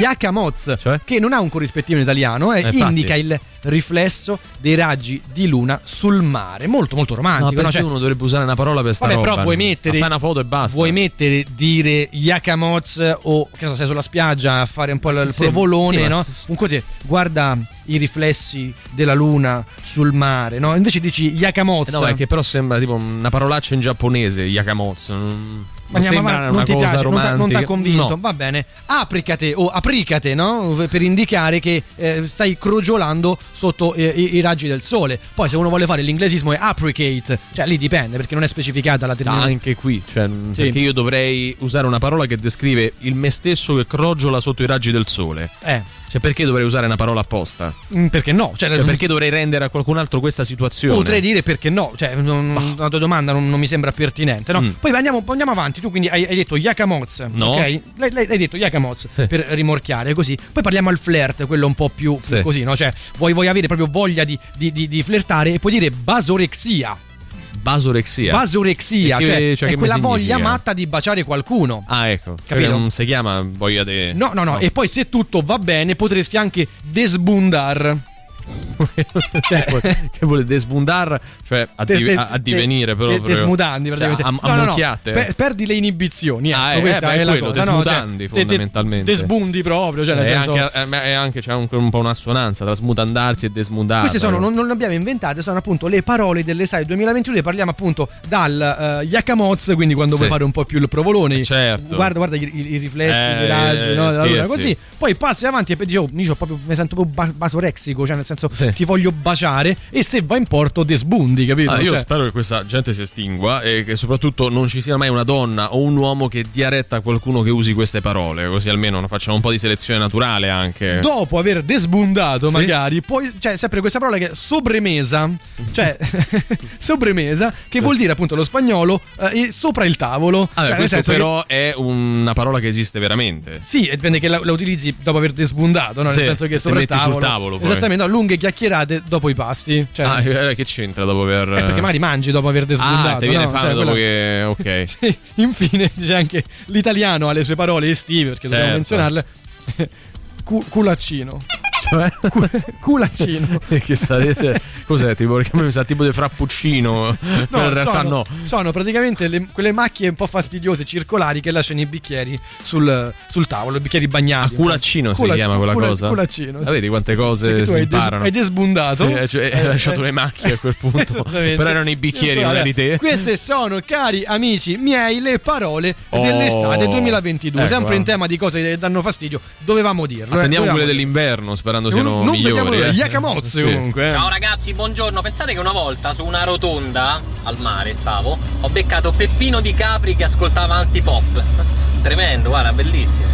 Speaker 4: Yakamoz, che non ha un corrispettivo in italiano, eh,
Speaker 3: Eh, infatti.
Speaker 4: indica il riflesso dei raggi di luna sul mare. Molto, molto
Speaker 3: No,
Speaker 4: romantico. no?
Speaker 3: perché
Speaker 4: Cioè,
Speaker 3: uno dovrebbe usare una parola per sta
Speaker 4: Vabbè,
Speaker 3: roba.
Speaker 4: però vuoi mettere.
Speaker 3: Fai una foto e basta.
Speaker 4: Vuoi mettere, dire Yakamoz o che so, sei sulla spiaggia a fare un po' il
Speaker 3: Sì,
Speaker 4: provolone,
Speaker 3: sì,
Speaker 4: no?
Speaker 3: s-
Speaker 4: Un cote, guarda i riflessi della luna sul mare, no? Invece dici Yakamoz.
Speaker 3: Eh No, è che però sembra tipo una parolaccia in giapponese, Yakamoz. Non,
Speaker 4: Ma andiamo avanti,
Speaker 3: una
Speaker 4: non ti piace, t'ha- non
Speaker 3: romantica.
Speaker 4: t'ha convinto,
Speaker 3: No.
Speaker 4: va bene. Apricate o apricate, no? Per indicare che eh, stai crogiolando sotto eh, i, i raggi del sole. Poi se uno vuole fare l'inglesismo è apricate, cioè lì dipende perché non è specificata la
Speaker 3: No,
Speaker 4: terminologia.
Speaker 3: anche qui, cioè,
Speaker 4: Sì.
Speaker 3: perché io dovrei usare una parola che descrive il me stesso che crogiola sotto i raggi del sole.
Speaker 4: Eh.
Speaker 3: Cioè, perché dovrei usare una parola apposta?
Speaker 4: Mm, Perché no? Cioè,
Speaker 3: Cioè, perché dovrei rendere a qualcun altro questa situazione?
Speaker 4: Potrei dire perché no, cioè non- la tua domanda non, non mi sembra pertinente. No?
Speaker 3: Mm.
Speaker 4: Poi andiamo, andiamo avanti, tu quindi hai, hai detto Yakamoz,
Speaker 3: No.
Speaker 4: ok? Lei, lei- hai detto Yakamoz per rimorchiare così. Poi parliamo al flirt, quello un po' più
Speaker 3: Sì.
Speaker 4: così, no? Cioè vuoi, vuoi avere proprio voglia di, di- di- di flirtare e puoi dire basorexia.
Speaker 3: Basorexia.
Speaker 4: Basorexia,
Speaker 3: che-
Speaker 4: cioè,
Speaker 3: cioè,
Speaker 4: è quella voglia matta di baciare qualcuno.
Speaker 3: Ah, ecco.
Speaker 4: Capito?
Speaker 3: Non si chiama voglia de...
Speaker 4: No, no, no, e poi se tutto va bene potresti anche desbundar.
Speaker 3: Cioè, che vuole desbundar, cioè a,
Speaker 4: Des-
Speaker 3: di-
Speaker 4: des-
Speaker 3: a- a divenire
Speaker 4: des-
Speaker 3: proprio.
Speaker 4: desmudandi praticamente.
Speaker 3: Cioè, a, a
Speaker 4: No, no, no, per- perdi le inibizioni.
Speaker 3: Ah,
Speaker 4: ecco,
Speaker 3: eh,
Speaker 4: questa
Speaker 3: beh,
Speaker 4: è la
Speaker 3: quello,
Speaker 4: cosa.
Speaker 3: desmudandi,
Speaker 4: no, cioè, te- te-
Speaker 3: fondamentalmente.
Speaker 4: Desbundi proprio, cioè nel
Speaker 3: è,
Speaker 4: senso.
Speaker 3: anche, eh, è anche c'è un, un po' un'assonanza tra smutandarsi e desmudare.
Speaker 4: Queste sono, non, non le abbiamo inventate, sono appunto le parole dell'estate 2022. Parliamo appunto dal uh, Yakamoz, quindi quando
Speaker 3: Sì.
Speaker 4: vuoi fare un po' più il provolone.
Speaker 3: certo.
Speaker 4: Guarda, guarda i, i- i riflessi,
Speaker 3: Eh,
Speaker 4: i raggi, no, della luna,
Speaker 3: scherzi.
Speaker 4: così. Poi passi avanti e dici, oh, proprio, mi sento proprio ba- basorexico, cioè nel senso ti voglio baciare. E se va in porto, desbundi, capito?
Speaker 3: Ah, io
Speaker 4: Cioè,
Speaker 3: spero che questa gente si estingua e che soprattutto non ci sia mai una donna o un uomo che dia retta a qualcuno che usi queste parole, così almeno facciamo un po' di selezione naturale anche.
Speaker 4: Dopo aver desbundato,
Speaker 3: Sì.
Speaker 4: magari, poi c'è sempre questa parola che è sobremesa, cioè sobremesa, che vuol dire appunto lo spagnolo eh, sopra il tavolo.
Speaker 3: Ah, beh,
Speaker 4: Cioè,
Speaker 3: questo
Speaker 4: senso che-
Speaker 3: però è una parola che esiste veramente.
Speaker 4: Sì, e dipende che la, la utilizzi dopo aver desbundato, no? nel
Speaker 3: Sì,
Speaker 4: senso che sopra il
Speaker 3: metti sul
Speaker 4: tavolo.
Speaker 3: tavolo poi.
Speaker 4: Esattamente, no, lunghe chiacchierate dopo i pasti. Cioè,
Speaker 3: Ah, eh, che c'entra dopo aver.
Speaker 4: eh, perché magari mangi dopo aver desbundato.
Speaker 3: Ah, ti viene
Speaker 4: no?
Speaker 3: fame
Speaker 4: Cioè,
Speaker 3: dopo
Speaker 4: quella-
Speaker 3: che. Ok.
Speaker 4: Infine, c'è anche l'italiano ha le sue parole estive, perché dobbiamo
Speaker 3: Certo.
Speaker 4: menzionarle. Cu- culaccino.
Speaker 3: Cioè?
Speaker 4: Culaccino.
Speaker 3: che sarete. Cos'è? Tipo, mi sa tipo di frappuccino. Però in realtà
Speaker 4: sono,
Speaker 3: no.
Speaker 4: sono praticamente le- quelle macchie un po' fastidiose circolari che lasciano i bicchieri sul, sul tavolo, i bicchieri bagnati.
Speaker 3: Culaccino
Speaker 4: Cula-
Speaker 3: si chiama quella
Speaker 4: cula-
Speaker 3: cosa.
Speaker 4: Culaccino.
Speaker 3: Ah, vedi quante cose
Speaker 4: Cioè tu
Speaker 3: si imparano.
Speaker 4: hai desbundato.
Speaker 3: Sì, eh, cioè, hai lasciato le macchie a quel punto. Però erano i bicchieri, non eri te.
Speaker 4: Queste sono, cari amici miei, le parole
Speaker 3: Oh.
Speaker 4: dell'estate 2022.
Speaker 3: Ecco,
Speaker 4: Sempre in tema di cose che danno fastidio, dovevamo dirlo. eh,
Speaker 3: Attendiamo
Speaker 4: dovevamo
Speaker 3: quelle dell'inverno, sperando
Speaker 4: Non-
Speaker 3: siano
Speaker 4: non
Speaker 3: migliori.
Speaker 4: vediamo l'ora.
Speaker 3: eh.
Speaker 4: Yakamoz,
Speaker 3: Sì.
Speaker 4: comunque. eh.
Speaker 11: Ciao ragazzi, buongiorno. Pensate che una volta su una rotonda al mare stavo, ho beccato Peppino di Capri che ascoltava antipop. Tremendo, guarda, bellissimo.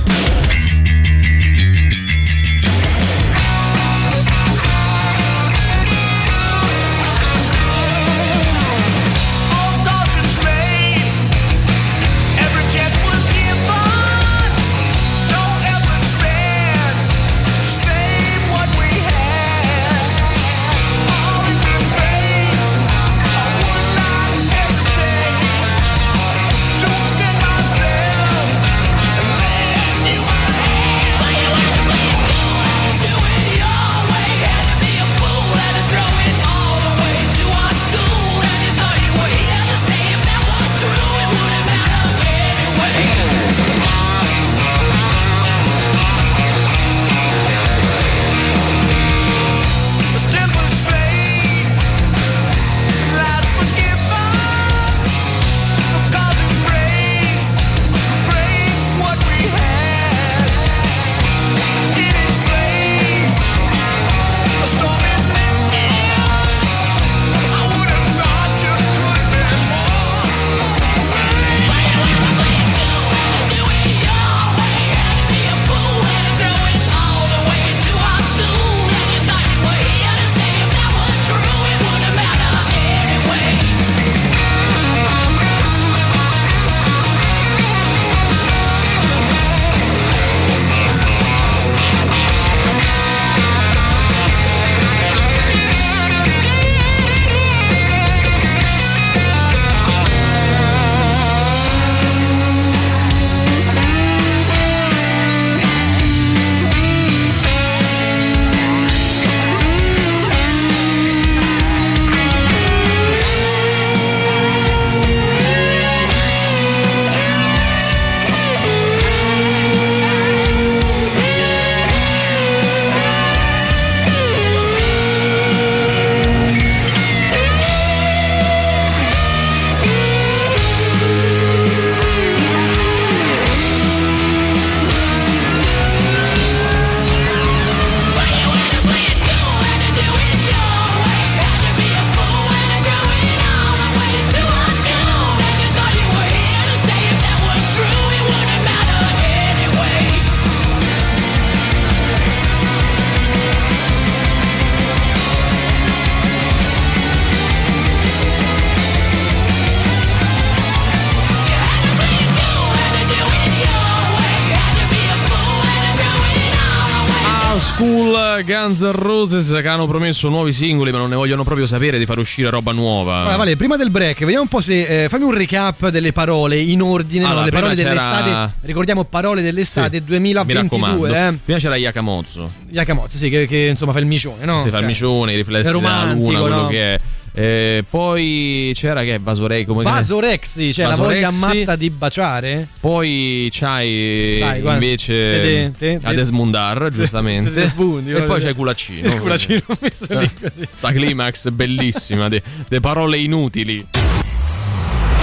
Speaker 3: Roses che hanno promesso nuovi singoli ma non ne vogliono proprio sapere di far uscire roba nuova.
Speaker 4: Allora, Vale, prima del break, vediamo un po' se. eh, fammi un recap delle parole in ordine. no,
Speaker 3: Allora,
Speaker 4: le parole
Speaker 3: c'era-
Speaker 4: dell'estate. Ricordiamo parole dell'estate
Speaker 3: raccomando.
Speaker 4: 2022. Eh.
Speaker 3: Prima c'era Yakamozzo.
Speaker 4: Yakamotz, sì, che, che, insomma fa il micione, no?
Speaker 3: si fa il
Speaker 4: Cioè,
Speaker 3: micione, i riflessi della luna, quello
Speaker 4: no?
Speaker 3: che è. Eh, poi c'era che è Vasorei come
Speaker 4: Vasorexi, cioè la voglia
Speaker 3: Vasorexi.
Speaker 4: matta di baciare.
Speaker 3: Poi c'hai
Speaker 4: Dai, guarda.
Speaker 3: invece
Speaker 4: Te- te- te-
Speaker 3: Adesmundar, giustamente.
Speaker 4: te- te- spunti,
Speaker 3: e poi c'è Culaccino.
Speaker 4: Il culaccino messo lì così.
Speaker 3: Sta climax bellissima, de, de parole inutili.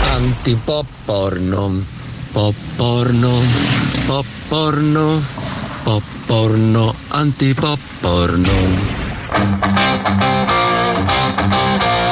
Speaker 20: Antipop porno, pop porno, pop porno, pop porno, antipop porno.
Speaker 14: Thank
Speaker 3: you.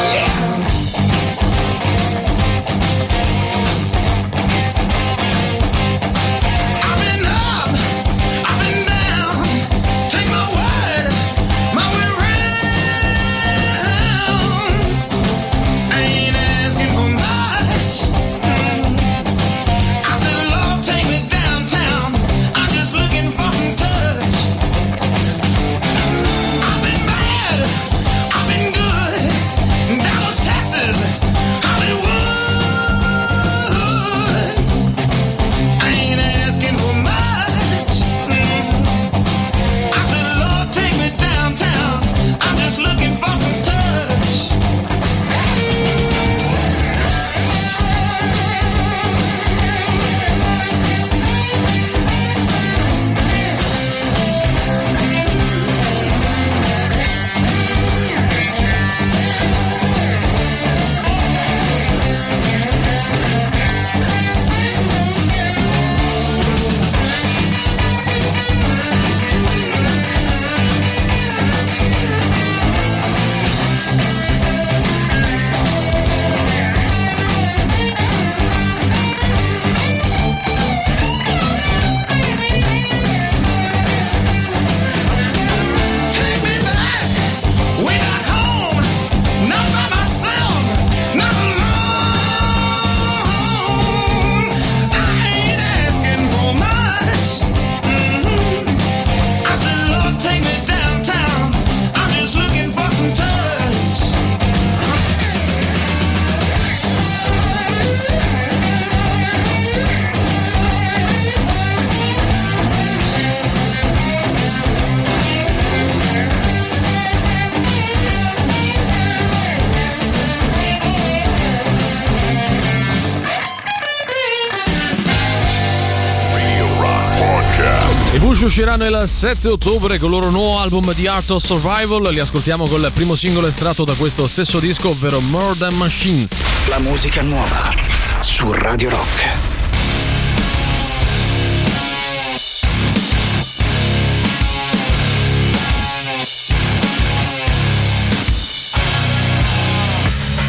Speaker 3: Bush usciranno il 7 ottobre con il loro nuovo album di Art of Survival. Li ascoltiamo col primo singolo estratto da questo stesso disco, ovvero More Than Machines.
Speaker 1: La musica nuova su Radio Rock.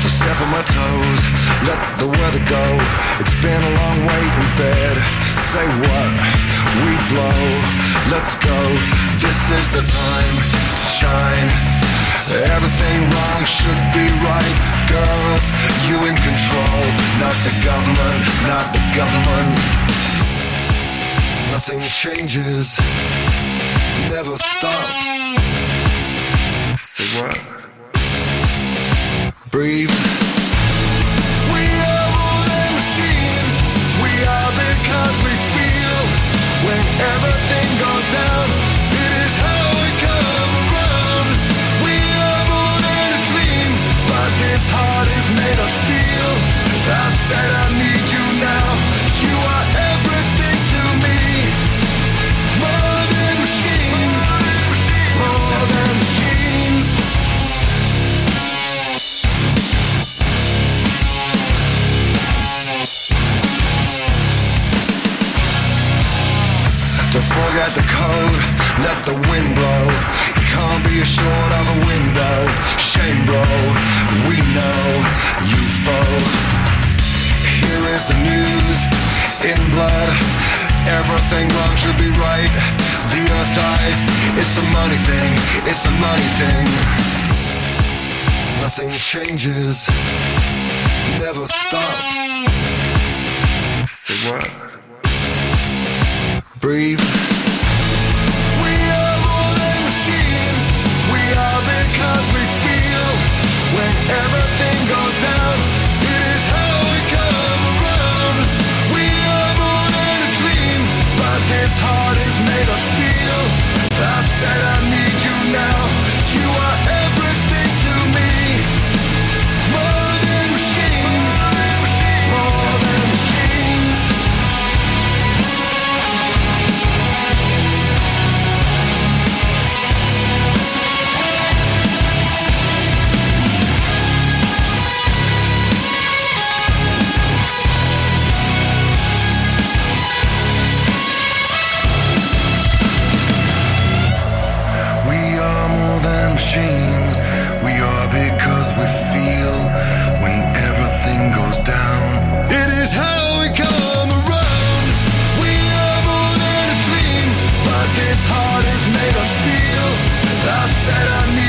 Speaker 9: to step on my toes, let the weather go. It's been a long wait in bed. Say what? We blow. Let's go. This is the time to shine. Everything wrong should be right. Girls, you in control. Not the government, not the government. Nothing changes, never stops. Say what? breathe. Forget the code, let the wind blow. You can't be of a window. Shame, bro, we know you foe. Here is the news in blood. Everything wrong should be right. The earth dies. It's a money thing. It's a money thing. Nothing changes. Never stops. Say what? Breathe. We are more than machines. We are because we feel when everything goes down. This heart is made of steel. I said I need you now. Than machines. We are because we feel when everything goes down. It is how we come around. We are more than a dream, but this heart is made of steel. I said I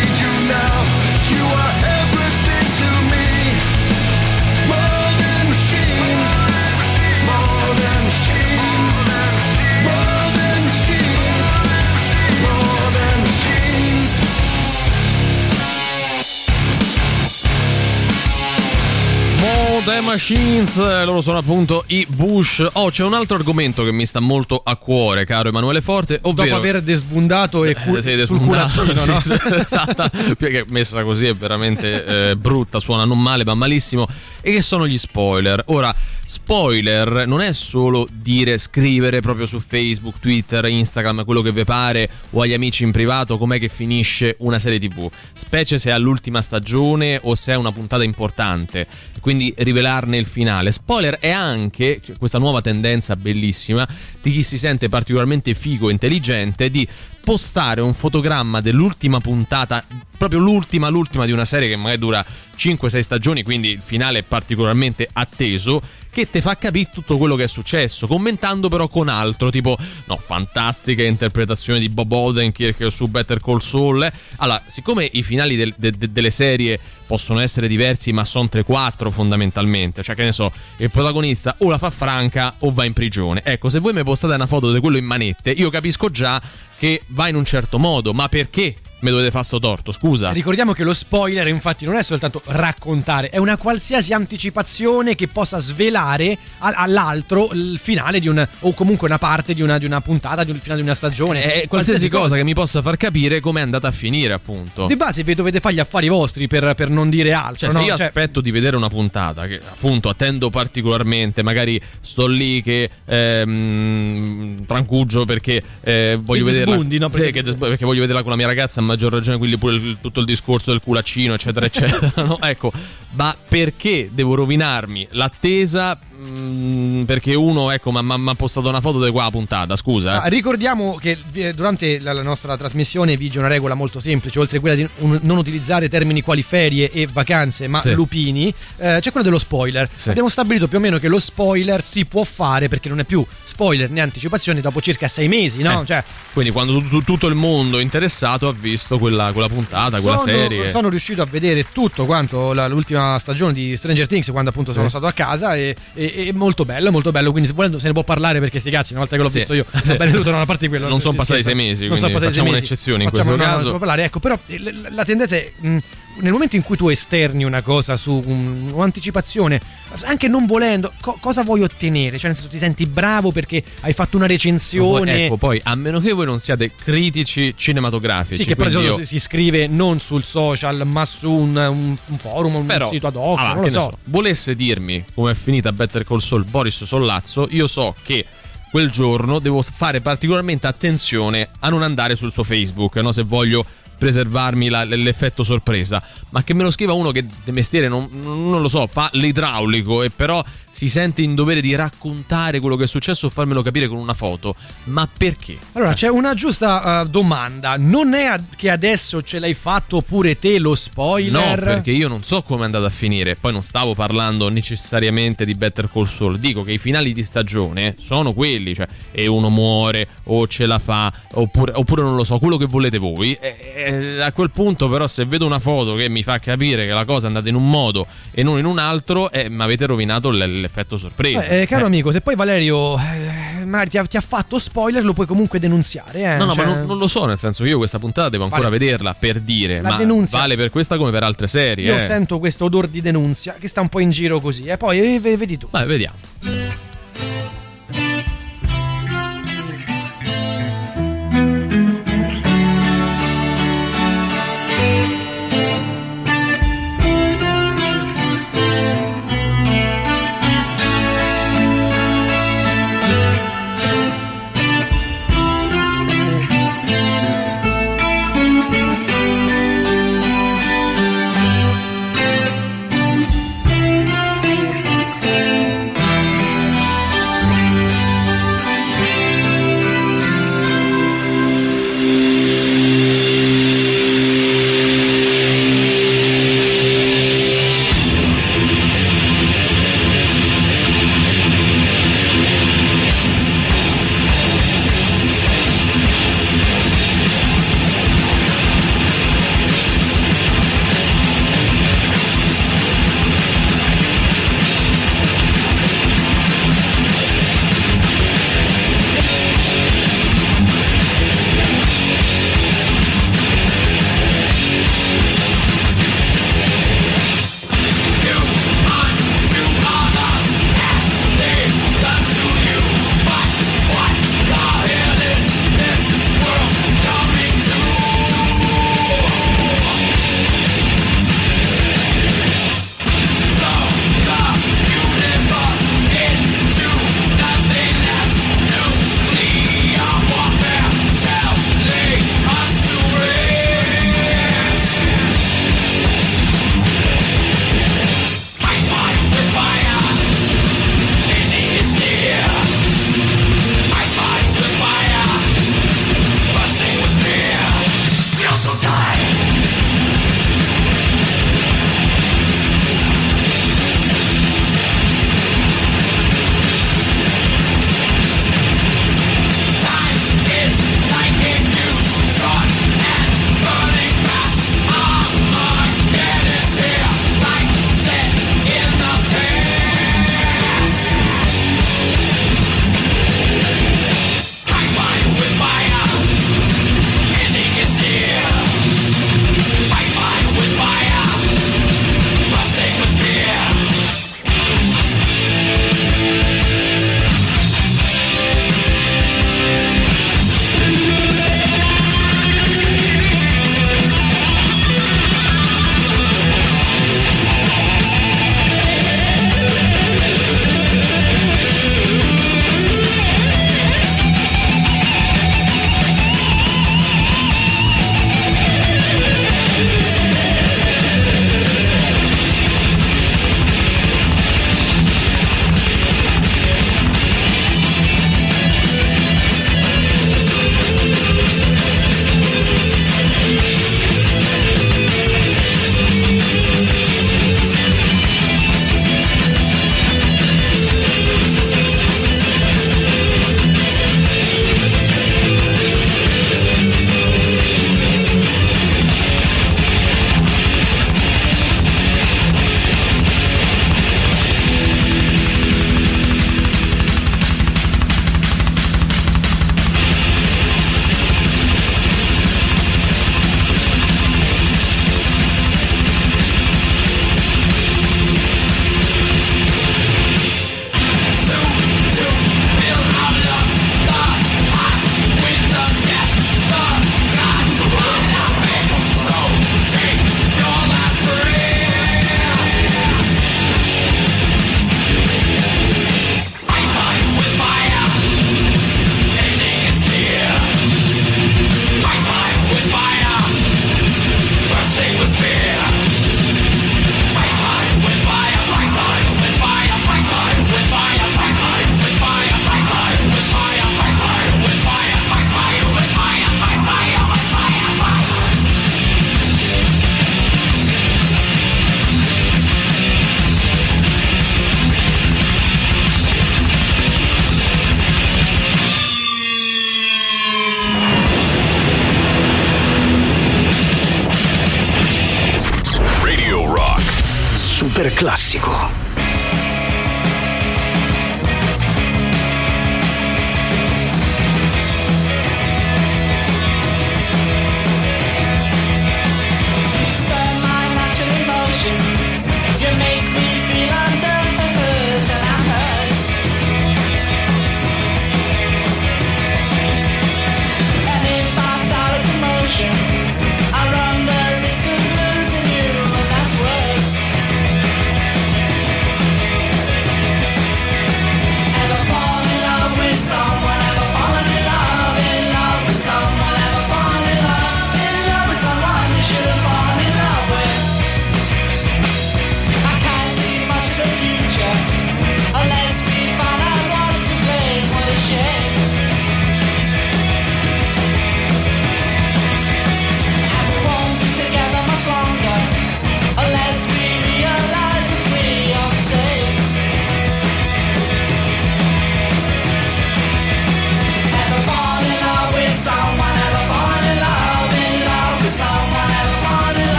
Speaker 3: The Machines, loro sono appunto i Bush. Oh, c'è un altro argomento che mi sta molto a cuore, caro Emanuele Forte, ovvero...
Speaker 4: Dopo aver desbundato e cu-
Speaker 3: Eh, sei
Speaker 4: sul
Speaker 3: desmundato,
Speaker 4: culaccino, no?
Speaker 3: sì, sì, esatto, perché messa così è veramente eh, brutta, suona non male ma malissimo, e che sono gli spoiler. Ora, spoiler non è solo dire, scrivere proprio su Facebook, Twitter, Instagram, quello che vi pare, o agli amici in privato com'è che finisce una serie tv, specie se è all'ultima stagione o se è una puntata importante, quindi rivelarne il finale. Spoiler è anche cioè, questa nuova tendenza bellissima di chi si sente particolarmente figo e intelligente di postare un fotogramma dell'ultima puntata, proprio l'ultima, l'ultima di una serie che magari dura 5-6 stagioni, quindi il finale è particolarmente atteso, che ti fa capire tutto quello che è successo, commentando però con altro, tipo, no, fantastica interpretazione di Bob Odenkirk su Better Call Saul. Allora, siccome i finali del- de- de- delle serie possono essere diversi, ma sono 3-4 fondamentalmente, cioè che ne so, il protagonista o la fa franca o va in prigione. Ecco, se voi mi postate una foto di quello in manette, io capisco già che va in un certo modo, ma perché mi dovete fare sto torto? Scusa.
Speaker 4: Ricordiamo che lo spoiler, infatti, non è soltanto raccontare, è una qualsiasi anticipazione che possa svelare all'altro il finale di un. o comunque una parte di una, di una puntata, di un finale di una stagione.
Speaker 3: È qualsiasi cosa che mi possa far capire com'è andata a finire, appunto.
Speaker 4: Di base vi dovete fare gli affari vostri per, per non dire altro.
Speaker 3: Cioè,
Speaker 4: no?
Speaker 3: se io
Speaker 4: Cioè,
Speaker 3: aspetto di vedere una puntata che appunto attendo particolarmente, magari sto lì che ehm, trancugio perché eh, voglio
Speaker 4: Che
Speaker 3: vederla.
Speaker 4: disbundi, no?
Speaker 3: Sì,
Speaker 4: Perché-
Speaker 3: che dis- perché voglio vederla con la mia ragazza, maggior ragione, quindi pure il- tutto il discorso del culaccino, eccetera, eccetera. no? Ecco, ma perché devo rovinarmi l'attesa? Mm, perché uno, ecco, mi ha postato una foto di qua la puntata, scusa.
Speaker 4: Ah,
Speaker 3: eh.
Speaker 4: ricordiamo che eh, durante la, la nostra trasmissione vige una regola molto semplice, oltre a quella di un- non utilizzare termini quali ferie e vacanze, ma
Speaker 3: Sì.
Speaker 4: lupini, eh, c'è quello dello spoiler.
Speaker 3: Sì.
Speaker 4: Abbiamo stabilito più o meno che lo spoiler si può fare perché non è più spoiler né anticipazione dopo circa sei mesi, no?
Speaker 3: Eh,
Speaker 4: Cioè,
Speaker 3: Quindi quando tu- tu- tutto il mondo interessato ha visto quella, quella puntata, quella
Speaker 4: sono,
Speaker 3: serie.
Speaker 4: sono riuscito a vedere tutto quanto la- l'ultima stagione di Stranger Things quando appunto
Speaker 3: Sì.
Speaker 4: sono stato a casa e, e- e molto bello, molto bello. Quindi se volendo se ne può parlare perché sti cazzi, una volta che l'ho
Speaker 3: Sì.
Speaker 4: visto io,
Speaker 3: Sì.
Speaker 4: bene tutto, non a parte quello.
Speaker 3: Non sono passati sei mesi,
Speaker 4: Non sono
Speaker 3: quindi facciamo un'eccezione in questo caso.
Speaker 4: parlare. Ecco, però la, la tendenza è mh, nel momento in cui tu esterni una cosa su un- un'anticipazione, anche non volendo, co- cosa vuoi ottenere? Cioè, nel senso, ti senti bravo perché hai fatto una recensione.
Speaker 3: Ecco, poi a meno che voi non siate critici cinematografici,
Speaker 4: Sì, che poi solito
Speaker 3: io-
Speaker 4: si, scrive non sul social, ma su un, un- un forum, un
Speaker 3: Però,
Speaker 4: sito ad hoc,
Speaker 3: allora,
Speaker 4: non
Speaker 3: che
Speaker 4: lo
Speaker 3: ne
Speaker 4: so.
Speaker 3: volesse dirmi come è finita Better Call Saul Boris Sollazzo, io so che quel giorno devo fare particolarmente attenzione a non andare sul suo Facebook, no? se voglio preservarmi la- l'effetto sorpresa, ma che me lo scriva uno che di mestiere non, non lo so, fa l'idraulico e però si sente in dovere di raccontare quello che è successo o farmelo capire con una foto, ma perché?
Speaker 4: Allora, c'è una giusta eh, domanda. Non è che adesso ce l'hai fatto pure te lo spoiler?
Speaker 3: No, perché io non so come è andata a finire. Poi non stavo parlando necessariamente di Better Call Saul. Dico che i finali di stagione sono quelli, cioè, e uno muore o ce la fa, oppure, oppure non lo so, quello che volete voi. E- e a quel punto, però, se vedo una foto che mi fa capire che la cosa è andata in un modo e non in un altro, eh, mi avete rovinato l- l'effetto sorpresa.
Speaker 4: Eh, eh, caro
Speaker 3: Eh.
Speaker 4: amico, se poi Valerio eh, ti ha, ti ha fatto spoiler, lo puoi comunque denunziare. Eh?
Speaker 6: No, no,
Speaker 4: Cioè,
Speaker 6: ma non, non lo so, nel senso io questa puntata devo ancora
Speaker 4: Vale.
Speaker 6: vederla per dire,
Speaker 4: La
Speaker 6: ma
Speaker 4: denunzia.
Speaker 6: vale per questa come per altre serie.
Speaker 4: Io
Speaker 6: eh.
Speaker 4: sento questo odore di denunzia che sta un po' in giro così. E poi ve- vedi tu.
Speaker 6: Vai, vediamo.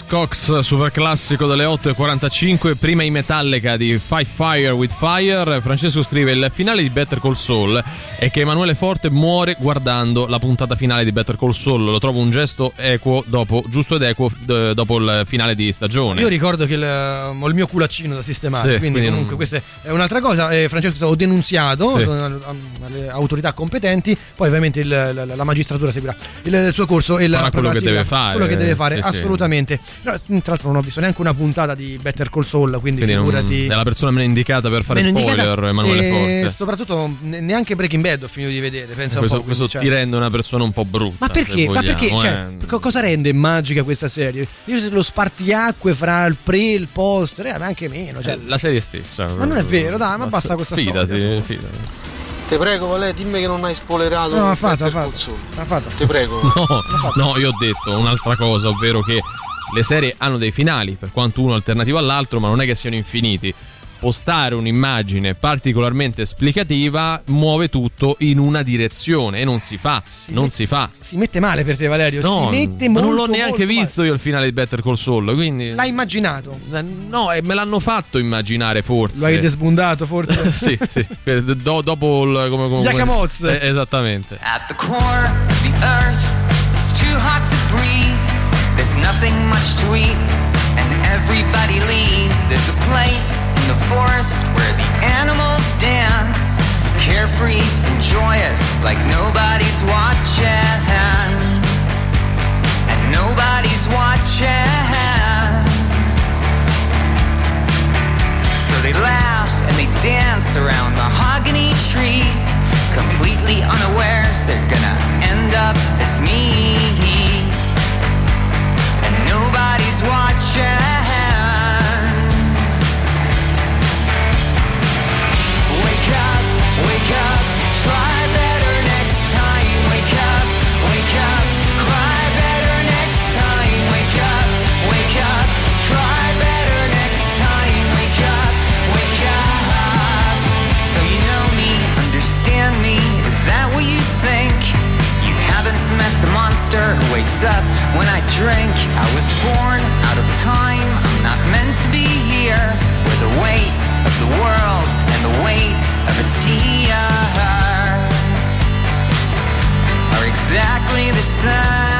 Speaker 3: Love Buzzcocks, super classico delle 8.45, prima i Metallica di Fight Fire with Fire. Francesco scrive il finale di Better Call Saul è che Emanuele Forte muore guardando la puntata finale di Better Call Saul. Lo trovo un gesto equo dopo, giusto ed equo d- dopo il finale di stagione.
Speaker 4: Io ricordo che il- ho il mio culaccino da sistemare,
Speaker 3: Sì,
Speaker 4: quindi,
Speaker 3: quindi
Speaker 4: comunque
Speaker 3: non-
Speaker 4: questa è un'altra cosa. Eh, Francesco ho denunziato
Speaker 3: Sì.
Speaker 4: alle autorità competenti, poi ovviamente il- la, la magistratura seguirà il, il suo corso e la
Speaker 3: quello che deve fare,
Speaker 4: Quello che deve fare,
Speaker 3: sì, sì.
Speaker 4: assolutamente. No, tra l'altro non ho visto neanche una puntata di Better Call Saul, quindi,
Speaker 3: Quindi non-
Speaker 4: figurati.
Speaker 3: è la persona meno indicata per fare
Speaker 4: Meno
Speaker 3: spoiler,
Speaker 4: indicata.
Speaker 3: Emanuele
Speaker 4: e
Speaker 3: Forte.
Speaker 4: soprattutto ne- neanche Breaking Bad ho finito di vedere. Pensa
Speaker 3: Questo,
Speaker 4: un po'.
Speaker 3: questo
Speaker 4: quindi,
Speaker 3: ti
Speaker 4: cioè-
Speaker 3: rende una persona un po' brutta.
Speaker 4: Ma perché? Ma perché? Cioè,
Speaker 3: eh.
Speaker 4: co- cosa rende magica questa serie? Io lo spartiacque fra il pre e il post, eh, ma anche meno. Cioè,
Speaker 3: Eh, La serie stessa.
Speaker 4: Ma non è vero, dai, ma basta questa
Speaker 3: fidati,
Speaker 4: storia,
Speaker 3: Fidati,
Speaker 18: Te prego, Valè, dimmi che non hai spoilerato.
Speaker 4: No, ha fatto, ha fatto. Fatto.
Speaker 18: Te prego.
Speaker 3: No, no, io ho detto un'altra cosa, ovvero che le serie hanno dei finali, per quanto uno alternativo all'altro, ma non è che siano infiniti. Postare un'immagine particolarmente esplicativa muove tutto in una direzione e non si fa, non si fa.
Speaker 4: Si mette male per te, Valerio.
Speaker 3: No,
Speaker 4: si mette
Speaker 3: ma
Speaker 4: molto
Speaker 3: non l'ho neanche
Speaker 4: molto
Speaker 3: visto io il finale di Better Call Saul, quindi
Speaker 4: male. L'hai immaginato?
Speaker 3: no, e me l'hanno fatto immaginare forse.
Speaker 4: Lo hai desbundato, forse?
Speaker 3: sì, sì, do- dopo il come, come,
Speaker 4: Yakamotz.
Speaker 3: Eh, esattamente.
Speaker 6: At the core of the earth, it's too hot to breathe. There's nothing much to eat, and everybody leaves. There's a place in the forest where the animals dance, carefree and joyous, like nobody's watching. And nobody's watching. So they laugh and they dance around mahogany trees, completely unawares they're gonna end up as me. Nobody's watching. Monster wakes up when I drink. I was born out of time. I'm not meant to be here. Where the weight of the world and the weight of a tear are exactly the same.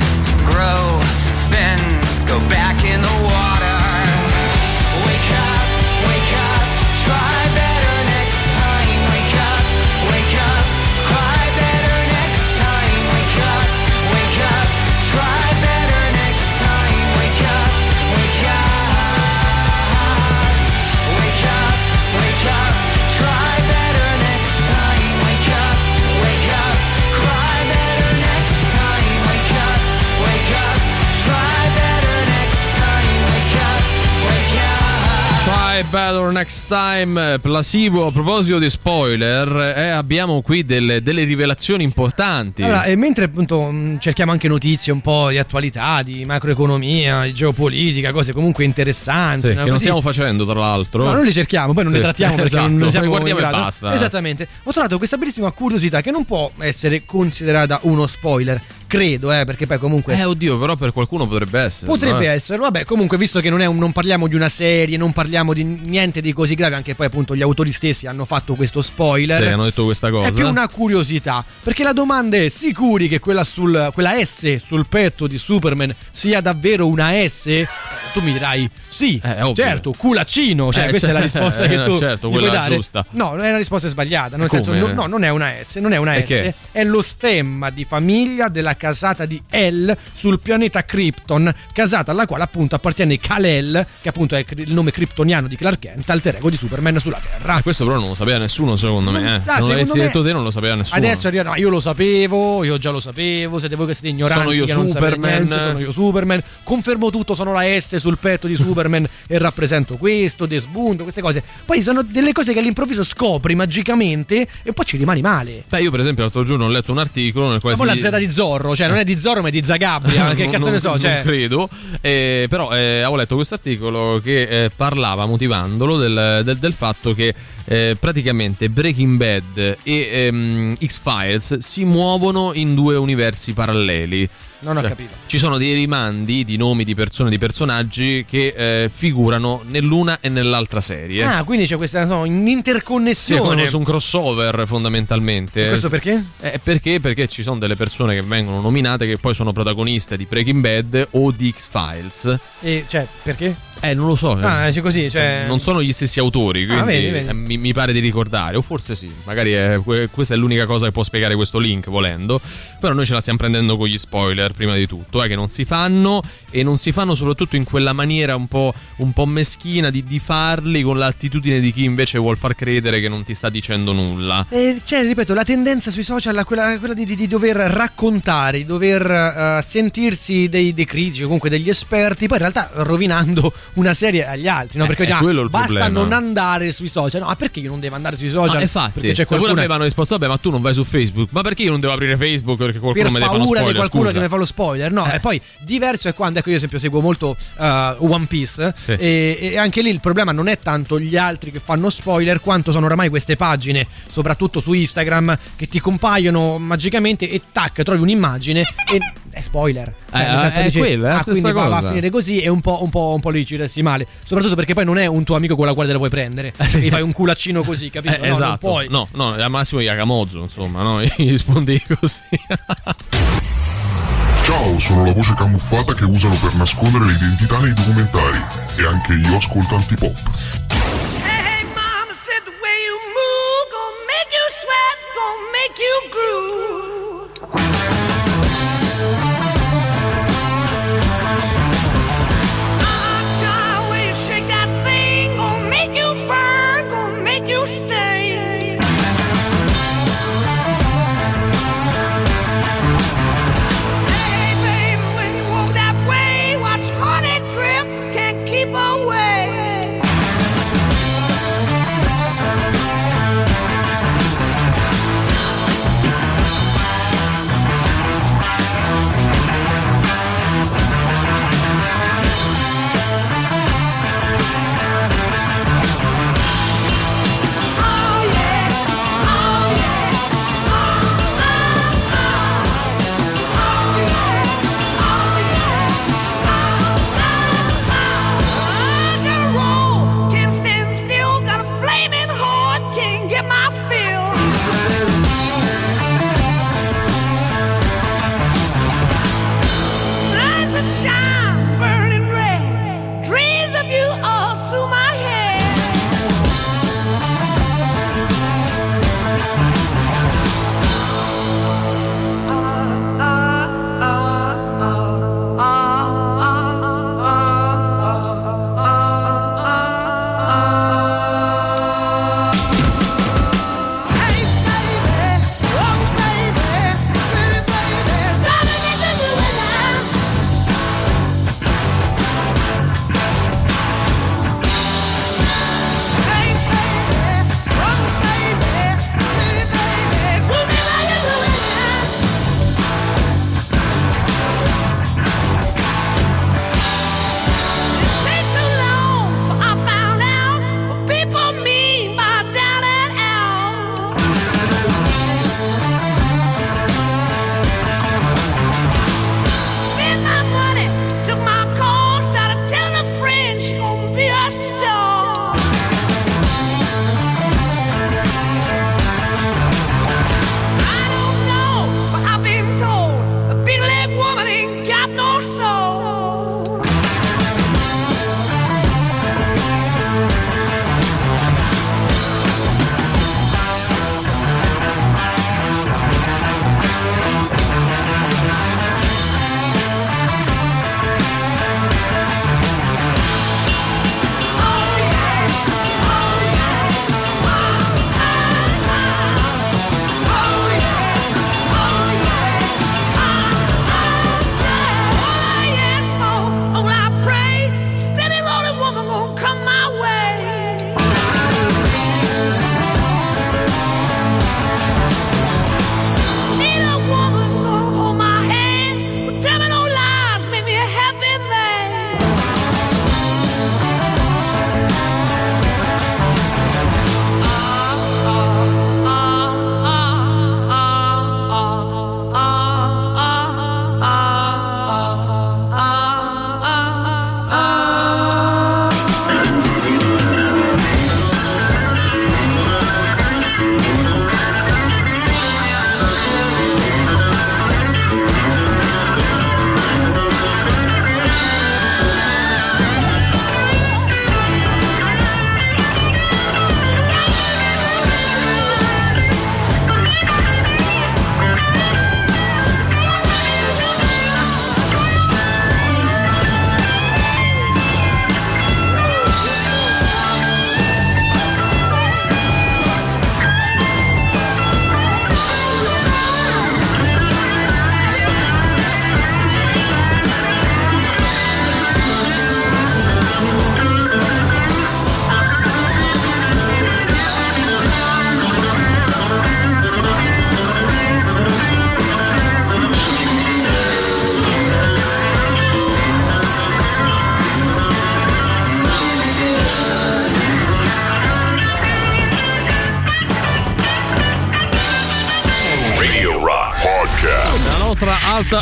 Speaker 6: Try better next time.
Speaker 3: Plasivo, a proposito di spoiler, eh, abbiamo qui delle, delle rivelazioni importanti.
Speaker 4: Allora, e mentre appunto mh, cerchiamo anche notizie un po' di attualità, di macroeconomia, di geopolitica, cose comunque interessanti.
Speaker 3: Sì,
Speaker 4: no?
Speaker 3: che non stiamo facendo, tra l'altro.
Speaker 4: No, noi li cerchiamo, poi non
Speaker 3: Sì,
Speaker 4: ne trattiamo perché
Speaker 3: esatto,
Speaker 4: non siamo
Speaker 3: guardiamo e basta.
Speaker 4: Esattamente. Ho trovato questa bellissima curiosità che non può essere considerata uno spoiler, credo, eh, perché poi comunque
Speaker 3: Eh, oddio, però per qualcuno potrebbe essere.
Speaker 4: Potrebbe
Speaker 3: eh.
Speaker 4: esserlo, vabbè, comunque, visto che non, è un- non parliamo di una serie, non parliamo di niente di così grave, anche poi appunto gli autori stessi hanno fatto questo spoiler.
Speaker 3: Sì, hanno detto questa cosa.
Speaker 4: È più una curiosità, perché la domanda è sicuri che quella, sul, quella S sul petto di Superman sia davvero una S? Eh, Tu mi dirai sì,
Speaker 3: ovvio.
Speaker 4: certo, culaccino, cioè
Speaker 3: Eh,
Speaker 4: questa è la
Speaker 3: cioè,
Speaker 4: risposta
Speaker 3: eh,
Speaker 4: che
Speaker 3: no,
Speaker 4: tu
Speaker 3: certo, quella
Speaker 4: dare.
Speaker 3: giusta.
Speaker 4: No, è una risposta sbagliata, nel
Speaker 3: Come?
Speaker 4: senso no, no, non è una S, non è una
Speaker 3: E
Speaker 4: S, è lo stemma di famiglia della casata di El sul pianeta Krypton, casata alla quale appunto appartiene Kal-El, che appunto è il nome kryptoniano di Clark Kent, alter ego di Superman sulla Terra.
Speaker 3: Ah, questo però non lo sapeva nessuno, secondo me. Eh.
Speaker 4: Ah,
Speaker 3: Se non l'avessi
Speaker 4: me-
Speaker 3: detto te, non lo sapeva nessuno.
Speaker 4: Adesso arriva, no, io lo sapevo, io già lo sapevo, siete voi che siete ignoranti.
Speaker 3: Sono io Superman.
Speaker 4: niente, sono io Superman. Confermo tutto, sono la S sul petto di Superman e rappresento questo, desbundo, queste cose. Poi sono delle cose che all'improvviso scopri magicamente e poi ci rimani male.
Speaker 3: Beh, io per esempio l'altro giorno ho letto un articolo nel quale
Speaker 4: Ma
Speaker 3: si-
Speaker 4: la Z di Zorro, cioè non è di Zorro ma è di Zagabria, che
Speaker 3: Non-
Speaker 4: cazzo
Speaker 3: non-
Speaker 4: ne so,
Speaker 3: non
Speaker 4: cioè
Speaker 3: credo. Eh, però eh, avevo letto questo articolo che eh, parlava, motivandolo, del, del- del fatto che eh, praticamente Breaking Bad e ehm, X-Files si muovono in due universi paralleli.
Speaker 4: Non ho
Speaker 3: Cioè,
Speaker 4: capito.
Speaker 3: Ci sono dei rimandi di nomi di persone, di personaggi che eh, figurano nell'una e nell'altra serie.
Speaker 4: Ah, quindi c'è questa no,
Speaker 3: Sì, è
Speaker 4: interconnessione.
Speaker 3: come su un crossover fondamentalmente.
Speaker 4: E questo perché?
Speaker 3: Eh, perché? Perché ci sono delle persone che vengono nominate che poi sono protagoniste di Breaking Bad o di X-Files.
Speaker 4: E, cioè, perché?
Speaker 3: Eh, non lo so.
Speaker 4: Ah, c'è così, cioè-
Speaker 3: Non sono gli stessi autori, quindi
Speaker 4: Ah, vedi, vedi.
Speaker 3: eh, mi, mi pare di ricordare. O forse sì, magari è- que- questa è l'unica cosa che può spiegare questo link volendo. Però noi ce la stiamo prendendo con gli spoiler prima di tutto, eh, che non si fanno e non si fanno soprattutto in quella maniera un po', un po' meschina di, di farli con l'attitudine di chi invece vuol far credere che non ti sta dicendo nulla.
Speaker 4: Eh, c'è, ripeto, la tendenza sui social a quella, quella di, di- di dover raccontare, di dover eh, sentirsi dei, dei critici o comunque degli esperti, poi in realtà rovinando una serie agli altri, no?
Speaker 3: Eh,
Speaker 4: Perché
Speaker 3: è
Speaker 4: ah, basta
Speaker 3: problema.
Speaker 4: non andare sui social. No, ma perché io non devo andare sui social?
Speaker 3: No, infatti,
Speaker 4: perché c'è qualcuno
Speaker 3: mi avevano risposto: Vabbè, ma tu non vai su Facebook. Ma perché io non devo aprire Facebook? Perché qualcuno
Speaker 4: per
Speaker 3: mi deve fare uno
Speaker 4: paura
Speaker 3: spoiler?
Speaker 4: di qualcuno
Speaker 3: scusa.
Speaker 4: che mi fa lo spoiler, no? E poi diverso è quando, ecco, io ad esempio seguo molto eh, One Piece
Speaker 3: Sì.
Speaker 4: e, e anche lì il problema non è tanto gli altri che fanno spoiler, quanto sono oramai queste pagine, soprattutto su Instagram, che ti compaiono magicamente e tac, trovi un'immagine e è spoiler. Cioè,
Speaker 3: Eh,
Speaker 4: senso
Speaker 3: è
Speaker 4: dici,
Speaker 3: quello, è la
Speaker 4: "Ah,
Speaker 3: stessa
Speaker 4: quindi va, va a
Speaker 3: cosa."
Speaker 4: finire così e un po', un po', un po' lì ci resti male. Soprattutto perché poi non è un tuo amico con la quale te la puoi prendere. Gli fai un culaccino così, capito?
Speaker 3: Eh,
Speaker 4: No, non
Speaker 3: esatto.
Speaker 4: puoi.
Speaker 3: No, no, al massimo Yakamozo, insomma, no? Gli rispondi così.
Speaker 21: Ciao, sono la voce camuffata che usano per nascondere l'identità nei documentari. E anche io ascolto antipop.
Speaker 6: Hey, mama said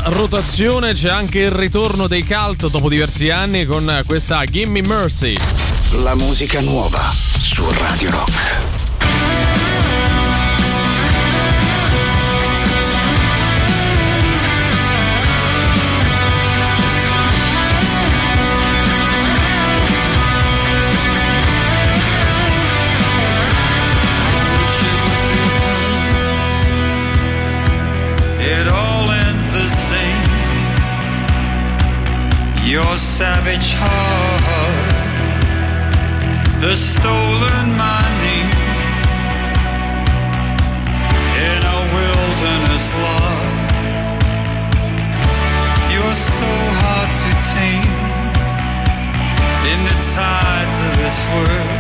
Speaker 3: rotazione c'è anche il ritorno dei cult dopo diversi anni con questa Gimme Mercy.
Speaker 1: La musica nuova su Radio Rock.
Speaker 22: Your savage heart, the stolen money in a wilderness love. You're so hard to tame in the tides of this world.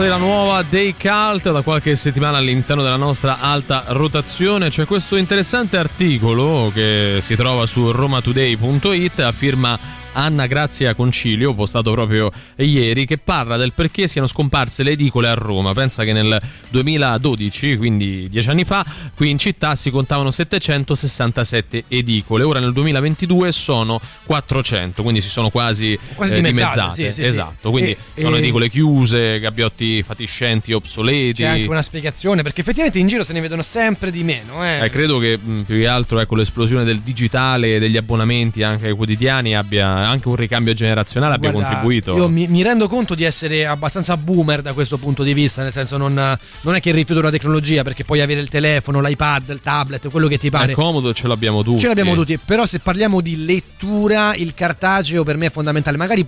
Speaker 3: Gimme Mercy, la nuova Day Cult da qualche settimana all'interno della nostra alta rotazione. C'è questo interessante articolo che si trova su romatoday.it a firma Anna Grazia Concilio, postato proprio ieri, che parla del perché siano scomparse le edicole a Roma. Pensa che nel 2012, quindi dieci anni fa, qui in città si contavano 767 edicole. Ora nel 2022 sono 400, quindi si sono quasi,
Speaker 4: Quasi
Speaker 3: eh,
Speaker 4: dimezzate, sì, sì, sì.
Speaker 3: esatto, quindi
Speaker 4: E-
Speaker 3: sono edicole chiuse, gabbiotti fatiscenti, obsoleti.
Speaker 4: C'è anche una spiegazione, perché effettivamente in giro se ne vedono sempre di meno. Eh.
Speaker 3: Eh, credo che mh, più che altro ecco, l'esplosione del digitale e degli abbonamenti anche ai quotidiani abbia anche un ricambio generazionale abbia
Speaker 4: Guarda,
Speaker 3: contribuito.
Speaker 4: Io mi, mi rendo conto di essere abbastanza boomer da questo punto di vista, nel senso non, non è che rifiuto la tecnologia perché puoi avere il telefono, l'iPad, il tablet, quello che ti pare.
Speaker 3: È comodo, ce l'abbiamo tutti.
Speaker 4: Ce l'abbiamo tutti, però se parliamo di lettura, il cartaceo per me è fondamentale. Magari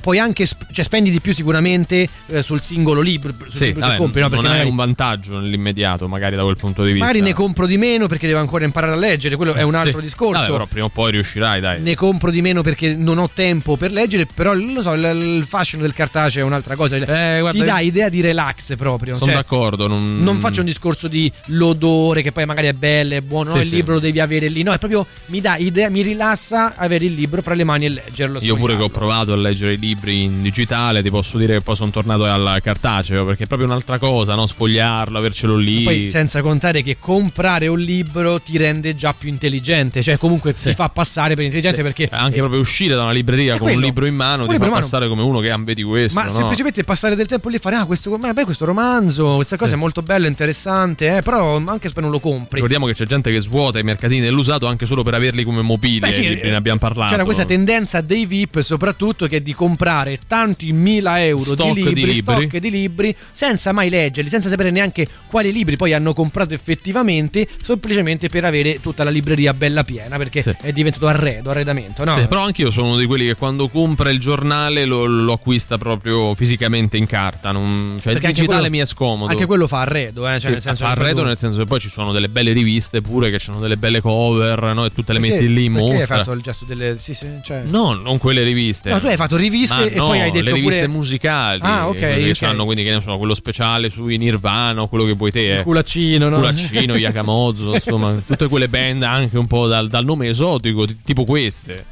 Speaker 4: puoi anche sp- cioè spendi di più sicuramente eh, sul singolo libro, sul
Speaker 3: Sì,
Speaker 4: libro
Speaker 3: vabbè,
Speaker 4: che compri, no?
Speaker 3: non è
Speaker 4: magari,
Speaker 3: un vantaggio nell'immediato, magari da quel punto di vista.
Speaker 4: magari ne compro di meno perché devo ancora imparare a leggere, quello è un altro
Speaker 3: Sì.
Speaker 4: discorso.
Speaker 3: Vabbè, però prima o poi riuscirai, dai.
Speaker 4: ne compro di meno perché non ho tempo per leggere, però lo so, il, il fashion del cartaceo è un'altra cosa.
Speaker 3: Eh, guarda,
Speaker 4: Ti dà idea di relax proprio.
Speaker 3: Sono
Speaker 4: cioè,
Speaker 3: d'accordo. Non,
Speaker 4: non faccio un discorso di l'odore che poi magari è bello, è buono,
Speaker 3: Sì,
Speaker 4: no, il libro lo devi avere lì, no, è proprio mi dà idea, mi rilassa avere il libro fra le mani e leggerlo.
Speaker 3: Io pure che ho provato a leggere
Speaker 9: leggere i libri in digitale, ti posso dire che poi sono tornato al cartaceo perché è proprio un'altra cosa, no? Sfogliarlo, avercelo lì.
Speaker 4: Poi senza contare che comprare un libro ti rende già più intelligente, cioè comunque ti fa passare per intelligente perché
Speaker 9: anche proprio uscire da una libreria con un
Speaker 4: quello.
Speaker 9: libro in mano
Speaker 4: Un
Speaker 9: ti fa
Speaker 4: mano.
Speaker 9: passare come uno che vedi questo.
Speaker 4: Ma
Speaker 9: no?
Speaker 4: semplicemente passare del tempo lì e fare ah questo, beh, questo romanzo, questa cosa
Speaker 9: Sì.
Speaker 4: è molto bello, interessante, eh, però anche se non lo compri.
Speaker 9: Ricordiamo che c'è gente che svuota i mercatini dell'usato anche solo per averli come mobili.
Speaker 4: Sì,
Speaker 9: libri ne abbiamo parlato.
Speaker 4: C'era questa tendenza dei VIP soprattutto che è di comprare tanti mila euro
Speaker 9: Stock
Speaker 4: di
Speaker 9: di
Speaker 4: libri,
Speaker 9: libri.
Speaker 4: stock di libri senza mai leggerli, senza sapere neanche quali libri poi hanno comprato effettivamente, semplicemente per avere tutta la libreria bella piena perché è diventato arredo, arredamento, no?
Speaker 9: Sì, però anche io sono uno di quelli che quando compra il giornale lo, lo acquista proprio fisicamente in carta. non- cioè il
Speaker 4: Perché anche
Speaker 9: digitale
Speaker 4: quello-
Speaker 9: mi è scomodo.
Speaker 4: Anche quello fa arredo, eh, cioè
Speaker 9: Sì,
Speaker 4: nel senso
Speaker 9: arredo
Speaker 4: proprio-
Speaker 9: nel senso che poi ci sono delle belle riviste pure che hanno delle belle cover no? e tu te le
Speaker 4: Perché-
Speaker 9: metti lì in mostra.
Speaker 4: hai fatto il gesto delle sì, sì, cioè-
Speaker 9: No, non quelle riviste.
Speaker 4: No, tu hai fatto riviste
Speaker 9: Ma
Speaker 4: e
Speaker 9: no,
Speaker 4: poi hai detto
Speaker 9: le riviste
Speaker 4: pure-
Speaker 9: musicali.
Speaker 4: Ah, ok,
Speaker 9: che
Speaker 4: ok.
Speaker 9: hanno quindi che ne so, quello speciale sui Nirvana o quello che vuoi te. eh.
Speaker 4: Culaccino, no?
Speaker 9: Culaccino, Yakamozo, insomma, tutte quelle band anche un po' dal, dal nome esotico, ti- tipo queste.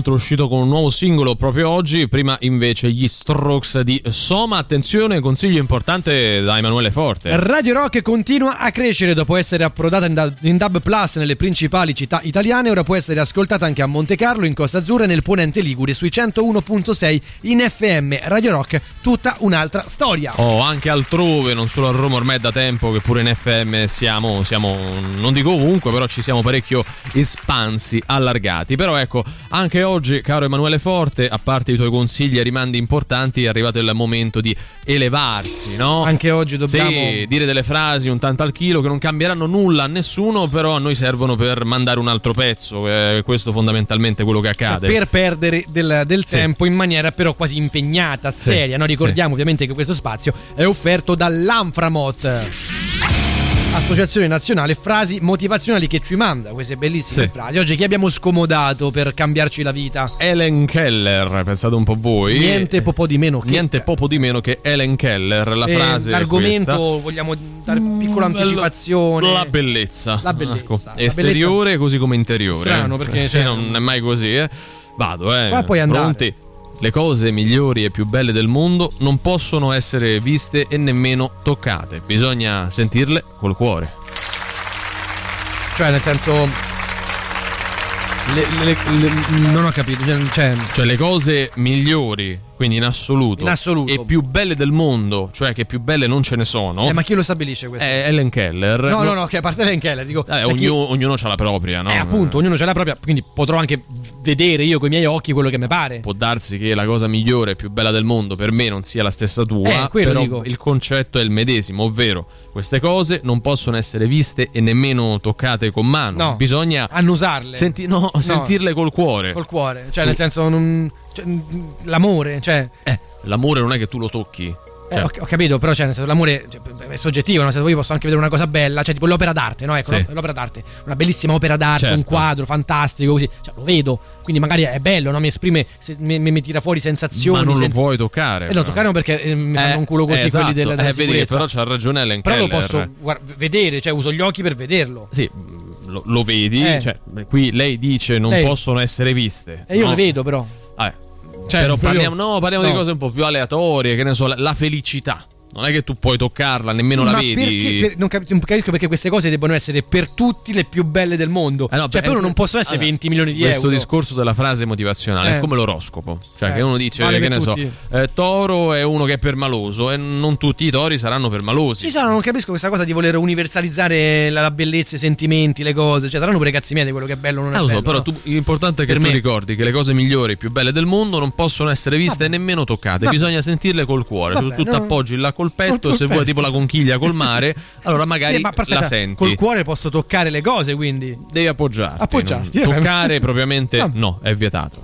Speaker 3: L'altro uscito con un nuovo singolo proprio oggi, prima invece gli Strokes di Soma. Attenzione, consiglio importante da Emanuele Forte.
Speaker 4: Radio Rock continua a crescere dopo essere approdata in, Dub Plus nelle principali città italiane. Ora può essere ascoltata anche a Monte Carlo, in Costa Azzurra e nel Ponente Ligure sui 101.6 in FM. Radio Rock, tutta un'altra storia.
Speaker 3: Oh, anche altrove, non solo a Roma, ormai da tempo che pure in FM siamo, siamo, non dico ovunque, però ci siamo parecchio espansi, allargati. Però ecco, anche oggi, caro Emanuele Forte, a parte i tuoi consigli e rimandi importanti, è arrivato il momento di elevarsi, no?
Speaker 4: Anche oggi dobbiamo
Speaker 3: Sì, dire delle frasi un tanto al chilo che non cambieranno nulla a nessuno, però a noi servono per mandare un altro pezzo. eh, questo fondamentalmente è quello che accade.
Speaker 4: per perdere del, del
Speaker 3: Sì.
Speaker 4: tempo in maniera però quasi impegnata, seria. no? Ricordiamo ovviamente che questo spazio è offerto dall'Anframot. Associazione Nazionale Frasi Motivazionali che ci manda queste bellissime
Speaker 3: Sì.
Speaker 4: frasi. Oggi chi abbiamo scomodato per cambiarci la vita?
Speaker 3: Ellen Keller, pensate un po' voi.
Speaker 4: Niente po' di meno che
Speaker 3: Niente poco di meno che Ellen Keller. La
Speaker 4: Eh,
Speaker 3: frase.
Speaker 4: l'argomento vogliamo dare piccola anticipazione.
Speaker 3: La bellezza.
Speaker 4: La bellezza.
Speaker 3: Ecco,
Speaker 4: La
Speaker 3: Esteriore così come interiore.
Speaker 4: Strano, perché,
Speaker 3: Sì,
Speaker 4: cioè,
Speaker 3: non è mai così, eh. Vado, eh.
Speaker 4: Ma puoi andare.
Speaker 3: Pronti? Le cose migliori e più belle del mondo non possono essere viste e nemmeno toccate. Bisogna sentirle col cuore.
Speaker 4: Cioè, nel senso. le- le- le- non ho capito. Cioè, cioè,
Speaker 3: Cioè le cose migliori, quindi in assoluto,
Speaker 4: In assoluto.
Speaker 3: e più belle del mondo, cioè che più belle non ce ne sono.
Speaker 4: eh, ma chi lo stabilisce questo?
Speaker 3: È Ellen Keller.
Speaker 4: no, no, no, che a parte Ellen Keller, dico.
Speaker 3: Eh,
Speaker 4: cioè, chi-
Speaker 3: ognuno, ognuno ha la propria, no?
Speaker 4: Eh, appunto, ognuno ha la propria. Quindi potrò anche vedere io con i miei occhi quello che mi pare.
Speaker 3: Può darsi che la cosa migliore e più bella del mondo per me non sia la stessa tua,
Speaker 4: Eh, quello
Speaker 3: però
Speaker 4: dico.
Speaker 3: il concetto è il medesimo, ovvero queste cose non possono essere viste e nemmeno toccate con mano.
Speaker 4: No.
Speaker 3: Bisogna
Speaker 4: Annusarle.
Speaker 3: senti- no, sentirle col cuore.
Speaker 4: Col cuore. Cioè, nel senso, non. Cioè, l'amore, cioè.
Speaker 3: Eh, l'amore non è che tu lo tocchi.
Speaker 4: Eh, ho, ho capito, però cioè, senso, l'amore cioè, è soggettivo, nel senso, io posso anche vedere una cosa bella, cioè tipo l'opera d'arte, no? Ecco,
Speaker 3: Sì.
Speaker 4: l'opera d'arte, una bellissima opera d'arte,
Speaker 3: Certo.
Speaker 4: un quadro fantastico, così, cioè, lo vedo, quindi magari è bello, no? mi esprime, se- mi, mi- tira fuori sensazioni.
Speaker 3: Ma non lo
Speaker 4: sento-
Speaker 3: puoi toccare.
Speaker 4: Eh, no, toccare no perché eh, mi fanno
Speaker 3: Eh,
Speaker 4: un culo così
Speaker 3: eh,
Speaker 4: quelli
Speaker 3: esatto.
Speaker 4: della, della
Speaker 3: Eh, vedi però c'ha ragione Ellen
Speaker 4: Però lo
Speaker 3: Keller.
Speaker 4: posso guard- vedere, cioè uso gli occhi per vederlo.
Speaker 3: Sì, lo, lo vedi,
Speaker 4: Eh.
Speaker 3: cioè, qui lei dice non
Speaker 4: Lei-
Speaker 3: possono essere viste.
Speaker 4: E io
Speaker 3: no?
Speaker 4: le vedo però.
Speaker 3: Vabbè.
Speaker 4: Cioè,
Speaker 3: però parliamo, no, parliamo di
Speaker 4: no.
Speaker 3: cose un po' più aleatorie, che ne so, la, la felicità. Non è che tu puoi toccarla, nemmeno
Speaker 4: Sì,
Speaker 3: la vedi.
Speaker 4: perché- per- non cap- non capisco perché queste cose debbano essere per tutti le più belle del mondo.
Speaker 3: Eh no,
Speaker 4: cioè,
Speaker 3: beh,
Speaker 4: però
Speaker 3: eh,
Speaker 4: non possono essere
Speaker 3: allora,
Speaker 4: 20 milioni di
Speaker 3: questo
Speaker 4: euro.
Speaker 3: discorso della frase motivazionale
Speaker 4: Eh.
Speaker 3: è come l'oroscopo. Cioè,
Speaker 4: Eh,
Speaker 3: che uno dice,
Speaker 4: vale
Speaker 3: che ne so,
Speaker 4: tutti.
Speaker 3: eh, toro è uno che è permaloso, e non tutti i tori saranno permalosi.
Speaker 4: Sì, no, non capisco questa cosa di voler universalizzare la, la bellezza, i sentimenti, le cose. Cioè, saranno pure cazzi miei di quello che è bello non è
Speaker 3: Eh, lo so,
Speaker 4: bello.
Speaker 3: però
Speaker 4: no?
Speaker 3: tu- l'importante è che
Speaker 4: Per
Speaker 3: tu
Speaker 4: me.
Speaker 3: ricordi che le cose migliori, più belle del mondo, non possono essere viste e nemmeno toccate.
Speaker 4: Vabbè.
Speaker 3: Bisogna sentirle col cuore.
Speaker 4: Vabbè,
Speaker 3: tu ti
Speaker 4: no.
Speaker 3: appoggi là col petto,
Speaker 4: Col
Speaker 3: se vuoi tipo la conchiglia col mare, allora magari
Speaker 4: Eh, ma aspetta,
Speaker 3: la senti.
Speaker 4: Col cuore posso toccare le cose, quindi.
Speaker 3: Devi appoggiarti.
Speaker 4: Appoggiarti,
Speaker 3: non-. Toccare propriamente
Speaker 4: Ah.
Speaker 3: no, è vietato.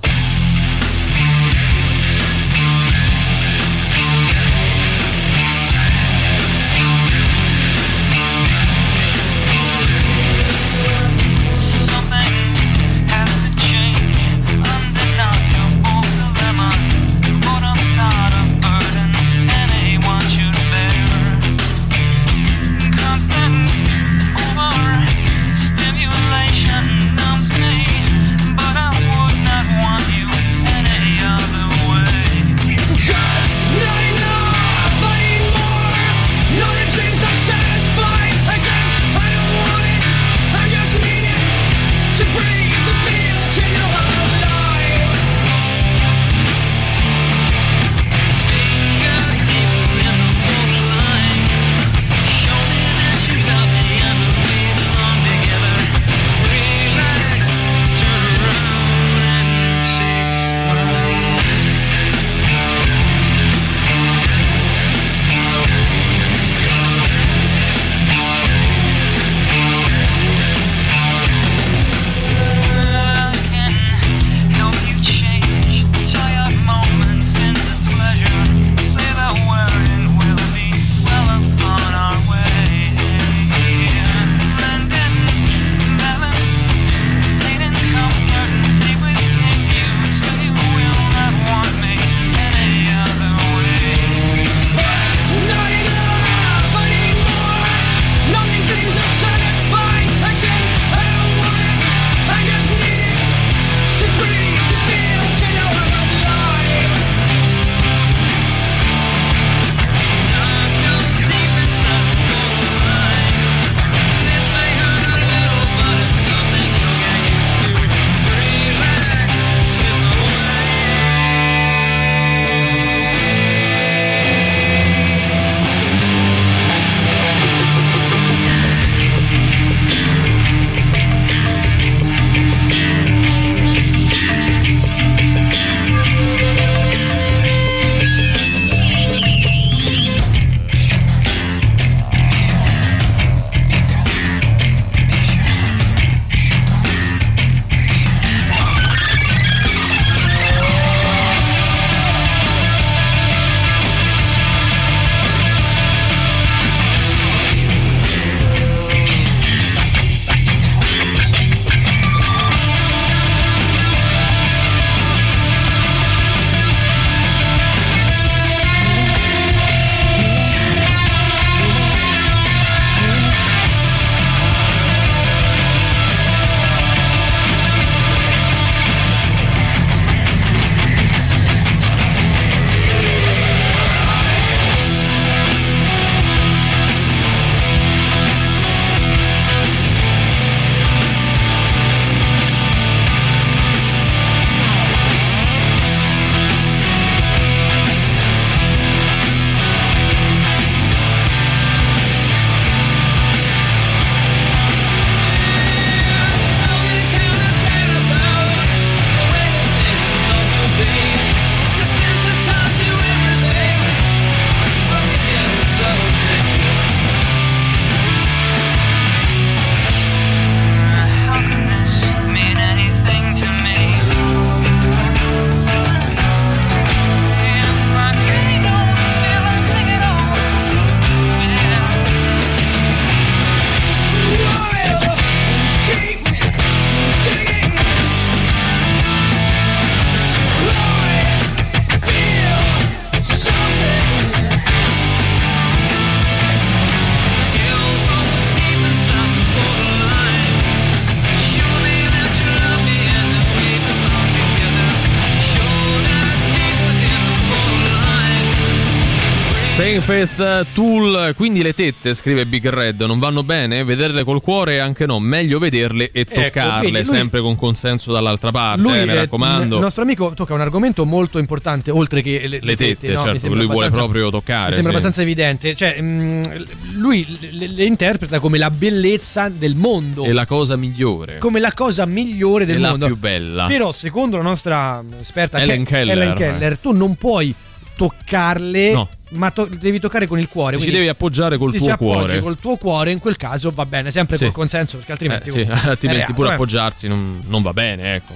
Speaker 3: Spainfest Tool, quindi le tette, scrive Big Red, non vanno bene? Vederle col cuore anche no, meglio vederle e toccarle,
Speaker 4: vedi, lui-
Speaker 3: sempre con consenso dall'altra parte,
Speaker 4: Lui,
Speaker 3: eh, mi raccomando.
Speaker 4: il nostro amico tocca un argomento molto importante, oltre che le,
Speaker 3: le tette,
Speaker 4: no? Mi
Speaker 3: certo, lui vuole proprio toccare.
Speaker 4: Mi sembra
Speaker 3: sì.
Speaker 4: abbastanza evidente. Cioè, mh, lui le, le interpreta come la bellezza del mondo.
Speaker 3: È la cosa migliore.
Speaker 4: come la cosa migliore del
Speaker 3: la
Speaker 4: mondo.
Speaker 3: più bella.
Speaker 4: Però, secondo la nostra esperta
Speaker 3: Ellen
Speaker 4: Ke-
Speaker 3: Keller.
Speaker 4: Ellen Keller, tu non puoi toccarle,
Speaker 3: No.
Speaker 4: ma to- devi toccare con il cuore.
Speaker 3: Ci devi appoggiare col tuo cuore.
Speaker 4: col tuo cuore, in quel caso va bene, sempre
Speaker 3: Sì.
Speaker 4: col consenso, perché altrimenti,
Speaker 3: Eh, sì, altrimenti
Speaker 4: è
Speaker 3: pure
Speaker 4: reato, eh.
Speaker 3: appoggiarsi non, non va bene, ecco.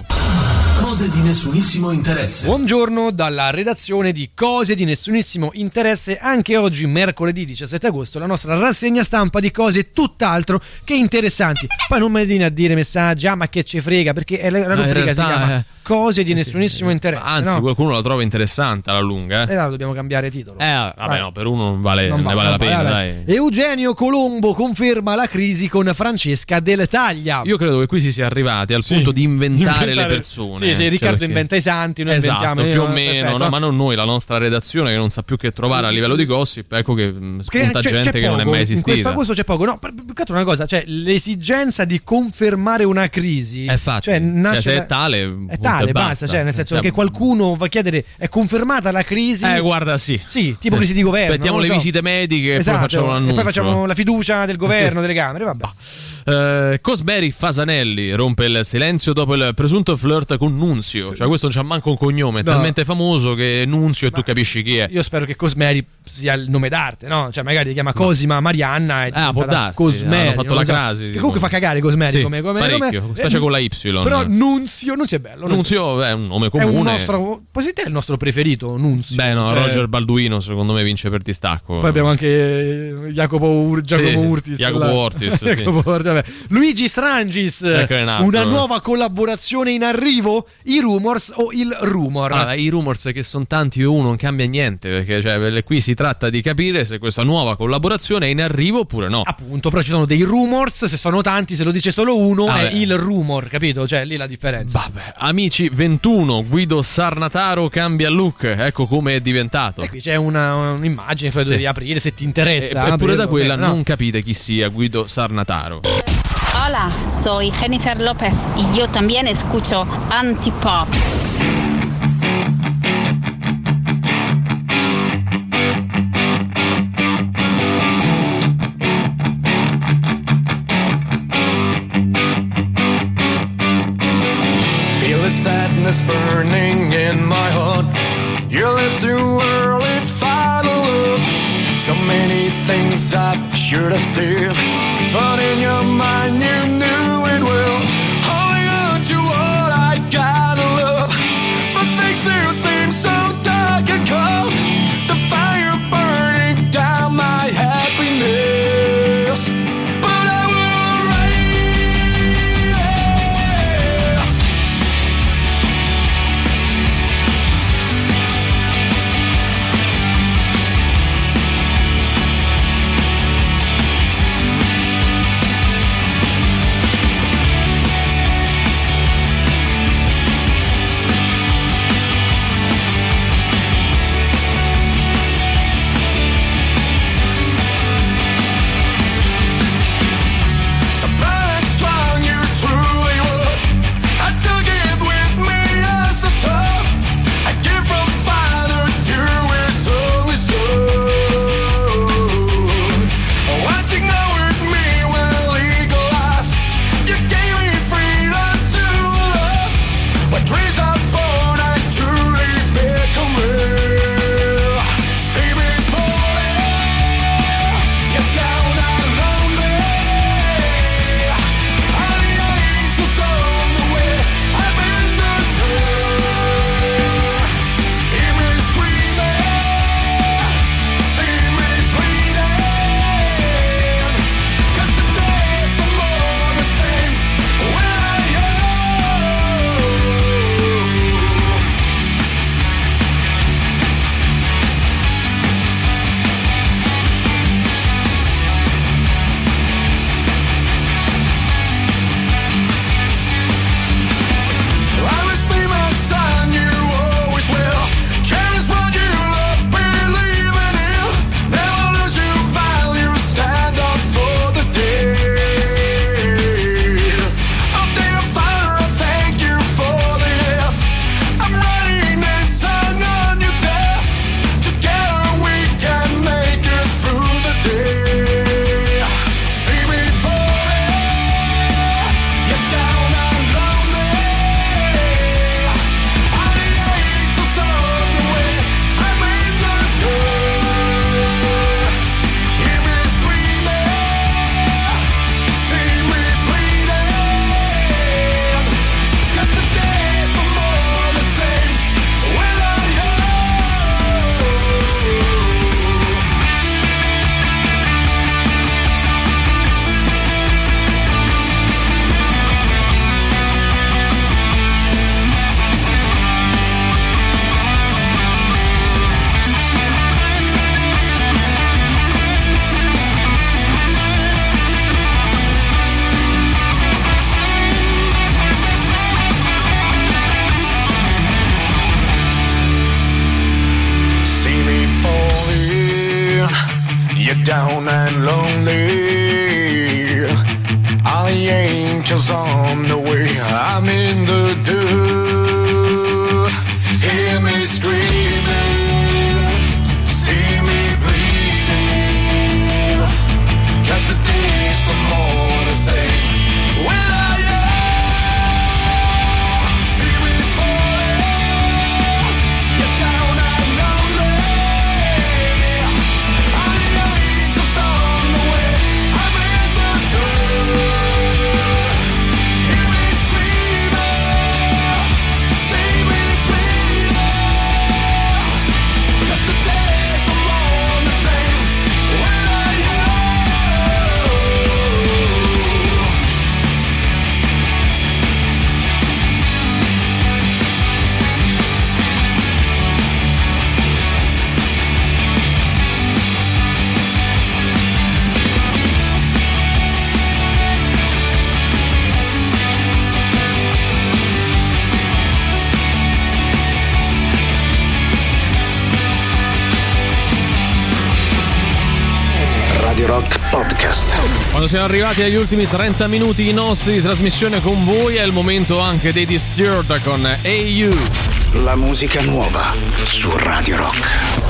Speaker 4: Cose di nessunissimo interesse. Buongiorno dalla redazione di Cose di nessunissimo interesse. Anche oggi, mercoledì 17 agosto, la nostra rassegna stampa di cose tutt'altro che interessanti. Poi non me ne vieni a dire messaggi, ah ma che ci frega, perché è la, la
Speaker 3: in
Speaker 4: rubrica si
Speaker 3: realtà,
Speaker 4: chiama
Speaker 3: eh.
Speaker 4: Cose di nessunissimo interesse.
Speaker 3: Anzi,
Speaker 4: no?
Speaker 3: qualcuno la trova interessante alla lunga,
Speaker 4: E
Speaker 3: eh.
Speaker 4: allora dobbiamo cambiare titolo.
Speaker 3: Eh, vabbè,
Speaker 4: Vai.
Speaker 3: no, per uno non vale,
Speaker 4: Non
Speaker 3: ne
Speaker 4: va-
Speaker 3: vale la pena,
Speaker 4: vale.
Speaker 3: dai.
Speaker 4: Eugenio Colombo conferma la crisi con Francesca Del Taglia.
Speaker 3: Io credo che qui si sia arrivati al
Speaker 4: Sì.
Speaker 3: punto di inventare, le
Speaker 4: Inventare-
Speaker 3: persone.
Speaker 4: Sì, sì,
Speaker 3: Cioè,
Speaker 4: Riccardo
Speaker 3: perché-
Speaker 4: inventa i santi, noi
Speaker 3: esatto,
Speaker 4: inventiamo
Speaker 3: più o
Speaker 4: eh,
Speaker 3: meno, no, ma non noi, la nostra redazione che non sa più che trovare a livello di gossip, ecco che
Speaker 4: Che
Speaker 3: spunta
Speaker 4: c'è-
Speaker 3: gente
Speaker 4: c'è
Speaker 3: che non è
Speaker 4: poco,
Speaker 3: mai
Speaker 4: In questo
Speaker 3: esistita.
Speaker 4: agosto c'è poco. No, più che altro una cosa, cioè l'esigenza di confermare una crisi.
Speaker 3: È fatto.
Speaker 4: Cioè, nasce
Speaker 3: se
Speaker 4: da-
Speaker 3: è tale,
Speaker 4: È tale,
Speaker 3: e
Speaker 4: basta. Cioè, nel senso
Speaker 3: Cioè,
Speaker 4: che qualcuno va a chiedere: è confermata la crisi?
Speaker 3: Eh, guarda, sì.
Speaker 4: Sì, tipo crisi di governo.
Speaker 3: Aspettiamo le
Speaker 4: so.
Speaker 3: visite mediche
Speaker 4: Esatto,
Speaker 3: e poi facciamo
Speaker 4: E
Speaker 3: l'annuncio.
Speaker 4: poi facciamo la fiducia del governo,
Speaker 3: Sì.
Speaker 4: delle Camere. Vabbè.
Speaker 3: Eh, Cosmeri Fasanelli rompe il silenzio dopo il presunto flirt con Nunzio. Cioè, questo non c'ha manco un cognome, è
Speaker 4: No.
Speaker 3: talmente famoso che è Nunzio e tu capisci chi è.
Speaker 4: Io spero che Cosmeri sia il nome d'arte, no? Cioè, magari chiama Cosima Marianna e
Speaker 3: Ah, può darsi,
Speaker 4: Cosmeri.
Speaker 3: hanno fatto la
Speaker 4: so.
Speaker 3: crasi,
Speaker 4: Che comunque fa cagare Cosmeri
Speaker 3: Sì,
Speaker 4: come, come
Speaker 3: parecchio,
Speaker 4: nome.
Speaker 3: specie
Speaker 4: Eh,
Speaker 3: con la Y.
Speaker 4: Però Nunzio, Nunzio è bello.
Speaker 3: Nunzio è un nome comune.
Speaker 4: È un nostro. Dire il nostro preferito, Nunzio?
Speaker 3: Beh, no,
Speaker 4: Cioè,
Speaker 3: Roger Balduino secondo me vince per distacco.
Speaker 4: Poi abbiamo anche eh, Jacopo Ur- Giacomo
Speaker 3: Sì,
Speaker 4: Urtis.
Speaker 3: Jacopo
Speaker 4: là.
Speaker 3: Ortis, sì.
Speaker 4: Jacopo Ortis, vabbè. Luigi Strangis,
Speaker 3: Ecco,
Speaker 4: una nuova collaborazione in arrivo? I rumors o il rumor?
Speaker 3: Allora, I rumors che sono tanti o uno non cambia niente, perché cioè, qui si tratta di capire se questa nuova collaborazione è in arrivo oppure no.
Speaker 4: Appunto, però ci sono dei rumors, se sono tanti, se lo dice solo uno
Speaker 3: Ah,
Speaker 4: è
Speaker 3: beh.
Speaker 4: il rumor, capito? Cioè, lì la differenza.
Speaker 3: Vabbè, amici 21, Guido Sarnataro cambia look, ecco come è diventato.
Speaker 4: E qui c'è una- un'immagine, poi
Speaker 3: Sì.
Speaker 4: devi aprire se ti interessa.
Speaker 3: E- Eppure da quella
Speaker 4: eh, no.
Speaker 3: non capite chi sia Guido Sarnataro.
Speaker 23: Hola, soy Jennifer López y yo también escucho Antipop.
Speaker 9: Sadness burning in my heart. You left too early, final love. So many things I should have said, but in your mind you knew
Speaker 3: Siamo arrivati agli ultimi 30 minuti nostri di trasmissione con voi. È il momento anche dei Disturbed con AU.
Speaker 1: La musica nuova su Radio Rock.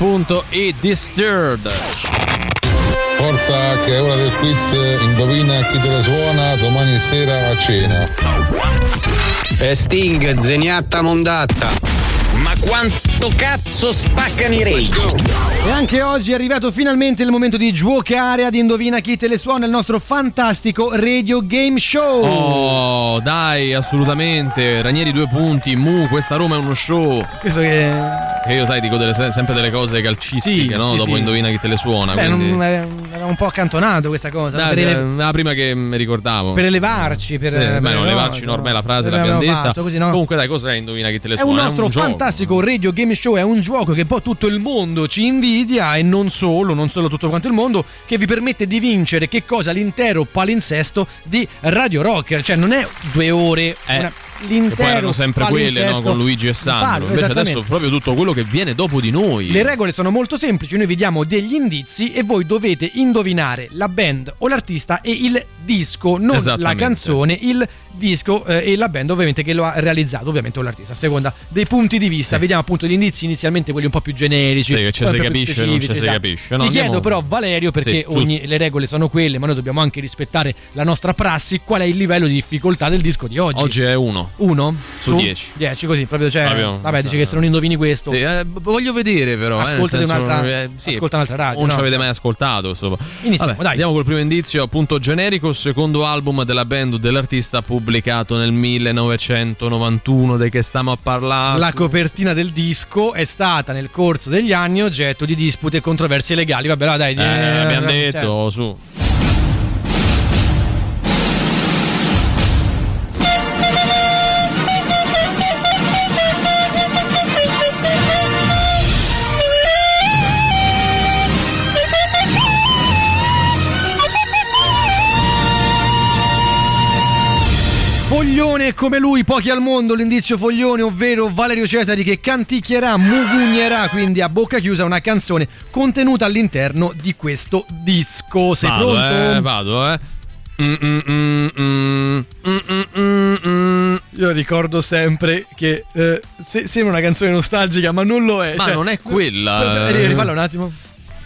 Speaker 3: Appunto i Disturbed.
Speaker 24: Forza che è ora del quiz, indovina chi te le suona domani sera a cena.
Speaker 25: E Sting, zeniatta mondatta. Ma quanto cazzo spaccano i rage?
Speaker 4: E anche oggi è arrivato finalmente il momento di giocare ad Indovina chi te le suona il nostro fantastico Radio Game Show.
Speaker 3: Oh, dai, assolutamente. Ranieri due punti, Mu, questa Roma è uno show.
Speaker 4: Questo che.
Speaker 3: Che io sai, dico delle- sempre delle cose calcistiche,
Speaker 4: Sì,
Speaker 3: no?
Speaker 4: sì,
Speaker 3: Dopo
Speaker 4: sì.
Speaker 3: indovina chi te le suona.
Speaker 4: Beh,
Speaker 3: quindi...
Speaker 4: non, eh, era un po' accantonato questa cosa.
Speaker 3: Dai,
Speaker 4: per, ele-
Speaker 3: eh, la prima che mi ricordavo.
Speaker 4: per elevarci, per,
Speaker 3: Sì,
Speaker 4: per
Speaker 3: beh,
Speaker 4: no,
Speaker 3: levarci,
Speaker 4: insomma,
Speaker 3: no, ormai la frase
Speaker 4: l'abbiamo
Speaker 3: detta.
Speaker 4: fatto, così, no?
Speaker 3: Comunque, dai, cos'è indovina chi te le
Speaker 4: È
Speaker 3: suona?
Speaker 4: un nostro
Speaker 3: gioco.
Speaker 4: fantastico Radio Game Show, è un gioco che poi tutto il mondo ci invidia e non solo, non solo tutto quanto il mondo, che vi permette di vincere che cosa? L'intero palinsesto di Radio Rock, cioè non è due ore,
Speaker 3: Eh,
Speaker 4: una-
Speaker 3: Che poi
Speaker 4: l'intero
Speaker 3: erano sempre quelle, no? Con Luigi e Sandro. Invece adesso proprio tutto quello che viene dopo di noi.
Speaker 4: Le regole sono molto semplici, noi vi diamo degli indizi e voi dovete indovinare la band o l'artista e il disco, non la canzone, il disco eh, e la band ovviamente che lo ha realizzato, ovviamente o l'artista, a seconda dei punti di vista. Vediamo appunto gli indizi inizialmente quelli un po' più generici.
Speaker 3: Sì, che ci si capisce non ci
Speaker 4: specifici,
Speaker 3: si
Speaker 4: esatto.
Speaker 3: capisce. No,
Speaker 4: Ti
Speaker 3: andiamo-
Speaker 4: chiedo però Valerio perché
Speaker 3: Sì,
Speaker 4: ogni- le regole sono quelle, ma noi dobbiamo anche rispettare la nostra prassi, qual è il livello di difficoltà del disco di oggi?
Speaker 3: Oggi è uno.
Speaker 4: Uno?
Speaker 3: Su 10.
Speaker 4: 10 così, proprio cioè,
Speaker 3: Proprio,
Speaker 4: vabbè, dici che se non indovini questo
Speaker 3: Sì, eh, voglio vedere però. eh,
Speaker 4: Ascoltati
Speaker 3: senso,
Speaker 4: un'altra-
Speaker 3: eh, sì,
Speaker 4: ascolta un'altra radio,
Speaker 3: Non ci
Speaker 4: no?
Speaker 3: avete mai ascoltato. Insomma.
Speaker 4: Iniziamo,
Speaker 3: Vabbè,
Speaker 4: dai.
Speaker 3: Andiamo col primo indizio, appunto generico, secondo album della band dell'artista pubblicato nel 1991. Di che stiamo a parlare?
Speaker 4: La copertina del disco è stata nel corso degli anni oggetto di dispute e controversie legali. Vabbè, no, dai,
Speaker 3: Eh, abbiamo
Speaker 4: cioè,
Speaker 3: detto, su.
Speaker 4: Foglione come lui, pochi al mondo, l'indizio foglione, ovvero Valerio Cesari che canticchierà, mugugnerà quindi a bocca chiusa una canzone contenuta all'interno di questo disco. Sei
Speaker 3: vado,
Speaker 4: pronto?
Speaker 3: Eh, vado, eh. Mm, mm, mm, mm, mm, mm, mm, mm.
Speaker 4: Io ricordo sempre che eh, se- sembra una canzone nostalgica, ma non lo è.
Speaker 3: Ma
Speaker 4: cioè-
Speaker 3: non è quella.
Speaker 4: Eh, Rifalla un attimo.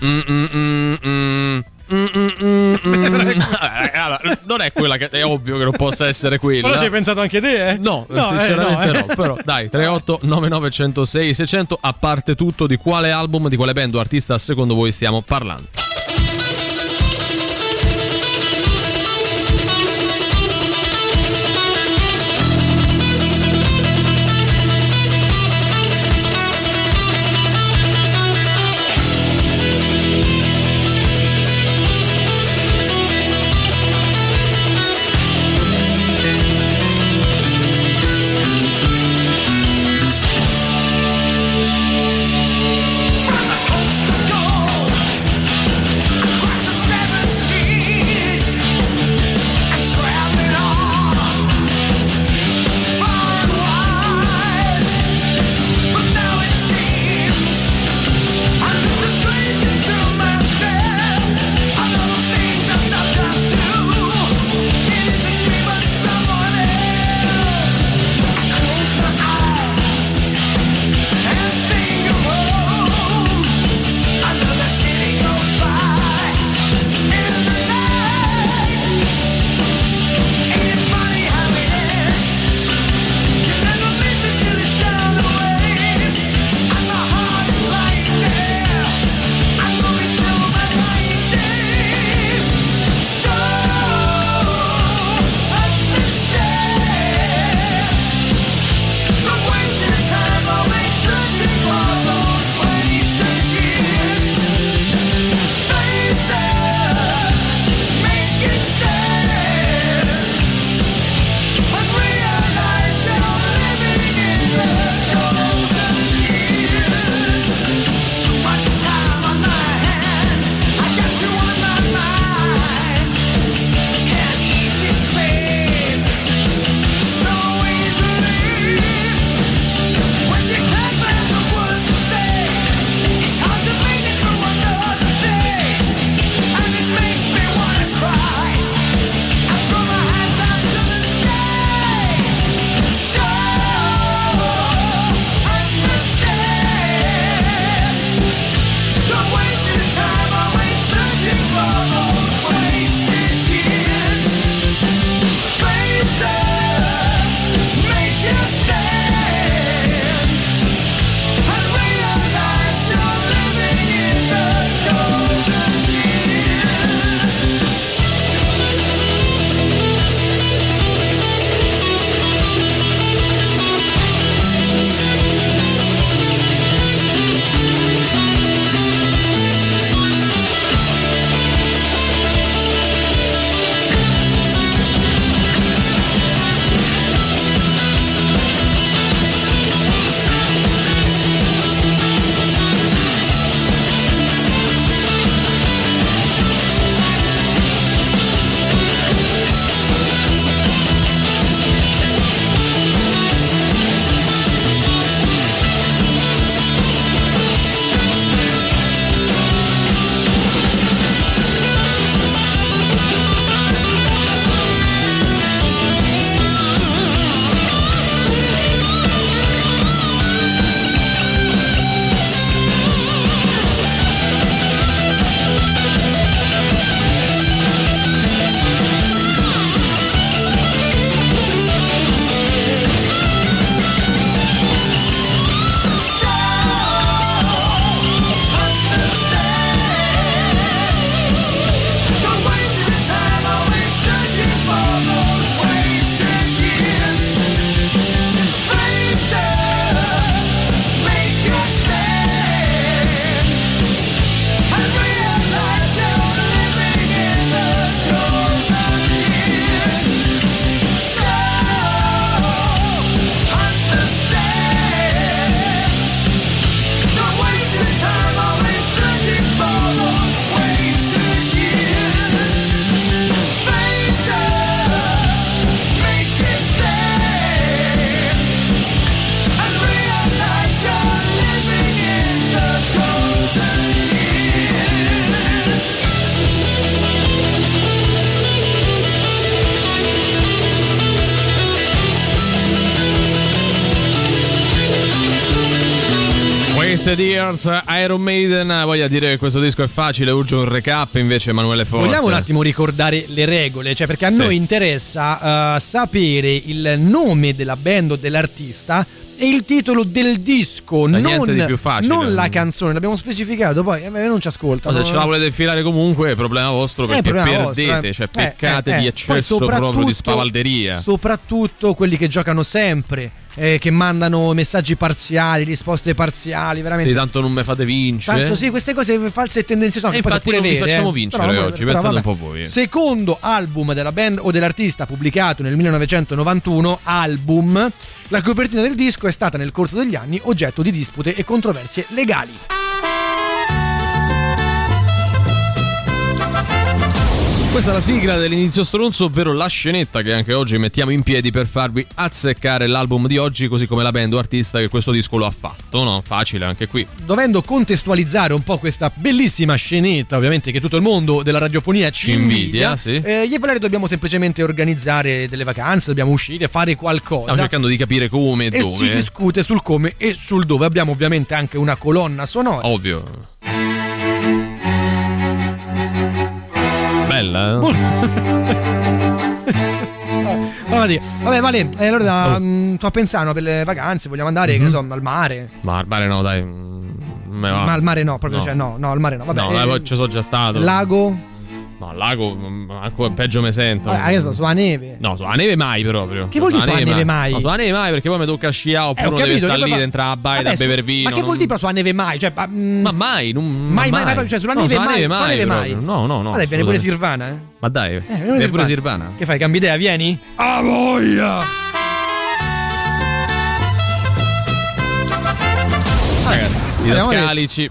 Speaker 3: Mm, mm, mm, mm. Mm, mm. Eh, allora, non è quella che è ovvio che non possa essere quella.
Speaker 4: Però ci hai pensato anche te, eh?
Speaker 3: No,
Speaker 4: No,
Speaker 3: sinceramente
Speaker 4: eh, no,
Speaker 3: no,
Speaker 4: eh.
Speaker 3: Però dai, 38 9906 600 a parte tutto di quale album, di quale band o artista secondo voi stiamo parlando. Ears, Iron Maiden. Voglia dire che questo disco è facile, urge un recap. Invece, Emanuele Forte.
Speaker 4: Vogliamo un attimo ricordare le regole, cioè perché a
Speaker 3: Sì.
Speaker 4: noi interessa eh, sapere il nome della band o dell'artista e il titolo del disco, non,
Speaker 3: di più facile.
Speaker 4: non la canzone, l'abbiamo specificato, poi eh, non ci ascoltano.
Speaker 3: Ma se ce la volete filare comunque è problema vostro
Speaker 4: Eh,
Speaker 3: perché
Speaker 4: problema
Speaker 3: perdete,
Speaker 4: vostro, eh.
Speaker 3: cioè peccate
Speaker 4: eh,
Speaker 3: di
Speaker 4: eh. Poi
Speaker 3: eccesso proprio di spavalderia.
Speaker 4: Soprattutto quelli che giocano sempre, eh, che mandano messaggi parziali, risposte parziali, veramente.
Speaker 3: Sì, tanto non me fate vincere.
Speaker 4: Tanto sì, queste cose false e tendenziose no,
Speaker 3: E infatti
Speaker 4: pure
Speaker 3: non vi
Speaker 4: vere,
Speaker 3: facciamo
Speaker 4: eh.
Speaker 3: vincere
Speaker 4: Però,
Speaker 3: oggi,
Speaker 4: però,
Speaker 3: pensate
Speaker 4: vabbè.
Speaker 3: un po' voi.
Speaker 4: Secondo album della band o dell'artista pubblicato nel 1991, album, la copertina del disco è stata nel corso degli anni oggetto di dispute e controversie legali.
Speaker 3: Questa è la sigla dell'inizio stronzo, ovvero la scenetta che anche oggi mettiamo in piedi per farvi azzeccare l'album di oggi, così come la band o artista che questo disco lo ha fatto. No, facile anche qui.
Speaker 4: Dovendo contestualizzare un po' questa bellissima scenetta, ovviamente che tutto il mondo della radiofonia ci,
Speaker 3: Ci invidia, sì.
Speaker 4: eh, io e Valerio dobbiamo semplicemente organizzare delle vacanze, dobbiamo uscire, fare qualcosa.
Speaker 3: Stiamo cercando di capire come e
Speaker 4: e si
Speaker 3: dove.
Speaker 4: discute sul come e sul dove. Abbiamo ovviamente anche una colonna sonora.
Speaker 3: Ovvio. Bella, eh?
Speaker 4: Vabbè, vale, eh, allora
Speaker 3: Oh.
Speaker 4: mm, sto pensando per le vacanze, vogliamo andare, che ne so, al mare.
Speaker 3: Ma al mare no, dai. mm.
Speaker 4: Ma al mare no, proprio,
Speaker 3: No.
Speaker 4: cioè no, no, al mare no. Vabbè,
Speaker 3: no,
Speaker 4: eh,
Speaker 3: ci sono già stato.
Speaker 4: lago,
Speaker 3: No, al lago, mm, ancora peggio me sento.
Speaker 4: vabbè, che so, sulla neve.
Speaker 3: No, sulla neve mai proprio.
Speaker 4: Che vuol dire
Speaker 3: Sulla
Speaker 4: neve mai?
Speaker 3: No, sulla neve mai perché poi mi tocca sciare oppure
Speaker 4: Eh,
Speaker 3: uno deve
Speaker 4: capito,
Speaker 3: stare lì
Speaker 4: fa-
Speaker 3: dentro la
Speaker 4: Vabbè,
Speaker 3: a bever vino.
Speaker 4: Ma che
Speaker 3: non-
Speaker 4: vuol dire però sulla neve mai? Cioè, ma, mm,
Speaker 3: Ma mai, non,
Speaker 4: mai, mai, mai, cioè sulla
Speaker 3: No,
Speaker 4: neve
Speaker 3: sulla
Speaker 4: mai,
Speaker 3: neve
Speaker 4: sulla
Speaker 3: mai,
Speaker 4: neve mai.
Speaker 3: No, no, no.
Speaker 4: Vabbè, viene pure. Sirvana, eh.
Speaker 3: Ma dai,
Speaker 4: viene
Speaker 3: viene pure Sirvana.
Speaker 4: Che fai, cambi idea, vieni?
Speaker 3: A voglia! Ragazzi,
Speaker 4: Abbiamo
Speaker 3: didascalici,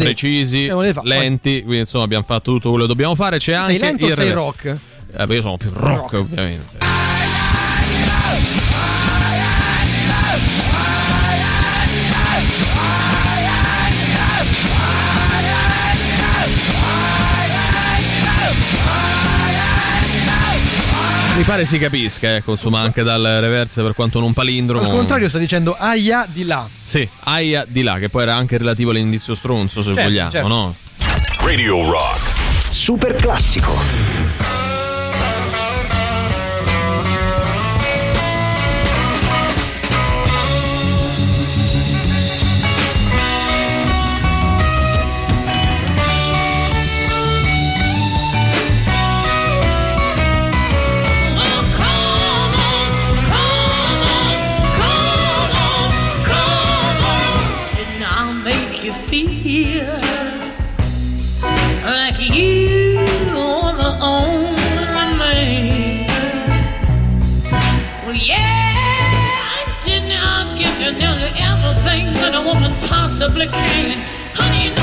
Speaker 3: precisi,
Speaker 4: detto.
Speaker 3: lenti, quindi insomma abbiamo fatto tutto quello che dobbiamo fare. C'è anche
Speaker 4: Sei lento o
Speaker 3: il
Speaker 4: sei rock?
Speaker 3: Eh, beh, io sono più rock, ovviamente. Mi pare si capisca, ecco, insomma, anche dal reverse per quanto non palindromo.
Speaker 4: Al contrario, sta dicendo aia di là.
Speaker 3: Sì, aia di là, che poi era anche relativo all'indizio stronzo, se
Speaker 4: Certo,
Speaker 3: vogliamo,
Speaker 4: certo.
Speaker 3: no?
Speaker 1: Radio Rock. Super classico.
Speaker 14: supplicating, honey.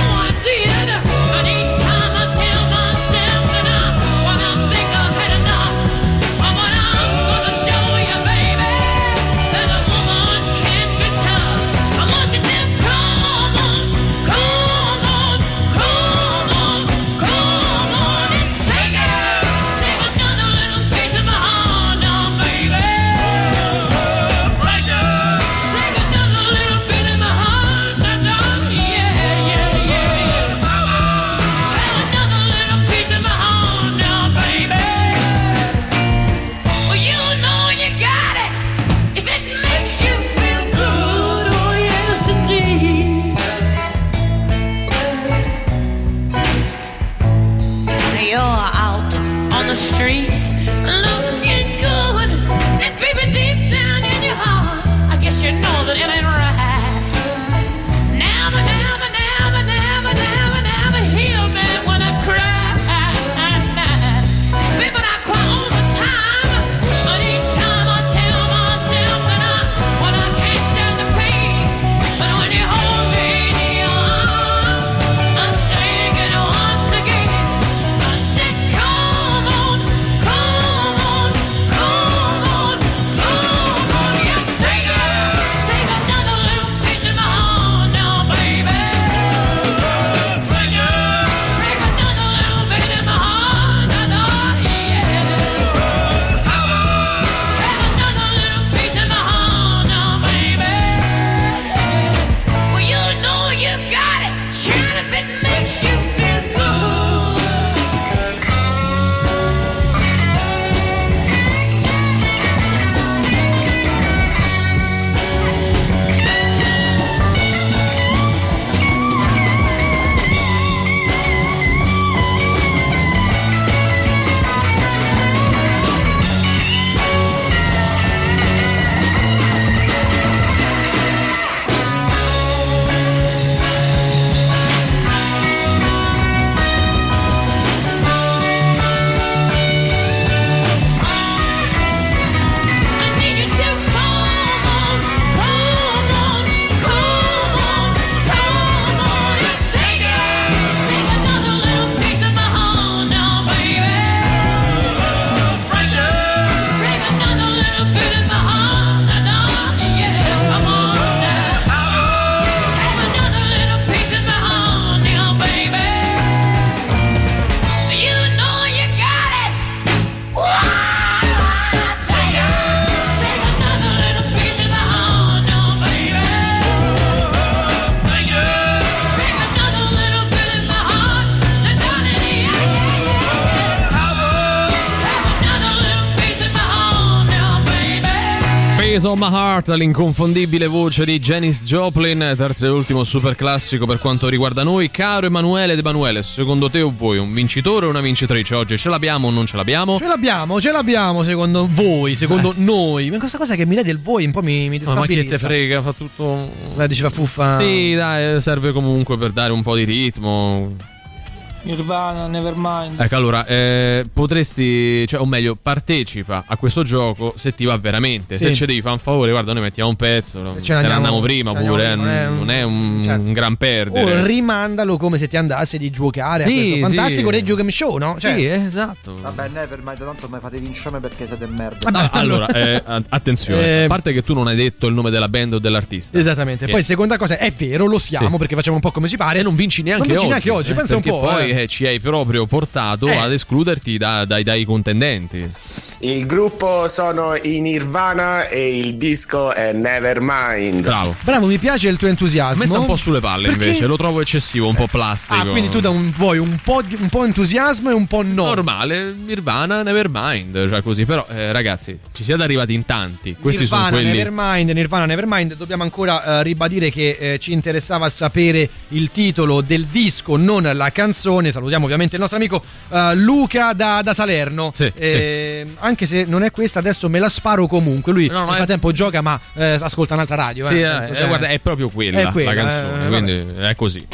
Speaker 14: Heart,
Speaker 3: l'inconfondibile voce di Janis Joplin, terzo e ultimo super classico per quanto riguarda noi. Caro Emanuele ed Emanuele, secondo te o voi un vincitore o una vincitrice oggi? Ce l'abbiamo o non ce l'abbiamo?
Speaker 4: Ce l'abbiamo, ce l'abbiamo secondo voi, secondo noi. Ma questa cosa che mi dai del voi un po' mi, mi
Speaker 3: Ma, ma chi te frega, fa tutto...
Speaker 4: Eh, diceva fuffa.
Speaker 3: Sì, dai, serve comunque per dare un po' di ritmo.
Speaker 26: Nirvana, Nevermind.
Speaker 3: Ecco, allora, eh, potresti, cioè, o meglio, partecipa a questo gioco se ti va veramente. Se
Speaker 4: Sì.
Speaker 3: ci devi fare un favore, guarda, noi mettiamo un pezzo.
Speaker 4: ce ne
Speaker 3: se ne
Speaker 4: andiamo-
Speaker 3: prima
Speaker 4: ce
Speaker 3: pure, eh,
Speaker 4: andiamo
Speaker 3: non, non è un,
Speaker 4: certo.
Speaker 3: un gran
Speaker 4: O
Speaker 3: perdere.
Speaker 4: rimandalo come se ti andasse di giocare a
Speaker 3: Sì,
Speaker 4: questo
Speaker 3: sì.
Speaker 4: fantastico Reggio Game Show, no? Cioè,
Speaker 3: Sì, eh, esatto.
Speaker 27: Vabbè, Nevermind, tanto mi fate vincere perché siete merda.
Speaker 3: Ah, allora, eh, a- attenzione,
Speaker 4: Eh,
Speaker 3: a parte che tu non hai detto il nome della band o dell'artista.
Speaker 4: Esattamente.
Speaker 3: Che-
Speaker 4: Poi, seconda cosa, è vero, lo siamo
Speaker 3: Sì.
Speaker 4: perché facciamo un po' come si pare.
Speaker 3: E non vinci neanche
Speaker 4: non vinci
Speaker 3: oggi.
Speaker 4: neanche oggi.
Speaker 3: eh,
Speaker 4: Pensa un po'.
Speaker 3: poi
Speaker 4: eh.
Speaker 3: eh, ci hai proprio portato
Speaker 4: Eh.
Speaker 3: ad escluderti da- dai, dai contendenti.
Speaker 28: Il gruppo sono i Nirvana e il disco è Nevermind.
Speaker 3: Bravo.
Speaker 4: Bravo, mi piace il tuo entusiasmo.
Speaker 3: Me sta un po' sulle palle
Speaker 4: Perché-
Speaker 3: invece, lo trovo eccessivo, un po' plastico.
Speaker 4: Ah, quindi tu da un, vuoi un po', di- un po' entusiasmo e un po' no.
Speaker 3: Normale, Nirvana, Nevermind, cioè così. Però, eh, ragazzi, ci siete arrivati in tanti. Questi
Speaker 4: Nirvana,
Speaker 3: sono quelli.
Speaker 4: Nevermind, Nirvana, Nevermind. Dobbiamo ancora eh, ribadire che eh, ci interessava sapere il titolo del disco, non la canzone. Salutiamo ovviamente il nostro amico eh, Luca da, da Salerno.
Speaker 3: Sì,
Speaker 4: Eh, Anche se non è questa, adesso me la sparo comunque. Lui
Speaker 3: No, no,
Speaker 4: nel
Speaker 3: è-
Speaker 4: frattempo gioca, ma eh, ascolta un'altra radio.
Speaker 3: Sì,
Speaker 4: eh,
Speaker 3: eh,
Speaker 4: nel senso,
Speaker 3: eh,
Speaker 4: cioè-
Speaker 3: guarda, è proprio quella,
Speaker 4: È quella,
Speaker 3: la canzone.
Speaker 4: eh,
Speaker 3: quindi è così.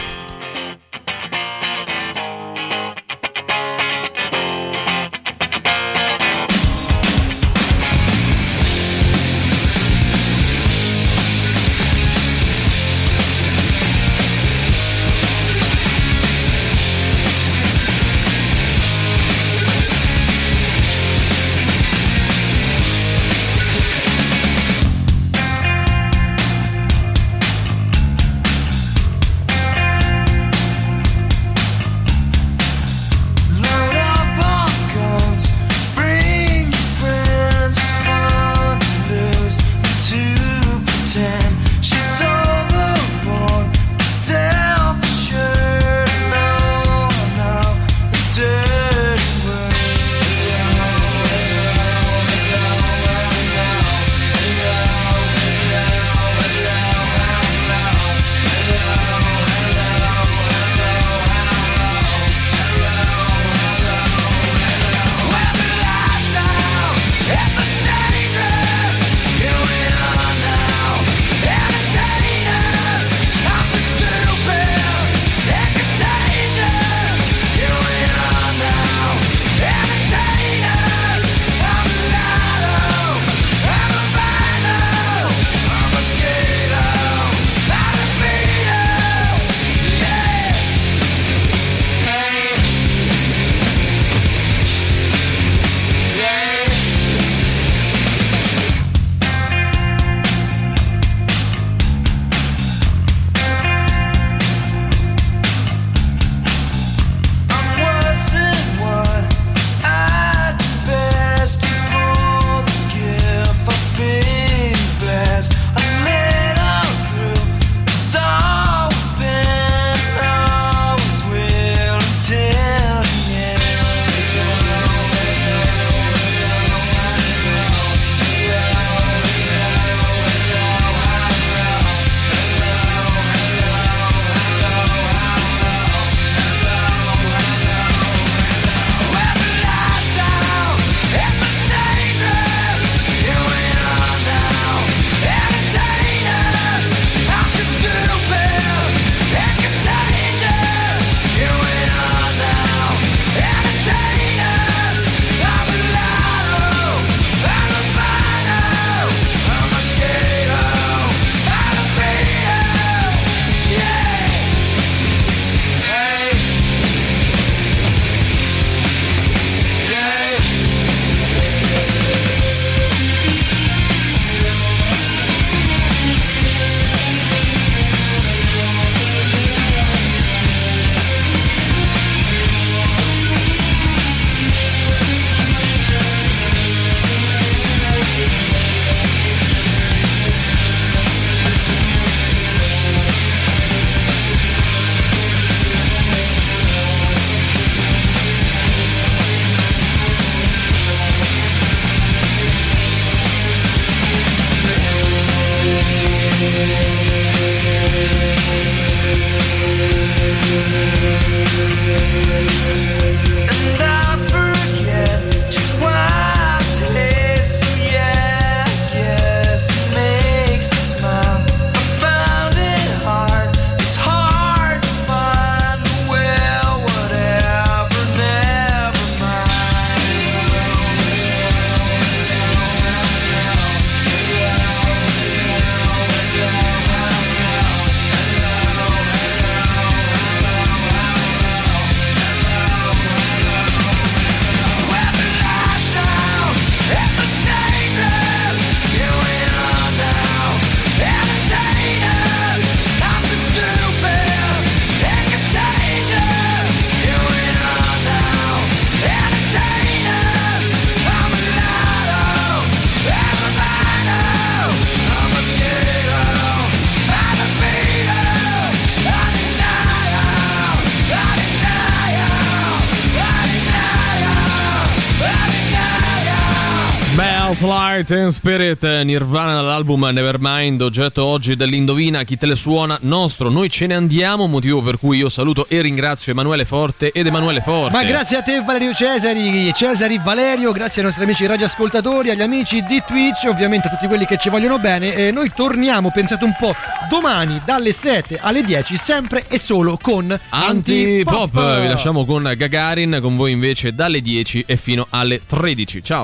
Speaker 3: Light and Spirit, Nirvana dall'album Nevermind, oggetto oggi dell'Indovina, chi te le suona, nostro, noi ce ne andiamo, motivo per cui io saluto e ringrazio Emanuele Forte ed Emanuele Forte.
Speaker 4: Ma grazie a te Valerio Cesari, Cesari Valerio, grazie ai nostri amici radioascoltatori, agli amici di Twitch, ovviamente a tutti quelli che ci vogliono bene. E noi torniamo, pensate un po', domani dalle 7 alle 10, sempre e solo con
Speaker 3: Antipop, vi lasciamo con Gagarin, con voi invece dalle 10 e fino alle 13. Ciao.